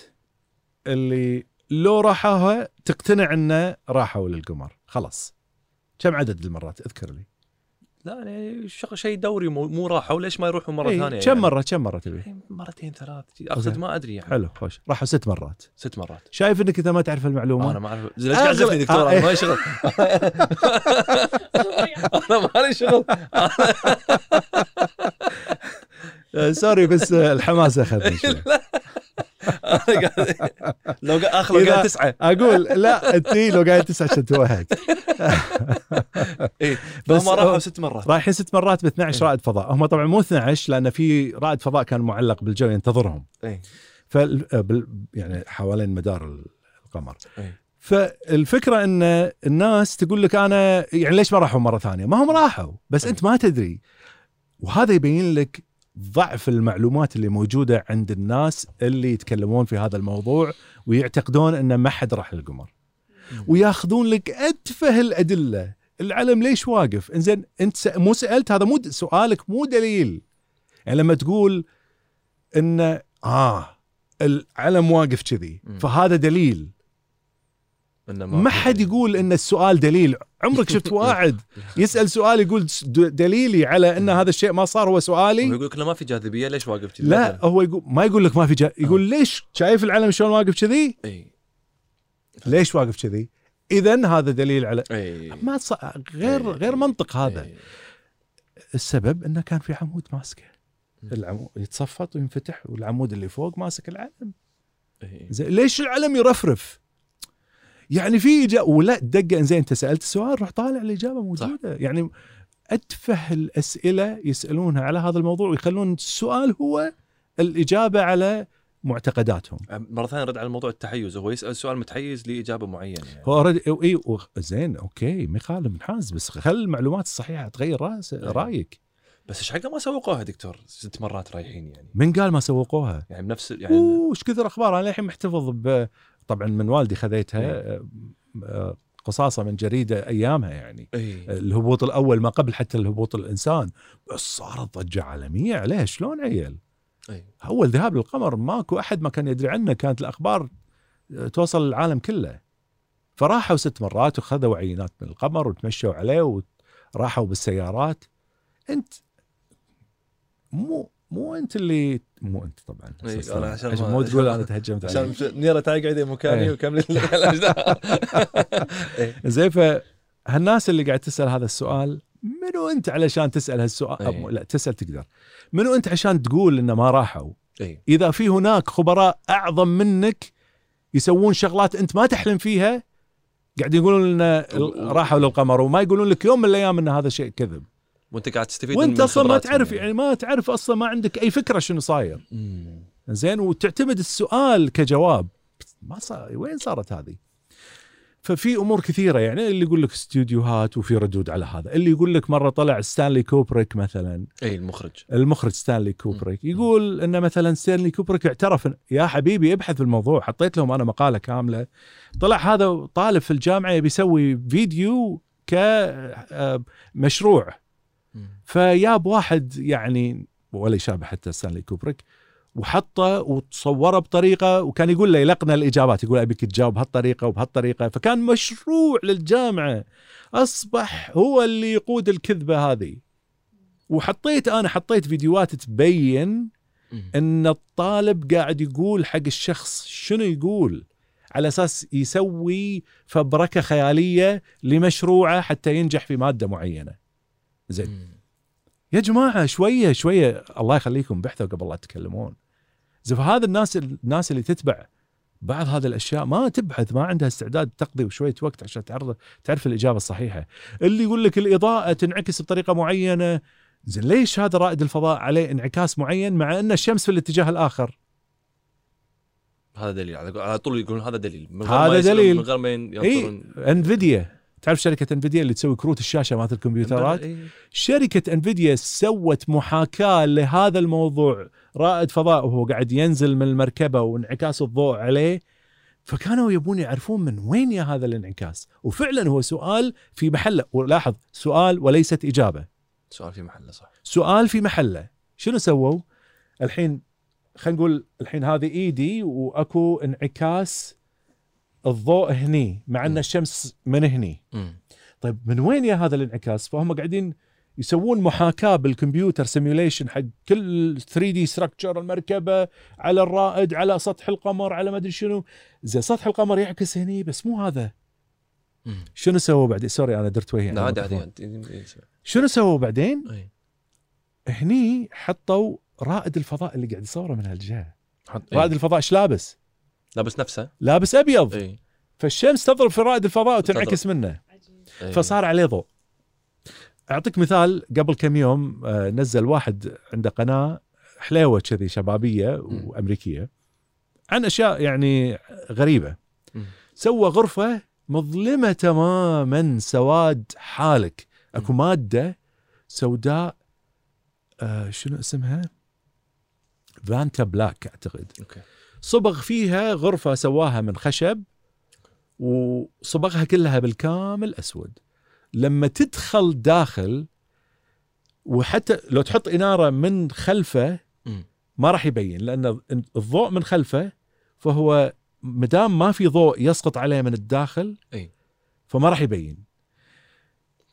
اللي لو راحوها تقتنع إنه راحوا للقمر؟ خلاص. كم عدد المرات؟ اذكر لي.
لا يعني شيء دوري مو, مو راحوا ليش ما يروحوا
مرة
ثانية
كم
يعني؟
مره كم مرة تبي؟
مرتين ثلاث اقصد. ما أدري يعني.
حلو خوش. راحوا ست مرات.
ست مرات.
شايف إنك انت ما تعرف المعلومة؟
أنا ما أعرف. ليش قاعد تزفني دكتور؟
آه، [laughs]
أنا ما لي شغل. أنا ما لي شغل.
sorry بس الحماس
أخذني [laughs] لو قاعد اخ لو قاعد تسعة.
أقول لا انت لو قاعد تسعى عشان توهق [laughs]
اي
بس
ما راحوا ست مرات.
رايحين ست مرات ب 12
إيه.
رائد فضاء. هم طبعا مو 12 لأن في رائد فضاء كان معلق بالجو ينتظرهم.
اي
فال بال- يعني حوالين مدار القمر.
اي
فالفكرة إن الناس تقول لك أنا يعني ليش ما راحوا مرة ثانية؟ ما هم راحوا. بس أنت ما تدري. وهذا يبين لك ضعف المعلومات اللي موجودة عند الناس اللي يتكلمون في هذا الموضوع ويعتقدون ان ما حد راح للقمر وياخذون لك أتفه الأدلة. العلم ليش واقف؟ إنزين أنت مو سألت هذا مو سؤالك مو دليل. يعني لما تقول ان آه العلم واقف كذي. فهذا دليل. ما حد. يقول إن السؤال دليل عمرك [laughs] شفت واحد يسأل سؤال يقول دليلي على إن هذا الشيء ما صار هو سؤالي
يقول لك ما في جاذبية ليش واقف كذي
لا هو يقول ما يقول لك ما في جا... يقول
آه.
ليش شايف العلم شلون واقف كذي
إي
ليش واقف كذي اذا هذا دليل على ما ص... غير. غير منطق هذا. السبب إنه كان في عمود ماسكه. العمود يتصفط وينفتح والعمود اللي فوق ماسك العلم. زين ليش العلم يرفرف؟ يعني في اجابه ولا دقة زين أنت سألت السؤال روح طالع الإجابة موجودة. يعني أتفه الأسئلة يسألونها على هذا الموضوع ويخلون السؤال هو الإجابة على معتقداتهم.
مرة ثانية رد على موضوع التحيز. هو يسأل سؤال متحيز لإجابة معينة يعني.
هو already إي زين okay ما يخالف منحاز بس خل المعلومات الصحيحه تغير راس رأيك.
بس إيش حقه ما سوقوها دكتور؟ ست مرات رايحين يعني.
من قال ما سوقوها؟
يعني بنفس يعني
أوه إيش كثر أخبار أنا الحين محتفظ ب طبعا من والدي خذيتها
إيه.
آه، آه، قصاصة من جريدة أيامها يعني.
اي
الهبوط الأول ما قبل حتى الهبوط الإنسان. بس صارت ضجة عالمية عليه شلون عيل؟
اي
أول ذهاب للقمر ماكو أحد ما كان يدري عنه كانت الأخبار توصل للعالم كله. فراحوا ست مرات وخذوا عينات من القمر وتمشوا عليه وراحوا بالسيارات. أنت مو مو أنت اللي مو أنت طبعا
إي، أنا عشان
مو تقول أنا تهجمت عليك.
عشان نيرة تعال قاعدين مكاني
إيه.
وكمل [laughs]
زين فهالناس اللي قاعد تسأل هذا السؤال منو أنت علشان تسأل هالسؤال؟
إيه.
أو لا تسأل تقدر. منو أنت عشان تقول إنه ما راحوا؟
اي
إذا في هناك خبراء أعظم منك يسوون شغلات أنت ما تحلم فيها قاعدين يقولون إن ال- راحوا للقمر وما يقولون لك يوم من الأيام إن هذا شيء كذب.
وانت قاعد تستفيد
وانت
من
أصلا ما تعرف يعني. ما تعرف أصلا ما عندك أي فكرة شنو صاير. زين وتعتمد السؤال كجواب. ما صار وين صارت هذه؟ ففي أمور كثيرة يعني اللي يقول لك استديوهات وفي ردود على هذا. اللي يقول لك مرة طلع ستانلي كوبريك مثلا.
اي المخرج.
المخرج ستانلي كوبريك. يقول إن مثلا ستانلي كوبريك اعترف يا حبيبي ابحث في الموضوع. حطيت لهم أنا مقالة كاملة. طلع هذا طالب في الجامعة يبي يسوي فيديو كمشروع
مم.
فياب واحد يعني ولا يشابه حتى ستانلي كوبريك وحطه وتصوره بطريقة وكان يقول له يلقنا الإجابات يقول أبيك تجاوب بهالطريقه وبهالطريقة فكان مشروع للجامعة أصبح هو اللي يقود الكذبة هذه وحطيت أنا حطيت فيديوهات تبين. إن الطالب قاعد يقول حق الشخص شنو يقول على أساس يسوي فبركة خيالية لمشروعه حتى ينجح في مادة معينة. زين. يا جماعة شوية شوية الله يخليكم بحثوا قبل لا تتكلمون. زين فهذا الناس الناس اللي تتبع بعض هذه الأشياء ما تبحث ما عندها استعداد تقضي شوية وقت عشان تعرف تعرف الإجابة الصحيحة. اللي يقول لك الإضاءة تنعكس بطريقة معينة زين ليش هذا رائد الفضاء عليه انعكاس معين مع أن الشمس في الاتجاه الآخر؟
هذا دليل على طول يقولون هذا دليل من غير
هذا
ما
دليل.
من غير ما ينطرون
إنفيديا تعرف شركة انفيديا اللي تسوي كروت الشاشة مالت الكمبيوترات؟
إي.
شركة انفيديا سوت محاكاة لهذا الموضوع. رائد فضاء وهو قاعد ينزل من المركبة وانعكاس الضوء عليه. فكانوا يبون يعرفون من وين يا هذا الانعكاس. وفعلا هو سؤال في محله. ولاحظ سؤال وليست إجابة.
سؤال في محله صح.
سؤال في محله. شنو سووا؟ الحين خلينا نقول الحين هذه إيدي وأكو انعكاس الضوء هني مع
أن.
الشمس من هني. طيب من وين يا هذا الانعكاس؟ فهم قاعدين يسوون محاكاة بالكمبيوتر simulation حق كل 3D structure المركبة على الرائد على سطح القمر على ما أدري شنو. زين سطح القمر يعكس هني بس مو هذا. شنو سووا بعدين sorry أنا درت وجهي.
لا عادي عادي
شنو سووا بعدين. هني حطوا رائد الفضاء اللي قاعد يصوره من
هالجهة.
رائد. الفضاء إيش لابس؟
لابس نفسه.
لابس أبيض.
إي.
فالشمس تضرب في رائد الفضاء وتنعكس منه.
إي.
فصار عليه ضوء. أعطيك مثال قبل كم يوم آه، نزل واحد عنده قناة حليوة كذي
شبابية.
وأمريكية عن أشياء يعني
غريبة.
سوى غرفة مظلمة تماما سواد حالك. أكو مادة سوداء آه شنو اسمها؟ فانتا بلاك أعتقد.
okay.
صبغ فيها غرفة سواها من خشب وصبغها كلها بالكامل أسود لما تدخل داخل وحتى لو تحط إنارة من خلفه. ما راح يبين لأن الضوء من خلفه فهو مدام ما في ضوء يسقط عليه من الداخل
أي
فما راح يبين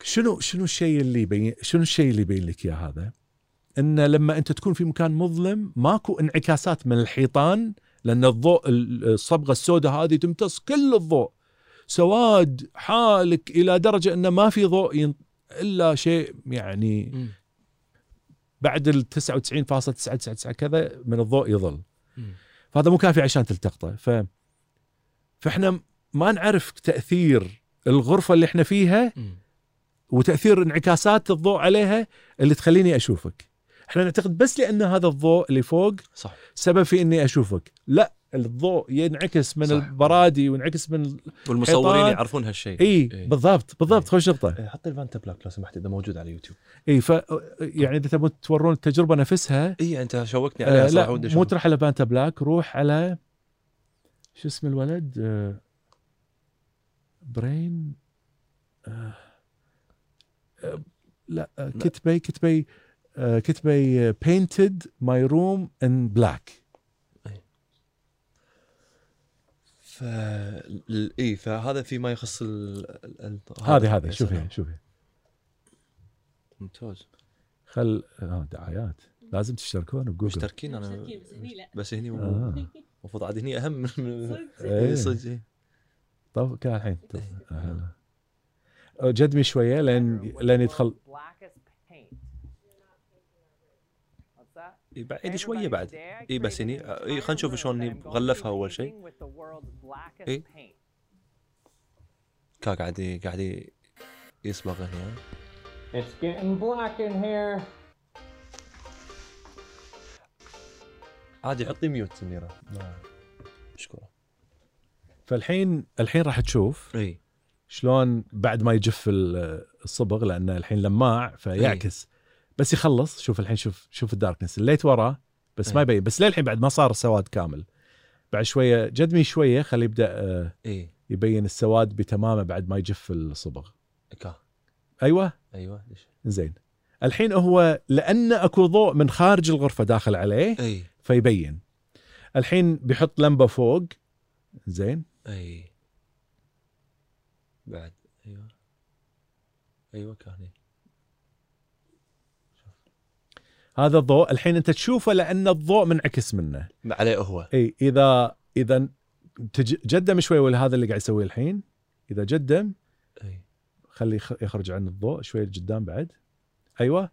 شنو شنو الشيء اللي يبين شنو الشيء اللي يبين لك إياه هذا؟ إن لما أنت تكون في مكان مظلم ماكو انعكاسات من الحيطان لأن الضوء الصبغة السوداء هذه تمتص كل الضوء سواد حالك إلى درجة انه ما في ضوء. إلا شيء يعني. بعد ال 99.999 كذا من الضوء يظل. فهذا مو كافي عشان تلتقطه ف فإحنا ما نعرف تأثير الغرفة اللي إحنا فيها. وتأثير انعكاسات الضوء عليها اللي تخليني أشوفك إحنا نعتقد بس لأن هذا الضوء اللي فوق
صح.
سبب في إني أشوفك. لا الضوء ينعكس من
صح.
البرادي وينعكس من
والمصورين
حيطان.
يعرفون هالشيء.
إي
إي.
بالضبط بالضبط خوش نقطه
إيه، حط الفانتا بلاك لو سمحت إذا موجود على يوتيوب.
إي ف يعني إذا تبون تورون التجربة نفسها
إي أنت شوقتني عليها
آه لا
صراحة ودي
مو. تروح على فانتا بلاك روح على شو اسم الولد؟ آه برين آه آه لا آه كتبي كتبي. آه كتبي painted my room in black
ف ال- اي فهذا فيما يخص ال...
هذه هذه
يا
شوفي. شوفي
ممتاز
خل آه دعايات لازم تشتركون بجوجل
مشتركين أنا
مشتركين بس هني لا
بس هني
آه.
المفروض عاد هني أهم من
صدق
إيه.
إي، صدق إي.
طب كان الحين. آه. آه، جدمي شوية لين لين يدخل
blackest paint. What's that?
اي بعد إي شوية بعد. اي بس هني اي خلينا نشوف شلون غلفها أول شيء. إيه. كان قاعد قاعد يصبغ هنا؟
It's getting black in here.
عادي حطي ميوت سميره ما مشكورة.
فالحين الحين راح تشوف
إي.
شلون بعد ما يجف ال- الصبغ لأنه الحين لماع فيعكس. بس يخلص شوف الحين شوف شوف ال darkness. ال light وراه بس ما
إيه.
يبين. بس للحين بعد ما صار السواد كامل. بعد شوية جدمي شوية خليه يبدأ آه،
اي
يبين السواد بتمامه بعد ما يجف الصبغ. أيوه.
أيوه ليش؟
زين. الحين هو لأن أكو ضوء من خارج الغرفة داخل عليه
إي.
فيبين. الحين بيحط لمبة فوق. زين.
إي. بعد. أيوه. أيوه كان هي.
هذا الضوء الحين أنت تشوفه لأن الضوء منعكس منه.
عليه هو.
إي إذا إذا جدم شوي ولا هذا اللي قاعد يسويه الحين؟ إذا جدم
إي.
خليه يخ- يخرج عن الضوء شوي لقدام بعد. أيوه.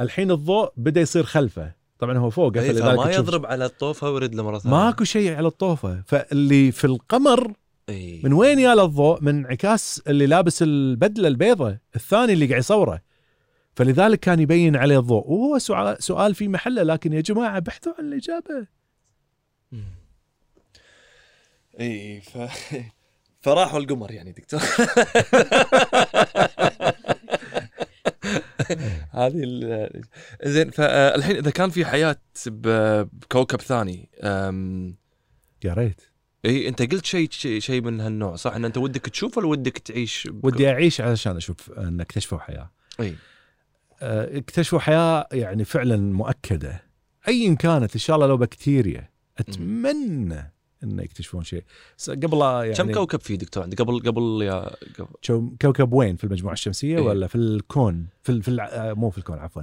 الحين الضوء بدأ يصير خلفه. طبعا هو فوق
فما
تشوف-
يضرب على الطوفة ويرد له مرة ثانية.
ماكو شيء على الطوفة. فاللي في القمر
إي.
من وين يا الضوء؟ من انعكاس اللي لابس البدلة البيضة الثاني اللي قاعد يصوره. فلذلك كان يبين عليه الضوء. وهو سؤال, سؤال في محله لكن يا جماعة بحثوا عن
الإجابة. إي ف [laughs] فراحوا القمر يعني دكتور. [laughs] هذه ال- زين فالحين إذا كان في حياة ب- بكوكب ثاني أم،
يا ريت.
إي أنت قلت شيء شيء شيء من هالنوع صح؟ إن أنت ودك تشوف ولا ودك تعيش
ودي أعيش علشان أشوف أن أكتشفوا حياة.
إي.
آه، اكتشفوا حياة يعني فعلا مؤكدة. ايا كانت إن شاء الله لو بكتيريا. أتمنى إن يكتشفون شيء. قبل يعني
كم كوكب في دكتور؟ عندك قبل قبل يا قبل
كوكب وين؟ في المجموعة الشمسية
إيه.
ولا في الكون؟ في في الع- آه، مو في الكون عفوا.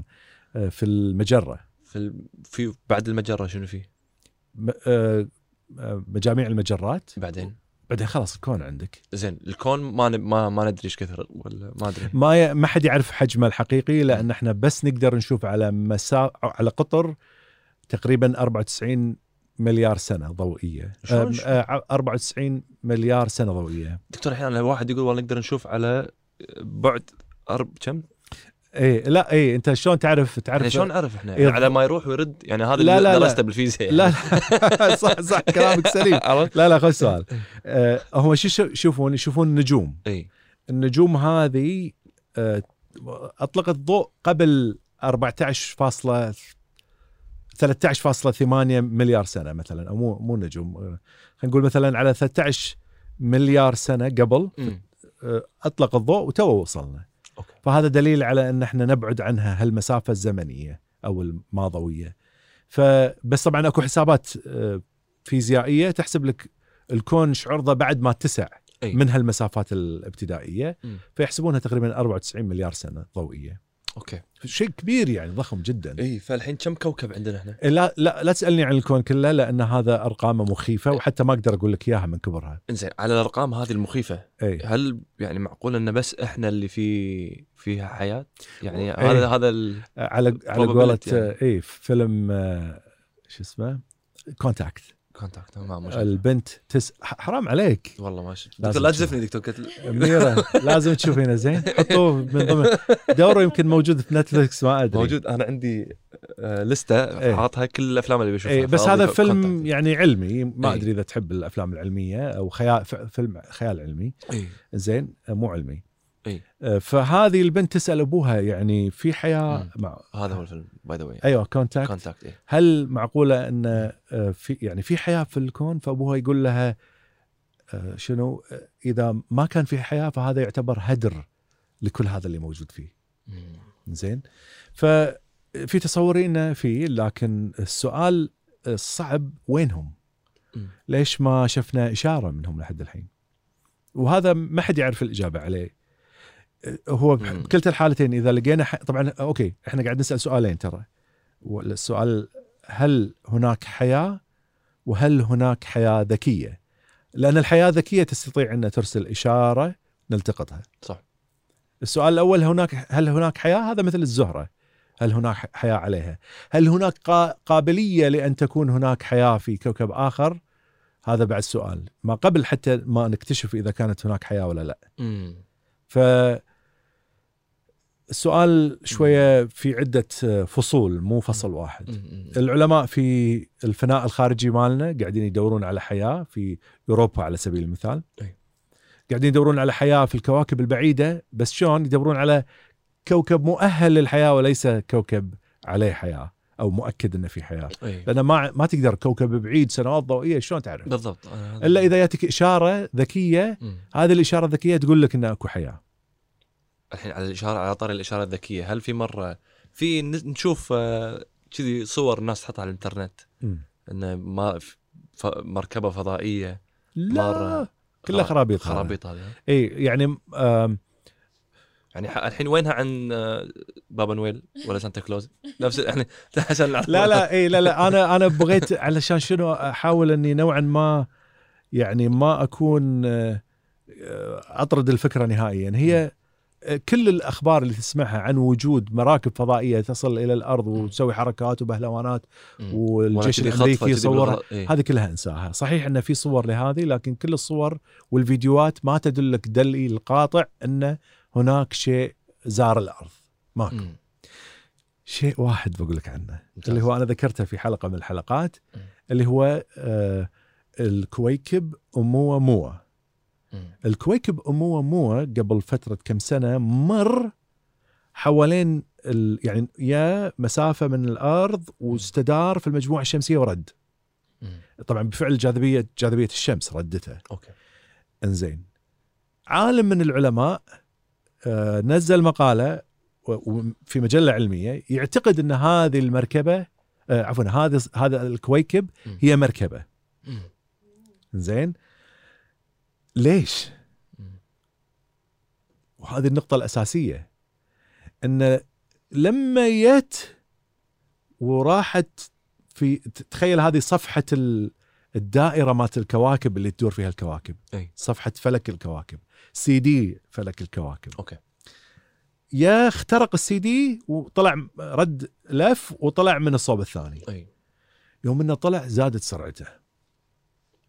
آه، في المجرة.
في ال- في بعد المجرة شنو في
م- آه، آه، مجاميع المجرات.
بعدين؟
بعدين خلاص الكون عندك
زين الكون ما ن- ما ما ندري إيش كثر ولا ما أدري
ما ي... ما حد يعرف حجمه الحقيقي لأن إحنا بس نقدر نشوف على مسا على قطر تقريبا 94 مليار سنة ضوئية
شلون؟
آه، 94 مليار سنة ضوئية
دكتور أحيانا الواحد يقول والله نقدر نشوف على بعد أرب كم؟
إيه لا إيه أنت شلون تعرف تعرف
يعني شلون نعرف إحنا؟
إيه.
يعني على ما يروح ويرد يعني هذا
لا،
اللي
لا،.
درسته بالفيزياء يعني.
لا لا [laughs] صح صح كلامك سليم؟ [laughs] لا لا خذ سؤال آه هم شو شو- يشوفون يشوفون النجوم
اي
النجوم هذه آه، أطلقت ضوء قبل 14 فاصلة 13.8 مليار سنة مثلا أو مو مو نجوم آه، خلينا نقول مثلا على 13 مليار سنة قبل. آه، أطلق الضوء وتو وصلنا
أوكي.
فهذا دليل على أن إحنا نبعد عنها هالمسافة الزمنية أو الماضوية فبس طبعا أكو حسابات آه، فيزيائية تحسب لك الكون إيش عرضه بعد ما اتسع
أي.
من هالمسافات
الابتدائية.
فيحسبونها تقريبا 94 مليار سنة ضوئية
أوكي
شيء كبير يعني ضخم جدا
إي فالحين كم كوكب عندنا إحنا؟
لا لا لا تسألني عن الكون كله لأن هذا أرقامه مخيفة وحتى ما أقدر أقول لك إياها من كبرها
إنزين على الأرقام هذه المخيفة
إي
هل يعني معقول إن بس إحنا اللي في فيها حياة؟ يعني
إيه.
هذا هذا.
على على قولة
يعني.
إي فيلم آه، شو اسمه Contact
Contact ما مشكلة.
البنت تس حرام عليك
والله ماشي
لازم
دكتور لا. تزفني دكتور قلت
منيره [laughs] لازم تشوفينه زين حطوه من ضمن دوره يمكن موجود في نتفلكس ما أدري
موجود أنا عندي آه، لستة
إيه.
حاطها كل الأفلام اللي بشوفها
اي بس هذا فيلم
Contact.
يعني علمي ما
إيه.
أدري إذا تحب الأفلام العلمية أو خيال فيلم خيال علمي
إيه.
زين مو علمي
إيه.
آه، فهذه البنت تسأل أبوها يعني في
حياة.
مع
هذا هو الفيلم by the way
أيوه Contact
Contact إيه.
هل معقولة إن آه، في يعني في حياة في الكون فأبوها يقول لها آه، شنو إذا ما كان في حياة فهذا يعتبر هدر لكل هذا اللي موجود فيه. زين ففي تصوري انه في لكن السؤال الصعب وينهم؟ ليش ما شفنا إشارة منهم لحد الحين؟ وهذا ما حد يعرف الإجابة عليه. هو
مم.
بكلتا الحالتين إذا لقينا ح... طبعا أوكي إحنا قاعد نسأل سؤالين ترى. والسؤال هل هناك حياة وهل هناك حياة ذكية؟ لأن الحياة الذكيه تستطيع أن ترسل إشارة نلتقطها.
صح
السؤال الأول هناك هل هناك حياة؟ هذا مثل الزهرة. هل هناك حياة عليها؟ هل هناك قا- قابلية لأن تكون هناك حياة في كوكب آخر؟ هذا بعد سؤال، ما قبل حتى ما نكتشف إذا كانت هناك حياة ولا لا.
مم.
ف السؤال شوية في عدة فصول مو فصل واحد. العلماء في الفناء الخارجي مالنا قاعدين يدورون على حياة في أوروبا على سبيل المثال.
أي.
قاعدين يدورون على حياة في الكواكب البعيدة بس شلون يدورون على كوكب مؤهل للحياة وليس كوكب عليه حياة أو مؤكد إنه في حياة
إيه.
لأن ما ما تقدر كوكب بعيد سنوات ضوئية شلون تعرف
بالضبط هذا-
إلا إذا جاتك إشارة ذكية
مم.
هذه الإشارة الذكية تقول لك ان أكو حياة
الحين على الاشاره على طاري الإشارة الذكية. هل في مره في نشوف آه، كذي صور الناس تحطها على الإنترنت؟ انه ما مركبة فضائية
لا
مرة
كلها خرابيط.
خرابيط هذا
إي يعني
يعني الحين وينها عن آه، بابا نويل ولا سانتا كلوز؟ نفس يعني [laughs] عشان
لا لا إي لا لا أنا أنا بغيت علشان شنو أحاول إني نوعا ما يعني ما أكون آه، أطرد الفكرة نهائيا. هي كل الأخبار اللي تسمعها عن وجود مراكب فضائية تصل إلى الأرض وتسوي حركات وبهلوانات. والجيش
الأمريكي
يصورها
بالغلط. إيه.
هذه كلها أنساها صحيح إن في صور لهذه لكن كل الصور والفيديوهات ما تدلك دليل القاطع إن هناك شيء زار الأرض ماكو
مم.
شيء واحد بقول لك عنه
ممتاز.
اللي هو أنا ذكرته في حلقة من الحلقات. اللي هو آه الكويكب أموموا
مم.
الكويكب أموموا قبل فترة كم سنة مر حوالين ال... يعني يا مسافة من الأرض واستدار في المجموعة الشمسية ورد. طبعا بفعل جاذبية جاذبية الشمس ردته.
أوكي.
إنزين. عالم من العلماء آه، نزل مقالة وفي مجلة علمية يعتقد أن هذه المركبة آه، عفوا هذا هذا الكويكب. هي مركبة. زين ليش؟ وهذه النقطة الأساسية أن لما جت وراحت في تخيل هذه صفحة ال- الدائرة مالت الكواكب اللي تدور فيها الكواكب
أي.
صفحة فلك الكواكب سي دي فلك الكواكب.
أوكي.
يا اخترق السي دي وطلع رد لف وطلع من الصوب الثاني.
أي.
يوم إنه طلع زادت سرعته.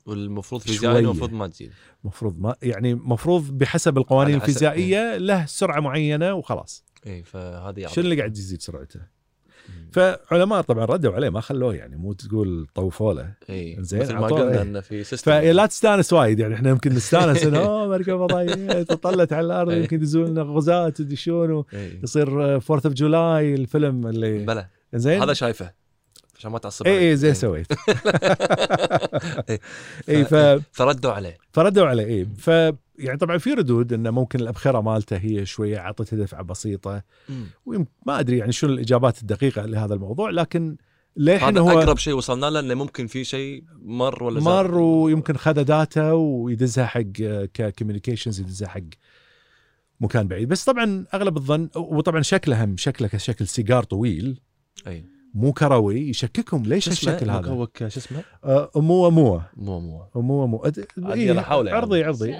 والمفروض في
شوية.
زايد المفروض ما تزيد
مفروض ما يعني مفروض بحسب القوانين الفيزيائية له سرعة معينة وخلاص
اي فهذه.
شنو اللي قاعد يزيد سرعته
مم.
فعلماء طبعا ردوا عليه ما خلوه يعني مو تقول طوفوا له
اي
زين،
مثل ما قلنا
إيه.
إنه في system
فلا تستانس وايد يعني إحنا يمكن نستانس إنه [laughs] أوه مركبه فضائية تطلت على الأرض
إيه.
يمكن يدزون لنا غزات يدشون
إي.
يصير Fourth of July الفيلم اللي
بلى
زين
هذا شايفه عشان ما تعصب
اي. اي زين
إي.
سويت [laughs]
إيه.
اي ف
فردوا عليه
فردوا عليه اي ف يعني طبعا في ردود إنه ممكن الأبخرة مالته هي شوية عطته دفعة بسيطة ما أدري يعني شنو الإجابات الدقيقة لهذا الموضوع لكن للحين
هذا
هو
أقرب شيء وصلنا له إنه ممكن في شيء مر ولا.
مر ويمكن خذ data ويدزها حق ك communications يدزها حق مكان بعيد بس طبعا أغلب الظن وطبعا شكله هم شكله كشكل سيجار طويل
أي
مو كروي يشككهم ليش
شو؟
هالشكل هذا؟
مكوك شو اسمه؟
آه، مو مو.
مو مو.
مو مو. أد-
عادي
إيه،
أنا أحاول يعني.
عرضي عرضي.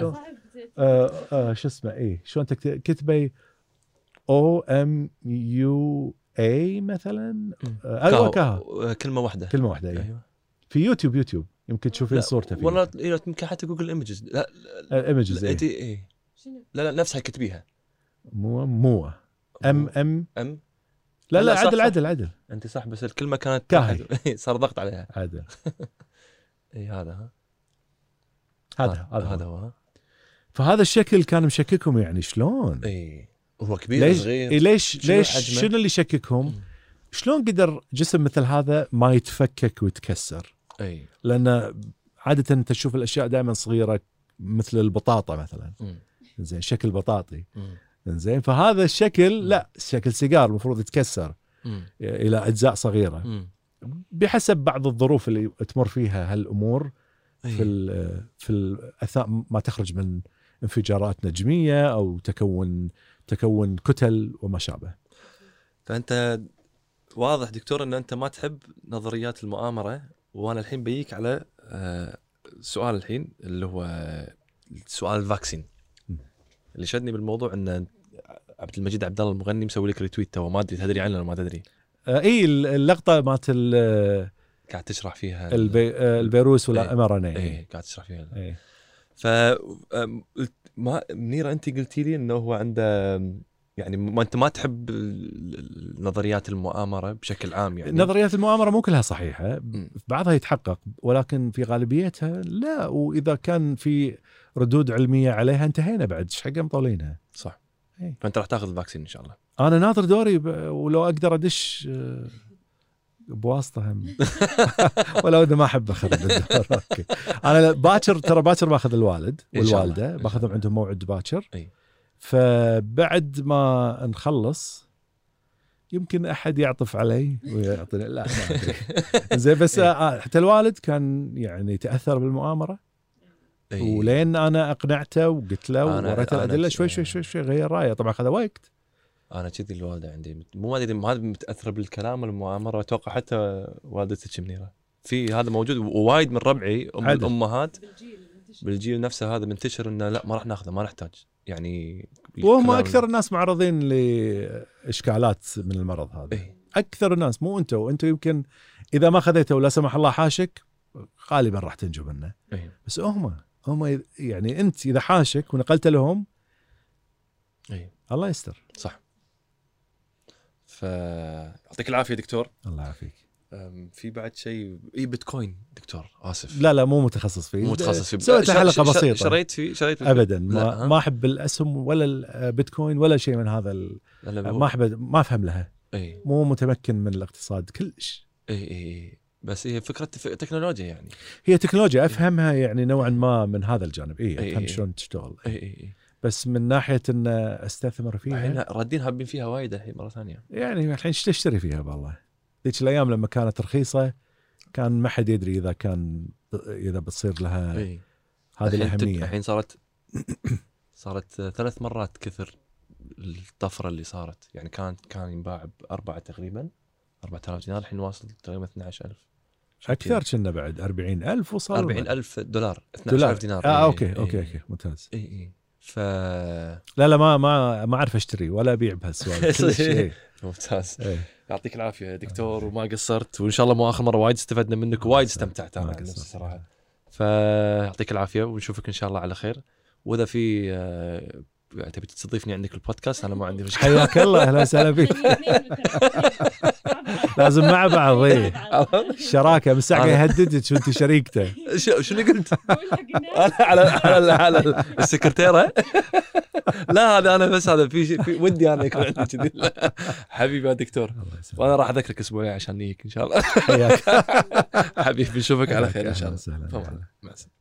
آه آه شو اسمه؟ اي شلون تكتب كتبه أو ام يو اي مثلا؟ آه، أيوه كاها.
كلمة واحدة.
كلمة واحدة أي.
أيوه.
في يوتيوب يوتيوب. يمكن تشوفين صورته في
والله إيه، يمكن حتى جوجل images لا
ال images
لا
اي
إيه. إيه. لا لا نفسها كتبيها.
مو مو. M M
M
لا
لا،
عدل. عدل عدل
انت صح بس الكلمة كانت
كاهي.
تحت. [laughs] صار ضغط عليها
عدل [laughs]
اي هذا ها
هذا
هذا
هذا
هو
فهذا الشكل كان مشككهم يعني شلون؟
اي هو كبير
ليش
صغير
إيه ليش ليش؟ شنو اللي يشككهم؟
مم.
شلون قدر جسم مثل هذا ما يتفكك ويتكسر؟
اي
لأن عادة أنت تشوف الأشياء دائما صغيرة مثل البطاطا مثلا. زين شكل بطاطي
مم.
زين فهذا الشكل لا شكل سيجار المفروض يتكسر. إلى أجزاء
صغيرة.
بحسب بعض الظروف اللي تمر فيها هالأمور
إي.
في ال في ال اثناء ما تخرج من انفجارات نجمية أو تكون تكون كتل وما شابه.
فأنت واضح دكتور إن أنت ما تحب نظريات المؤامرة وأنا الحين بيك على آه، سؤال الحين اللي هو سؤال ال
vaccine.
اللي شدني بالموضوع إن عبد المجيد عبد الله المغني مسوي لك retweet تو ما أدري تدري عنه ولا ما تدري
آه، إي اللقطة مالت ال-
قاعد تشرح فيها ال-
البي آه، الفيروس
إيه.
وال mRNA
إيه قاعد تشرح فيها
إيه.
ف ما منيرة انت قلتي لي إنه هو عنده يعني ما أنت ما تحب نظريات المؤامرة بشكل عام يعني
نظريات المؤامرة مو كلها
صحيحة.
بعضها يتحقق ولكن في غالبيتها لا وإذا كان في ردود علمية عليها انتهينا بعد إيش حق مطولينها
صح
إيه.
فأنت راح تاخذ ال vaccine إن شاء الله
أنا ناظر دوري ب... ولو أقدر أدش آه، بواسطة هم [laughs] ولو اذا ما أحب أخذ الدور [laughs] أوكي أنا باكر ترى باكر باخذ الوالد.
والوالدة
باخذهم. عندهم موعد باكر
إي.
فبعد ما نخلص يمكن أحد يعطف علي ويعطيني لا [laughs] زين بس
إيه.
آه، حتى الوالد كان يعني تأثر بالمؤامرة
إيه.
ولين أنا أقنعته وقلت له ووريته
أنا
الادله شوي شوي شوي شوي غير رأيه. طبعا خذ وقت
أنا كذي الوالدة عندي. مو ما أدري ما هذا متاثره بالكلام والمؤامره أتوقع حتى والدتك منيره في هذا موجود ووايد من ربعي أم
عدل.
الأمهات. بالجيل نفسه. هذا منتشر إنه لا ما راح ناخذه ما نحتاج. يعني
وهم أكثر الناس معرضين لإشكالات من المرض هذا.
إيه.
أكثر الناس مو أنتم أنتم يمكن إذا ما خذيته ولا سمح الله حاشك غالبا راح تنجو منه.
إيه.
بس هم هم يعني أنت إذا حاشك ونقلت لهم
إيه.
الله يستر.
صح. فيعطيك العافية دكتور.
الله يعافيك.
في بعد شيء إي بيتكوين دكتور آسف.
لا لا مو متخصص فيه.
مو متخصص فيه.
سويت
حلقة
بسيطة.
شريت فيه شريت فيه؟
ابدا. ما؟ ما أحب الاسهم ولا البيتكوين ولا شيء من هذا ال- ما أحب ما أفهم لها.
إي.
مو متمكن من الاقتصاد كلش.
إي إي. بس هي فكرة تكنولوجيا يعني.
هي تكنولوجيا أفهمها يعني نوعا ما من هذا الجانب. اي
إي،
أفهم
إي.
شلون تشتغل.
اي اي اي
بس من ناحية إن أستثمر
الحين
فيها
رادين هابين فيها وايد الحين مرة ثانية.
يعني الحين إيش تشتري فيها والله ذيك الأيام لما كانت رخيصة كان ما حد يدري إذا كان إذا بتصير لها هذه الأهمية.
الحين صارت [coughs] صارت ثلاث مرات كثر الطفرة اللي صارت. يعني كانت كان ينباع بأربعة تقريبا 4000 دينار الحين واصل تقريبا 12000
أكثر كنا بعد 40000 وصار
40000 دولار
دولار.
12000 دينار.
آه
إي،
أوكي
إي، أوكي.
أوكي ممتاز.
اي اي ف
لا لا ما ما ما أعرف أشتري ولا أبيع بهالسوالف [laughs] إيه،
ممتاز.
إيه.
يعطيك العافية يا دكتور وما قصرت وإن شاء الله مو اخر مرة وايد استفدنا منك ووايد استمتعت أنا نفسي. صراحة. فيعطيك العافية ونشوفك إن شاء الله على خير. وإذا في آه، تبي تستضيفني عندك البودكاست؟ أنا ما عندي مشكلة.
حياك الله أهلا وسهلا فيك. [laughs] لازم مع بعض اي الشراكه من ساعة
أنا-
يهددك وانت شريكته. [laughs]
شنو قلت؟ [laughs] أنا على على على السكرتيرة. لا هذا أنا بس هذا في في ودي أنا يكون عندي كذي. حبيبي يا دكتور. وأنا راح أذكرك أسبوعين عشان نيجي إن شاء الله.
حياك.
حبيبي نشوفك على خير
إن
شاء الله. مع السلامة.